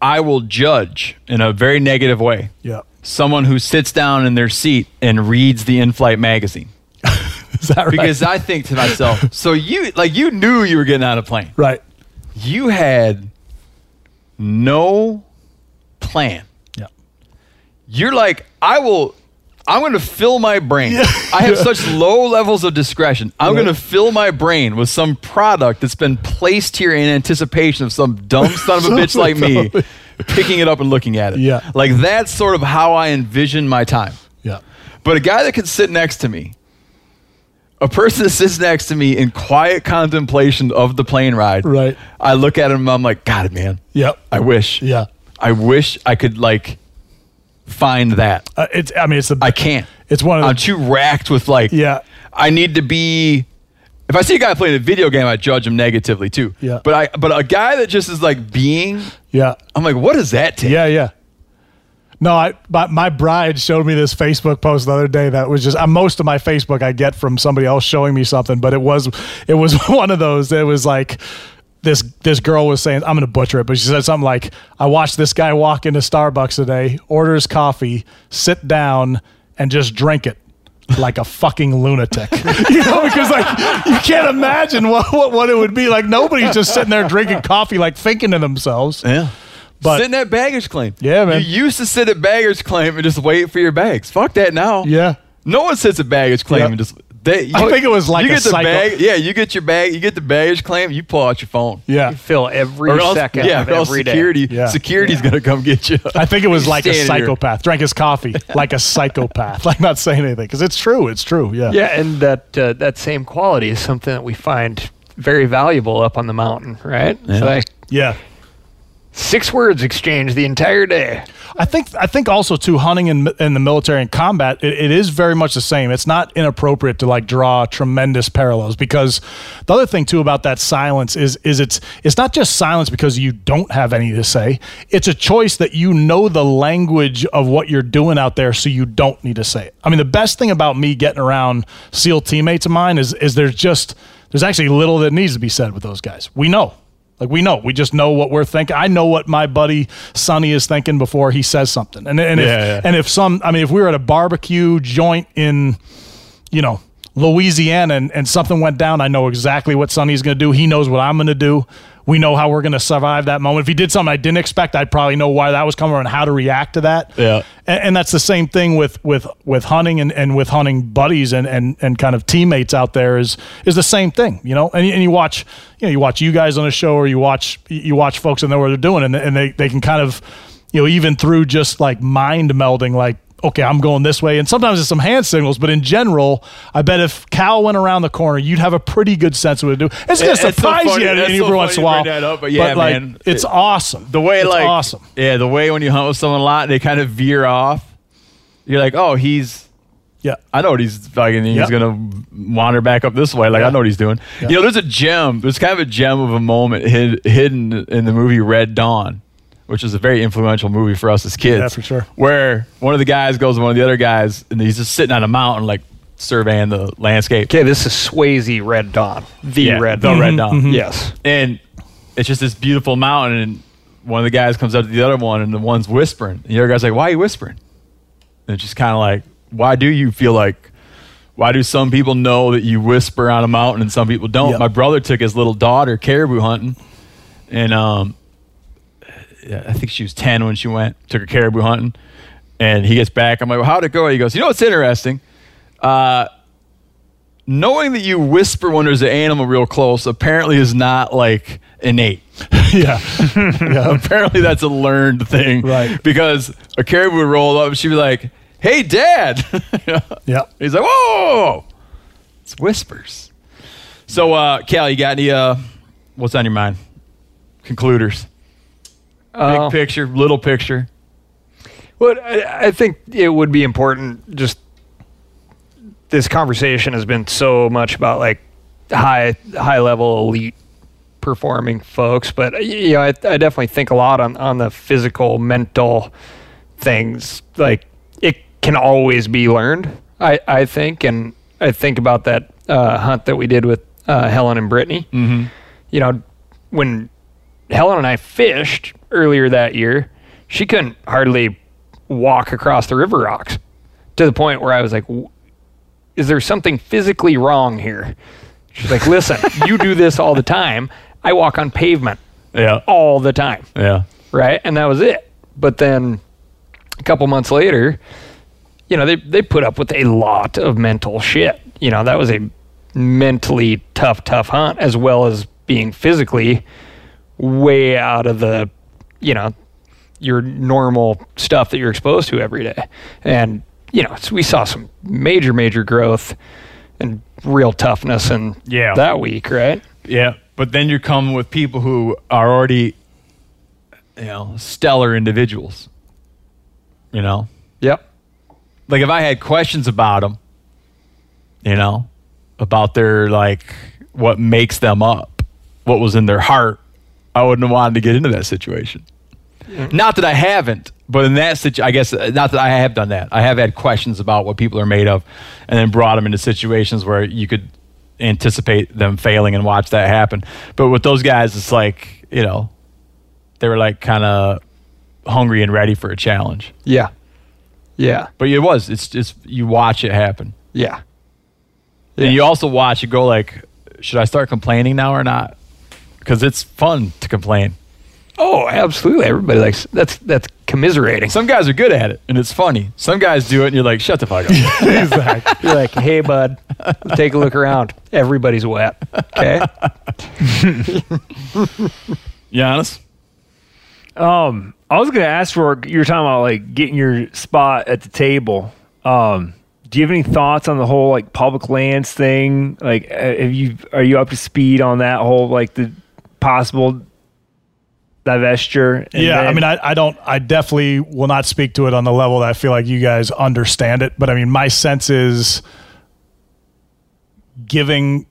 I will judge in a very negative way Yeah. someone who sits down in their seat and reads the in-flight magazine Is that right? because I think to myself, so you like you knew you were getting on a plane. right. You had no plan. Yeah. You're like, I will. I'm going to fill my brain. I have such low levels of discretion. I'm Right. going to fill my brain with some product that's been placed here in anticipation of some dumb son of a bitch like me picking it up and looking at it. Yeah. Like that's sort of how I envision my time. Yeah. But a guy that can sit next to me, a person that sits next to me in quiet contemplation of the plane ride, Right. I look at him I'm like, God, man, Yep. I wish. Yeah. I wish I could like find that. Uh, it's. I mean, it's a. I can't. It's one of the. I'm too racked with like. Yeah. I need to be. If I see a guy playing a video game, I judge him negatively too. Yeah. But I. But a guy that just is like being. yeah. I'm like, what does that take? Yeah. Yeah. No, I my, my bride showed me this Facebook post the other day that was just uh, most of my Facebook I get from somebody else showing me something, but it was it was one of those. It was like this this girl was saying I'm to butcher it, but she said something like, "I watched this guy walk into Starbucks today, orders coffee, sit down, and just drink it." Like a fucking lunatic, you know, because like you can't imagine what, what what it would be like. Nobody's just sitting there drinking coffee, like thinking to themselves. Yeah. But- Sitting at baggage claim. Yeah, man. You used to sit at baggage claim and just wait for your bags. Fuck that now. Yeah, No one sits at baggage claim Yeah. and just. They, you, I think it was like you a get the cycle. bag. Yeah, you get your bag. You get the baggage claim. You pull out your phone. yeah. You fill every Or else, second yeah, of or else every day. security, Yeah. security's gonna come get you. I think it was like a Standing here. psychopath. Drank his coffee like a psychopath. Like not saying anything because it's true. It's true. Yeah. Yeah, and that uh, that same quality is something that we find very valuable up on the mountain, right? Yeah. So like Yeah. Six words exchanged the entire day. I think I think also too hunting in, in the military and combat it, it is very much the same. It's not inappropriate to like draw tremendous parallels because the other thing too about that silence is is it's it's not just silence because you don't have any to say. It's a choice that you know the language of what you're doing out there, so you don't need to say it. I mean, the best thing about me getting around SEAL teammates of mine is is there's just there's actually little that needs to be said with those guys. We know. Like we know, we just know what we're thinking. I know what my buddy Sonny is thinking before he says something. And and if Yeah, yeah. and if some, I mean, if we were at a barbecue joint in, you know, Louisiana and, and something went down, I know exactly what Sonny's going to do. He knows what I'm going to do. We know how we're going to survive that moment. If he did something I didn't expect, I'd probably know why that was coming and how to react to that. Yeah. And, and that's the same thing with with with hunting and, and with hunting buddies and, and and kind of teammates out there is is the same thing, you know. And, you- and you watch you know you watch you guys on a show or you watch you watch folks and know what they're doing and, and they they can kind of you know even through just like mind melding like okay I'm going this way and sometimes it's some hand signals but in general I bet if Cal went around the corner you'd have a pretty good sense of what to do. It's going It's to so surprise funny- you every so once in a while. up, but yeah, like, man, it's it- awesome. the way It's like awesome. Yeah, the way when you hunt with someone a lot, they kind of veer off. You're like, oh, he's. Yeah. I know what he's fucking. He's Yep. gonna wander back up this way. Like I know what he's doing. You know, there's a gem. There's kind of a gem of a moment hid, hidden in the movie Red Dawn, which is a very influential movie for us as kids. Yeah, for sure. Where one of the guys goes to one of the other guys, and he's just sitting on a mountain, like surveying the landscape. Okay, this is Swayze Red Dawn. The Yeah, Red the Dawn. Red Dawn. Yes. and it's just this beautiful mountain and one of the guys comes up to the other one and the one's whispering and the other guy's like why are you whispering and it's just kind of like why do you feel like why do some people know that you whisper on a mountain and some people don't Yep. my brother took his little daughter caribou hunting and um yeah, i think she was 10 when she went took her caribou hunting and he gets back i'm like well, how'd it go he goes you know what's interesting uh knowing that you whisper when there's an animal real close apparently is not like innate. yeah. yeah. apparently that's a learned thing. Right. Because a caribou would roll up and she'd be like, hey, dad. Yeah. He's like, whoa. It's whispers. So, uh, Cal, you got any, uh, what's on your mind? Concluders. Big Uh, picture, little picture. Well, I, I think it would be important. Just this conversation has been so much about like high high level elite performing folks, but you know, I, I definitely think a lot on on the physical, mental things. Like it can always be learned. I I think, and I think about that uh, hunt that we did with uh, Helen and Brittany. Mm-hmm. You know, when Helen and I fished earlier that year, she couldn't hardly walk across the river rocks to the point where I was like, "W- is there something physically wrong here? She's like, listen, you do this all the time. I walk on pavement Yeah. all the time. Yeah. Right. And that was it. But then a couple months later, you know, they, they put up with a lot of mental shit. You know, that was a mentally tough, tough hunt, as well as being physically way out of the, you know, your normal stuff that you're exposed to every day. And, you know, we saw some major, major growth and real toughness in Yeah. that week, right? Yeah, but then you're coming with people who are already, you know, stellar individuals. You know, Yep. like if I had questions about them, you know, about their like what makes them up, what was in their heart, I wouldn't have wanted to get into that situation. Not that I haven't, but in that situation, I guess uh, not that I have done that. I have had questions about what people are made of, and then brought them into situations where you could anticipate them failing and watch that happen. But with those guys, it's like you know, they were like kind of hungry and ready for a challenge. Yeah. Yeah. But it was. It's just you watch it happen, Yeah. and you also watch it go like, should I start complaining now or not? Because it's fun to complain. Oh, absolutely. Everybody likes that's that's commiserating. Some guys are good at it, and it's funny. Some guys do it, and you're like, shut the fuck up. You're like, hey, bud, take a look around. Everybody's wet. Okay. Janis. Um, I was gonna ask for you were talking about like getting your spot at the table. Um, do you have any thoughts on the whole like public lands thing? Like, uh, have you are you up to speed on that whole like the possible divestiture? And yeah, I mean, I, I don't, I definitely will not speak to it on the level that I feel like you guys understand it. But I mean, my sense is giving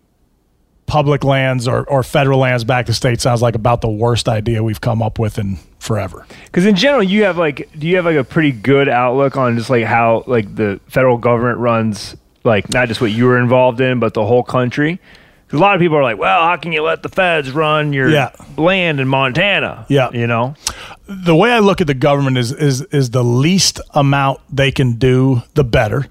public lands or, or federal lands back to state sounds like about the worst idea we've come up with in forever. Because in general, you have like, do you have like a pretty good outlook on just like how like the federal government runs, like not just what you were involved in, but the whole country? A lot of people are like, well, how can you let the feds run your Yeah. land in Montana? Yeah. you know. the way I look at the government is is is the least amount they can do, the better.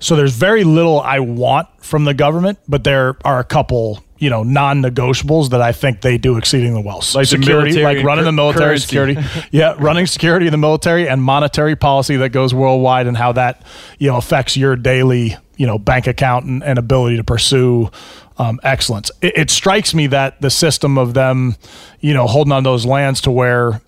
So there's very little I want from the government, but there are a couple, you know, non-negotiables that I think they do exceedingly well. Like security, like running the military currency. security, yeah, running security in the military and monetary policy that goes worldwide and how that you know affects your daily you know bank account and, and ability to pursue um, excellence. It, it strikes me that the system of them, you know, holding on those lands to where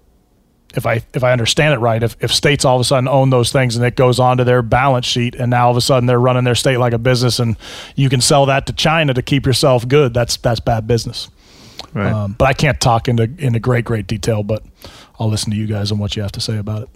if I if I understand it right, if, if states all of a sudden own those things and it goes onto their balance sheet and now all of a sudden they're running their state like a business and you can sell that to China to keep yourself good, that's that's bad business. Right. Um, but I can't talk into into great great detail, but I'll listen to you guys on what you have to say about it.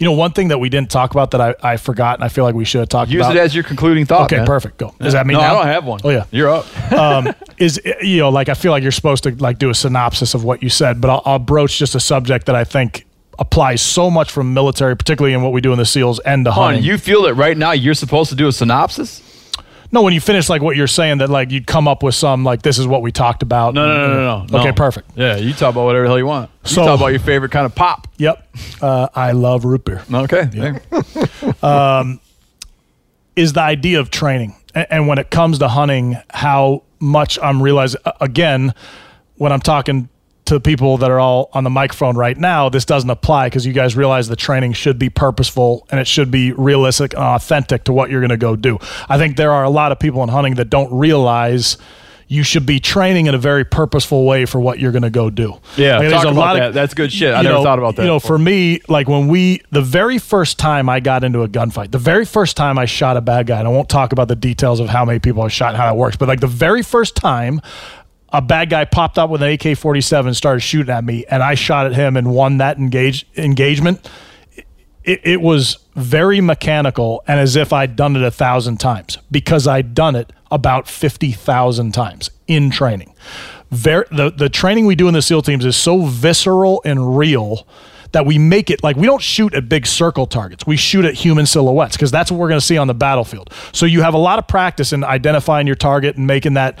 You know, one thing that we didn't talk about that I, I forgot and I feel like we should have talked Use about. it as your concluding thought. okay, man. perfect. Go. Is that me No, now? I don't have one. Oh yeah you're up. um, is you know like I feel like you're supposed to like do a synopsis of what you said, but I'll, I'll broach just a subject that I think applies so much from military, particularly in what we do in the SEALs and the hunting. you feel that right now you're supposed to do a synopsis? No, when you finish like what you're saying, that like you'd come up with some like this is what we talked about. No, no, no, no, no. Okay, perfect. Yeah, you talk about whatever the hell you want. You So- talk about your favorite kind of pop. Yep, uh, I love root beer. Okay. is the idea of training. A- And when it comes to hunting, how much I'm realizing, again, when I'm talking to people that are all on the microphone right now, this doesn't apply because you guys realize the training should be purposeful and it should be realistic and authentic to what you're going to go do. I think there are a lot of people in hunting that don't realize you should be training in a very purposeful way for what you're going to go do. Yeah, Like, talk about that. That's good shit. I never know- thought about that You know, before. for me, like when we, the very first time I got into a gunfight, the very first time I shot a bad guy, and I won't talk about the details of how many people I shot and how that works, but like the very first time a bad guy popped up with an AK 47 and started shooting at me, and I shot at him and won that engage, engagement, it, it was very mechanical and as if I'd done it a thousand times because I'd done it about 50,000 times in training. Ver- the, the training we do in the SEAL teams is so visceral and real that we make it like we don't shoot at big circle targets. We shoot at human silhouettes because that's what we're going to see on the battlefield. So you have a lot of practice in identifying your target and making that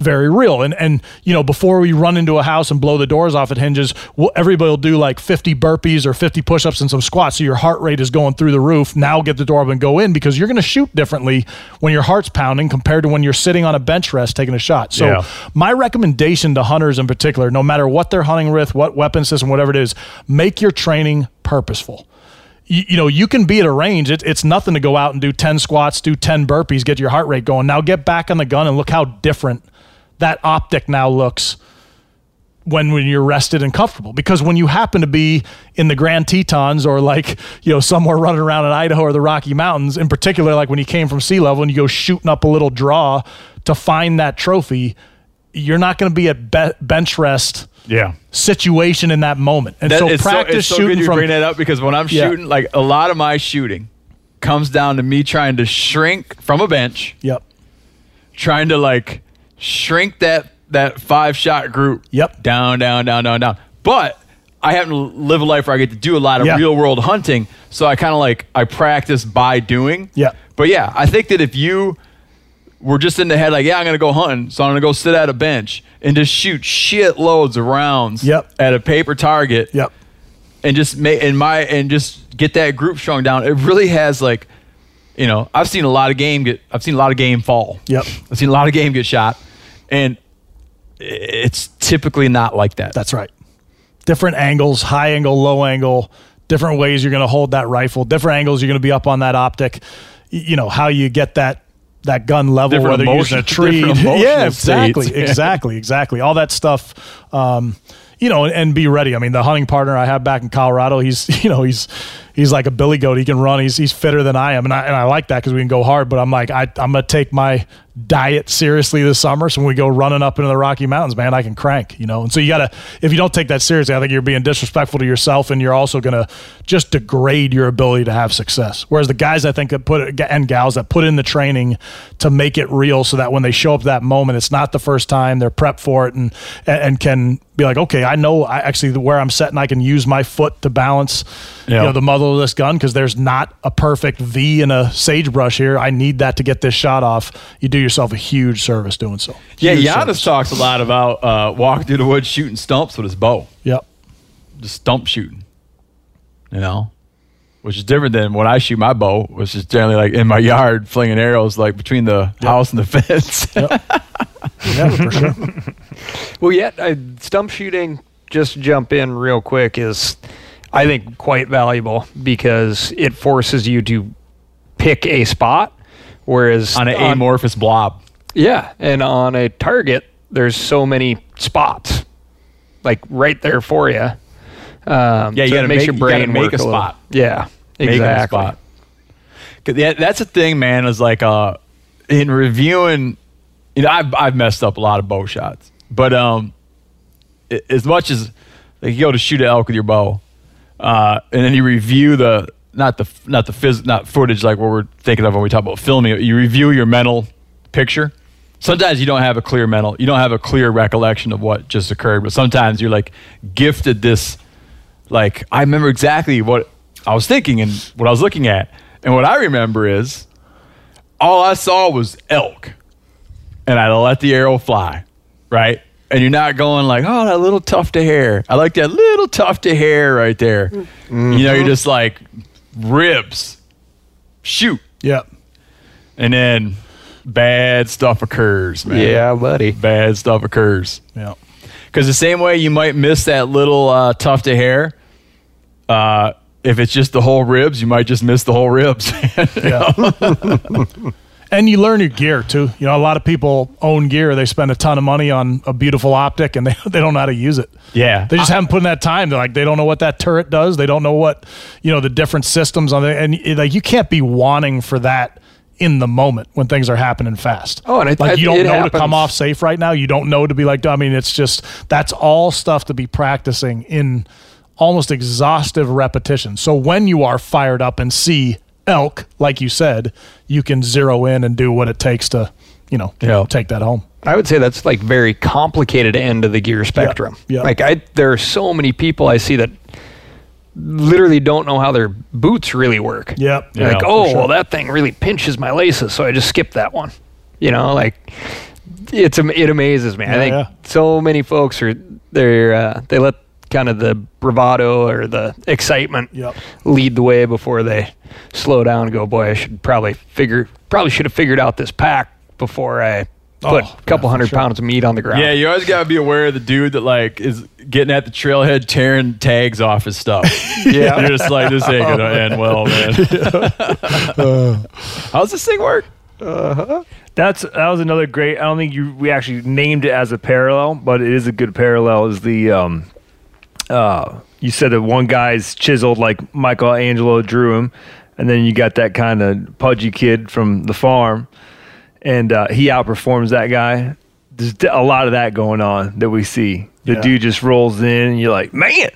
very real. And and you know, before we run into a house and blow the doors off at hinges, we'll, everybody will do like 50 burpees or 50 push-ups and some squats. So your heart rate is going through the roof. Now get the door up and go in because you're going to shoot differently when your heart's pounding compared to when you're sitting on a bench rest taking a shot. So Yeah. my recommendation to hunters in particular, no matter what they're hunting with, what weapon system, whatever it is, make your training purposeful you, you know, you can be at a range. It, it's nothing to go out and do 10 squats, do 10 burpees, get your heart rate going. Now get back on the gun and look how different that optic now looks when, when you're rested and comfortable. Because when you happen to be in the Grand Tetons or like, you know, somewhere running around in Idaho or the Rocky Mountains, in particular, like when you came from sea level and you go shooting up a little draw to find that trophy, you're not going to be at be- bench rest Yeah. situation in that moment. And That- so it's practice it's so shooting good you from bring that up because when I'm Yeah. shooting, like a lot of my shooting comes down to me trying to shrink from a bench, Yep. trying to like shrink that that five shot group. Yep. Down, down, down, down, down. But I happen to live a life where I get to do a lot of Yeah. real world hunting, so I kind of like I practice by doing. Yeah. But yeah, I think that if you we're just in the head like, yeah, I'm gonna go hunting, so I'm gonna go sit at a bench and just shoot shit loads of rounds Yep. at a paper target Yep. and just make and my and just get that group strung down. It really has like, you know, I've seen a lot of game get I've seen a lot of game fall. Yep. I've seen a lot of game get shot, and it's typically not like that. That's right. Different angles, high angle, low angle, different ways you're going to hold that rifle, different angles you're going to be up on that optic. You know how you get that that gun level, Different whether you're using a emotion- tree. yeah, exactly, states. exactly, exactly. All that stuff. Um, you know, and, and be ready. I mean, the hunting partner I have back in Colorado, he's you know he's he's like a billy goat. He can run. He's he's fitter than I am, and I and I like that because we can go hard. But I'm like I I'm gonna take my diet seriously this summer. So when we go running up into the Rocky Mountains, man, I can crank. You know, and so you gotta if you don't take that seriously, I think you're being disrespectful to yourself, and you're also gonna just degrade your ability to have success. Whereas the guys I think that put it, and gals that put in the training to make it real, so that when they show up that moment, it's not the first time they're prepped for it, and and, can be like, okay, I know I actually where I'm setting, I can use my foot to balance, you know, the muzzle of this gun because there's not a perfect V in a sagebrush here. I need that to get this shot off. You do yourself a huge service doing so. yeah, Huge Janis service. talks a lot about uh, walking through the woods shooting stumps with his bow, Yep. just stump shooting. You know, which is different than when I shoot my bow, which is generally like in my yard flinging arrows like between the house and the fence. Yeah, for sure. Well, yeah, I, stump shooting, just jump in real quick, is I think quite valuable because it forces you to pick a spot, whereas on an amorphous blob. yeah, and on a target, there's so many spots, like right there for you. Um, Yeah, you so gotta make- your you brain make work a little- spot. Yeah, a exactly. spot. that- that's the thing, man. Is like uh, in reviewing, you know, I've I've messed up a lot of bow shots, but um, as much as like you go to shoot an elk with your bow, uh, and then you review the not the not the phys, not footage like what we're thinking of when we talk about filming. You review your mental picture. Sometimes you don't have a clear mental, you don't have a clear recollection of what just occurred, but sometimes you're like gifted this like I remember exactly what I was thinking and what I was looking at. And what I remember is all I saw was elk. And I let the arrow fly, right? And you're not going like, oh, that little tuft of hair. I like that little tuft of hair right there. You know, you're just like ribs, shoot. Yep. And then bad stuff occurs, man. Yeah, buddy. Bad stuff occurs. Yeah. Because the same way you might miss that little uh, tuft of hair, uh, if it's just the whole ribs, you might just miss the whole ribs. And you learn your gear too. You know, a lot of people own gear. They spend a ton of money on a beautiful optic and they, they don't know how to use it. yeah. They just haven't put in that time. They're like, they don't know what that turret does. They don't know what, you know, the different systems on there. And it, like, you can't be wanting for that in the moment when things are happening fast. Oh, and it- like you don't know to come off safe right now. You don't know to be like, I mean, it's just, that's all stuff to be practicing in almost exhaustive repetition. So when you are fired up and see elk, like you said, you can zero in and do what it takes to, you know, Yeah. take that home. I would say that's like very complicated end of the gear spectrum. yeah. Like I, there are so many people I see that literally don't know how their boots really work. Yep. They're like, oh, sure. well, that thing really pinches my laces, so I just skip that one. You know, like it's it amazes me. I think yeah. so many folks are they're uh, they let kind of the bravado or the excitement Yep. lead the way before they slow down and go, boy, I should probably figure probably should have figured out this pack before I put Oh, a couple yeah, hundred sure. pounds of meat on the ground. Yeah, you always gotta be aware of the dude that like is getting at the trailhead, tearing tags off his stuff. yeah, you're just like, this ain't gonna end well, man. How's this thing work? That's that was another great. I don't think you we actually named it as a parallel, but it is a good parallel. Is the um, uh, you said that one guy's chiseled like Michelangelo drew him, and then you got that kind of pudgy kid from the farm, and uh, he outperforms that guy. There's a lot of that going on that we see. The Yeah. dude just rolls in, and you're like, man,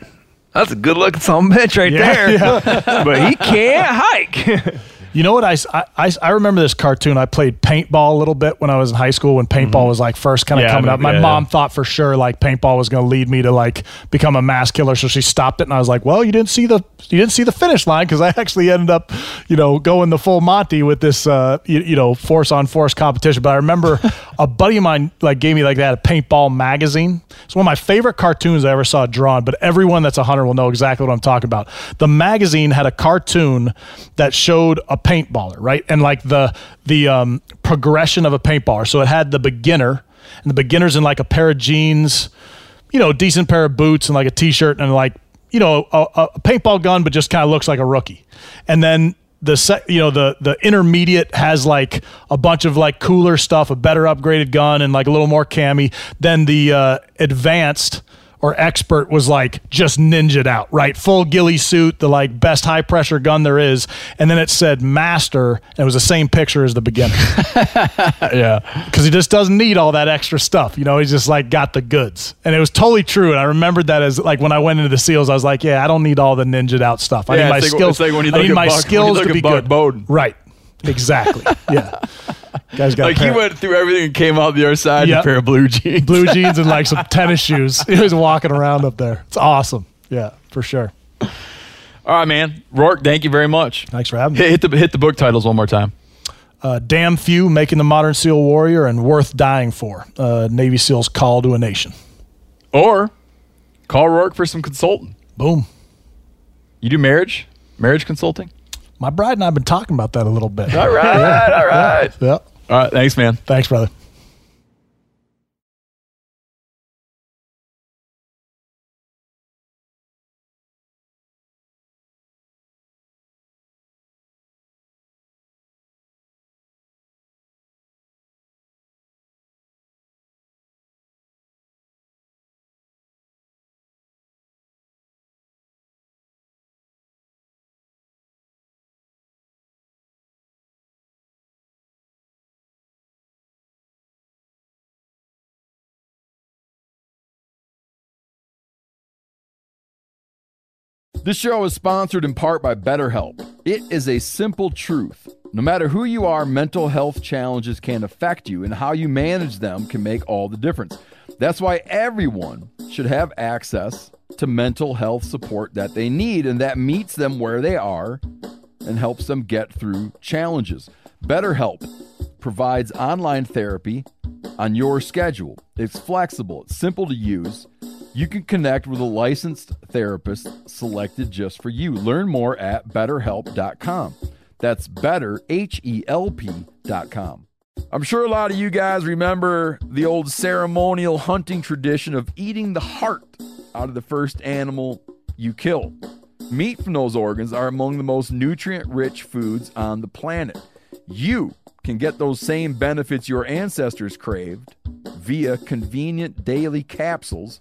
that's a good looking son of a bitch right Yeah, there. but he can't hike. You know what? I, I, I remember this cartoon. I played paintball a little bit when I was in high school when paintball was like first kind of Yeah, I coming up. My yeah, mom thought for sure like paintball was going to lead me to like become a mass killer, so she stopped it. And I was like, well, you didn't see the you didn't see the finish line because I actually ended up, you know, going the full Monty with this, uh, you, you know, force on force competition. But I remember a buddy of mine like gave me like that a paintball magazine. It's one of my favorite cartoons I ever saw drawn. But everyone that's a hunter will know exactly what I'm talking about. The magazine had a cartoon that showed a paintballer, right? And like the the um, progression of a paintballer. So it had the beginner, and the beginner's in like a pair of jeans, you know, decent pair of boots and like a t-shirt and like you know a, a paintball gun, but just kind of looks like a rookie. And then the you know the the intermediate has like a bunch of like cooler stuff, a better upgraded gun, and like a little more cami. Then the uh, advanced or expert was like just ninja'd out, right? Full ghillie suit, the like best high pressure gun there is, and then it said master, and it was the same picture as the beginner yeah. because he just doesn't need all that extra stuff. You know, he's just like got the goods, and it was totally true. And I remembered that as like when I went into the seals, I was like, yeah, I don't need all the ninja out stuff. I Yeah, need my like- skills. like when you I need my Buck- skills to be Buck good. Bowden. Right. Exactly. yeah. Guys got Like he went through everything and came out the other side in a pair of blue jeans. blue jeans and like some tennis shoes. He was walking around up there. It's awesome. Yeah, for sure. All right, man. Rorke, thank you very much. Thanks for having me. Hit, hit the hit the book titles one more time. Uh, Damn few making the modern SEAL warrior and worth dying for. Uh, Navy SEAL's call to a nation. Or call Rorke for some consulting. Boom. You do marriage? Marriage consulting? My bride and I have been talking about that a little bit. All right, all right. Yeah. All right, thanks, man. Thanks, brother. This show is sponsored in part by BetterHelp. It is a simple truth. No matter who you are, mental health challenges can affect you, and how you manage them can make all the difference. That's why everyone should have access to mental health support that they need and that meets them where they are and helps them get through challenges. BetterHelp provides online therapy on your schedule. It's flexible, it's simple to use. You can connect with a licensed therapist selected just for you. Learn more at betterhelp.com. That's better, H E L P.com. I'm sure a lot of you guys remember the old ceremonial hunting tradition of eating the heart out of the first animal you kill. Meat from those organs are among the most nutrient rich foods on the planet. You can get those same benefits your ancestors craved via convenient daily capsules